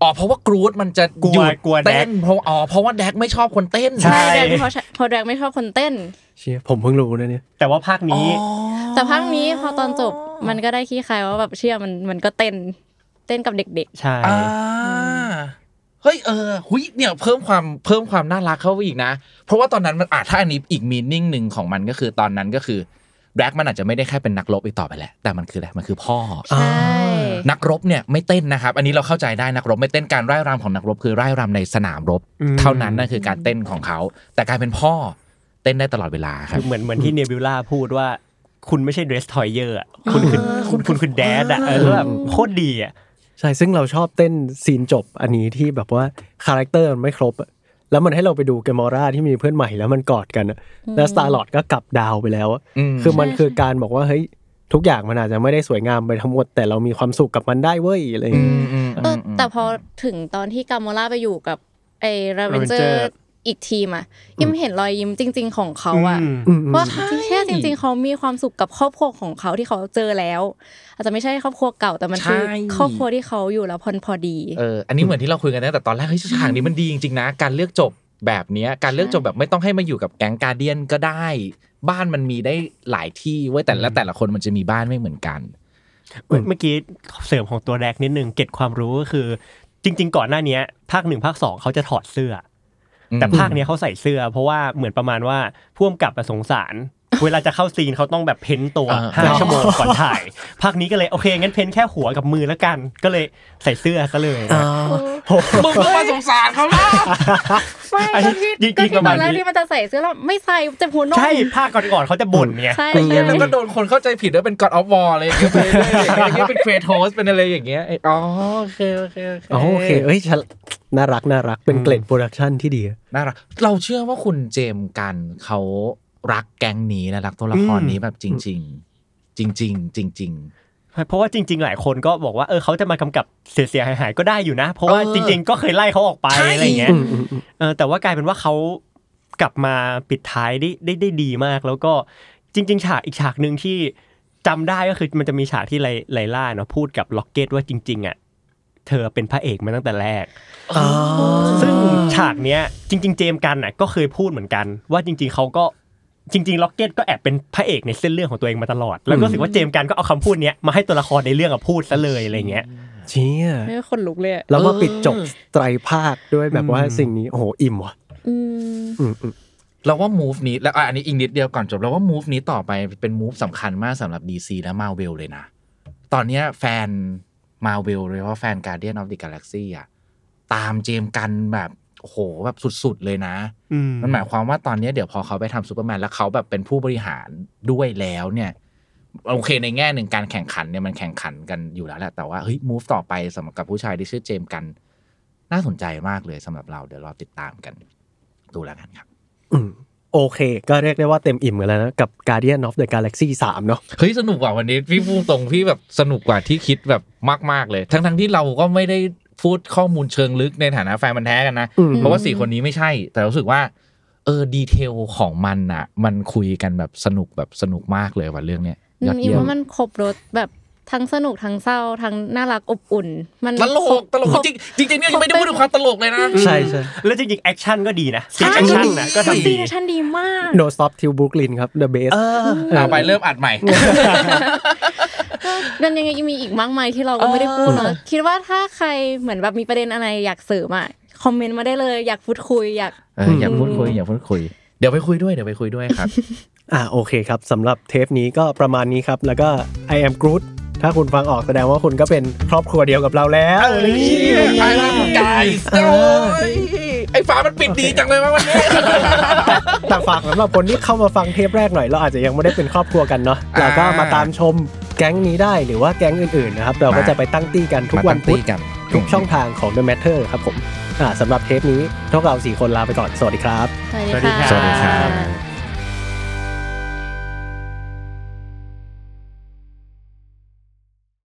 S2: อ๋อเพราะว่ากรูดมันจะ
S4: กลัว
S2: หยุด
S4: กลัวแดก
S2: เต้นเพราะอ๋อเพราะว่าแดกไม่ชอบคนเต้น
S4: ใช่
S3: แดกพอพอแดกไม่ชอบคนเต้น
S1: เชี่ยผมเพิ่งรู้นะเนี่ย
S4: แต่ว่าภาคนี้
S3: แต่ภาคนี้พอตอนจบมันก็ได้ขี้คายว่าแบบเชื่อมันมันก็เต้นเต้นกับเด็ก
S4: ใช่
S2: อ่าเฮ้ยเออหุยเนี่ยเพิ่มความเพิ่มความน่ารักเข้าไปอีกนะ เพราะว่าตอนนั้นมันอะถ้าอันนี้อีกมีนิ่งหนึ่งของมันก็คือตอนนั้นก็คือแบล็กมันอาจจะไม่ได้แค่เป็นนักรบอีกต่อไปแล้วแต่มันคืออะไรมันคือพ่อ
S3: ๆ ใช่
S2: นักรบเนี่ยไม่เต้นนะครับ อันนี้เราเข้าใจได้นักรบไม่เต้นการร่ายรำของนักรบ คือร่ายรำในสนามรบ
S4: อืม
S2: เท่านั้นนั่นคือการเต้นของเขา แต่กลายเป็นพ่อเต้นได้ตลอดเวลาครั
S4: คื
S2: บ
S4: อเหมือนเหมือนที่เนบิวล่าพูดว่าคุณไม่ใช่ destroyer คุณคือคุณคุณคือ dad อะเออแล้วแบบโคตรดีอะ
S1: ใช่ซึ่งเราชอบเต้น scene จบอันนี้ที่แบบว่า character มันไม่ครบอะแล้วมันให้เราไปดู Gamora ที่มีเพื่อนใหม่แล้วมันกอดกันอะแล้วสตาร์ลอดก็กลับดาวไปแล้วอะ
S2: อืม
S1: คือมัน
S3: ใช่
S1: คือการบอกว่าเฮ้ย ทุกอย่างมันอาจจะไม่ได้สวยงามไปทั้งหมด แต่เรามีความสุขกับมันได้เว้ยอะไรอย่าง
S2: อื
S1: เงี้ย
S2: มอืม
S3: เออแต่พอถึงตอนที่กาโมล่าไปอยู่กับไอ้ราเวนเจอ
S4: Ravenger
S3: ร์อีกทีมอะยิ้มเห็นรอยยิ้มจริง ๆ ของเขาอะ
S4: อืม
S1: อืมอืม
S3: ว่าที่แค่จริง ๆเขามีความสุขกับครอบครัวของเขาที่เขาเจอแล้ว อาจจะไม่ใช่ครอบครัวเก่าแต่มันคือ
S2: ใช่
S3: ครอบครัวที่เขาอยู่แล้วพอพอดี
S2: เอออันนี้เหมือนที่เราคุยกันตั้งแต่ตอนแรกเฮ้ยฉากนี้มันดีจริงๆนะการเลือกจบ แบบเนี้ยการเลือกจบแบบไม่ต้องให้มาอยู่กับแก๊งการเดียนก็ได้ บ้านมันมีได้หลายที่เว้ยแต่ละแต่ละคนมันจะมีบ้านไม่เหมือนกัน
S4: เมื่อเมื่อกี้เสริมของตัวแดกนิดนึงเก็บความรู้ก็คือ จริง ๆ ก่อนหน้าเนี้ยภาคหนึ่งภาคสองเขาจะถอดเสื้ออ
S2: ม
S4: แต่ภาคเนี้ยเขาใส่เสื้อ เพราะว่าเหมือนประมาณว่าพ่วงกับสงสาร เวลาจะเข้าซีนเขาต้องแบบเพ้นตัว
S2: อ่า
S4: ห้าชั่วโมงก่อนถ่ายภาคนี้ก็เลยโอเคงั้นเพ้นแค่หัวกับมือแล้วกัน ก็เลยใส่เสื้อซะเลย
S1: อ่า
S2: มึงก็มาสงสารเขาแล้ว
S3: ไม่
S4: อันนี้
S3: ก็ที่
S4: จริงๆ
S3: ก็ที่
S4: ประ
S3: ต
S4: มา
S3: อ
S4: ณ
S3: นแรก
S4: นี้
S3: ที่มันจะใส่เสื้อแล้วไม่ใส่เจ็บหัวนม
S4: ใช่ภาคก่อนๆเขาจะบ่นไง
S3: ใช่
S2: ไอ้เหี้ย
S3: ใช่
S2: แล้วก็โดนคนเข้าใจผิดว่าเป็น God of War อะไรอย่างเงี้ยไปเรื่อยๆอย่างเงี้ยเป็นเครโทสเป็นอะไรอย่างเงี้ยไอ้อ๋อโอเคโอเคโอเค
S1: อ๋อโอเคเอ้ยฉันน่ารักน่ารักเป็นเกรดโปรดักชันที่ดี
S2: น่ารักเราเชื่อว่าคุณเจมส์กันเขา รักแก๊งนี้และรักตัวละครนี้แบบจริง ๆ จริง ๆ จริง
S4: เพราะว่าจริง ๆ หลายคนก็บอกว่าเออเขาจะมากำกับเสียๆหายๆก็ได้อยู่นะ เพราะว่า
S2: เออ
S4: จริง ๆ ก็เคยไล่เขาออกไป
S2: ใช่
S4: อะไรอย่างเงี้ย
S1: อืมอืมอืม
S4: เออแต่ว่ากลายเป็นว่าเขากลับมาปิดท้ายได้ได้ได้ดีมาก แล้วก็จริง ๆ ฉากอีกฉากหนึ่งที่จำได้ก็คือมันจะมีฉากที่ไลไลล่าเนาะพูดกับล็อกเก็ตว่าจริง ๆอะเธอเป็นพระเอกมาตั้งแต่แรก
S1: อ๋อ
S4: ซึ่งฉากเนี้ยจริง ๆ เจมส์กันน่ะก็เคยพูดเหมือนกัน ว่าจริง ๆเขาก็ จริงๆ Rocket ก็แอบเป็นพระเอกในเส้นเรื่องของตัวเองมาตลอด แล้วก็รู้สึกว่า James Gunn ก็เอาคำพูดเนี้ยมาให้ตัวละครในเรื่องอะพูดซะเลยอะไรเงี้ย
S1: เชี่ย
S3: ไม่ขนลุกเลยอะ
S1: แล้วมาปิดจบไตรภาคด้วยแบบว่าสิ่งนี้โอ้โหอิ่มว่ะ
S3: อืม
S1: อืมอืม
S2: ๆเราว่า move นี้แล้วอะอันนี้อีกนิดเดียวก่อนจบเราว่า move นี้ต่อไปเป็น move สำคัญมากสำหรับ DC และ Marvel เลยนะ ตอนเนี้ยแฟน Marvel เลยว่าแฟน Guardian of the Galaxy อะตาม James Gunn แบบ โอ้โหแบบสุดๆเลยนะ
S4: อืม
S2: มันหมายความว่าตอนนี้เดี๋ยวพอเขาไปทำซูเปอร์แมนแล้วเขาแบบเป็นผู้บริหารด้วยแล้วเนี่ยโอเคในแง่หนึ่งการแข่งขันเนี่ยมันแข่งขันกันอยู่แล้วแหละแต่ว่าเฮ้ย move ต่อไปสำหรับกับผู้ชายที่ชื่อ James Gunn น่าสนใจมากเลยสำหรับเราเดี๋ยวรอติดตามกัน ดูแล้วกันครับ
S1: อืมโอโอเค ก็เรียกได้ว่าเต็มอิ่มกันแล้วนะ กับ Guardian of the Galaxy 3 เนาะ
S2: เฮ้ย สนุกกว่าวันนี้ พี่พูดตรงพี่แบบสนุกกว่าที่คิดแบบมาก ๆ เลย ทั้งทั้งๆที่เราก็ไม่ได้ พูดข้อมูลเชิงลึกในฐานะแฟนพันธุ์แท้กันนะ
S1: อืม
S2: เพราะว่าสี่คนนี้ไม่ใช่ แต่รู้สึกว่า เออ detail ของมันอะมันคุยกันแบบสนุกแบบสนุกมากเลยว่ะเรื่องเนี้ย
S3: อื
S2: ยอ
S3: ม
S2: ด
S3: อิม
S2: เยี่ยม
S3: ว่ามันครบรสแบบทั้งสนุกทั้งเศร้าทั้งน่ารักอบอุ่น มัน
S2: ตลก
S3: คร
S2: ก
S3: บ
S2: ตลก
S3: ครบ
S2: จริงจริงจริงๆเนี่ยยังไม่ได้พูดถึงความตลกเลยนะ
S1: ใช่ใช่
S4: แล้วจริงๆแอคชั่นก็ดีนะ
S3: ใช่
S4: action นะก็ทำ
S3: scene action ดีมาก
S1: No Sleep Till Brooklyn ครับ The Best
S2: เอาไปเริ่มอัดใหม่
S3: เรื่องยังไงมีอีกมากมายที่เราก็ไม่ได้พูดเนาะคิดว่าถ้าใครเหมือนแบบมีประเด็นอะไรอยากเสริมอะคอมเมนต์มาได้เลยอยากพูดคุยอยาก
S2: เอออย่าพูดคุยอย่าพูดคุย เดี๋ยวไปคุยด้วยเดี๋ยวไปคุยด้วยครับ
S1: อ่าโอเคครับสำหรับเทปนี้ก็ประมาณนี้ครับ แล้วก็ I am Groot ถ้าคุณฟังออกแสดงว่าคุณก็เป็นครอบครัวเดียวกับเราแล้ว
S2: ไอ้ร่างกายโอ้ย ไอ้ฟ้ามันปิดดีจังเลยว่าวันนี้
S1: แต่ฝากสำหรับคนที่เข้ามาฟังเทปแรกหน่อยเราอาจจะยังไม่ได้เป็นครอบครัวกันเนาะ
S2: อ่า
S1: เราก็มาตามชมแก๊งนี้ได้หรือว่าแก๊งอื่นๆนะครับเราก็
S2: มา
S1: จะไปตั้งตี้กันทุกวันพุธ
S2: มาตั้งตี้กัน
S1: ทุกช่องทางของ The Matter ครับผมอ่าสำหรับเทปนี้พวกเราสี่คนลาไปก่อนสวัสดีครับ
S3: สวัสดี
S4: สวัสดี
S3: ค่ะ
S4: ครับ
S2: สวัสดีครับ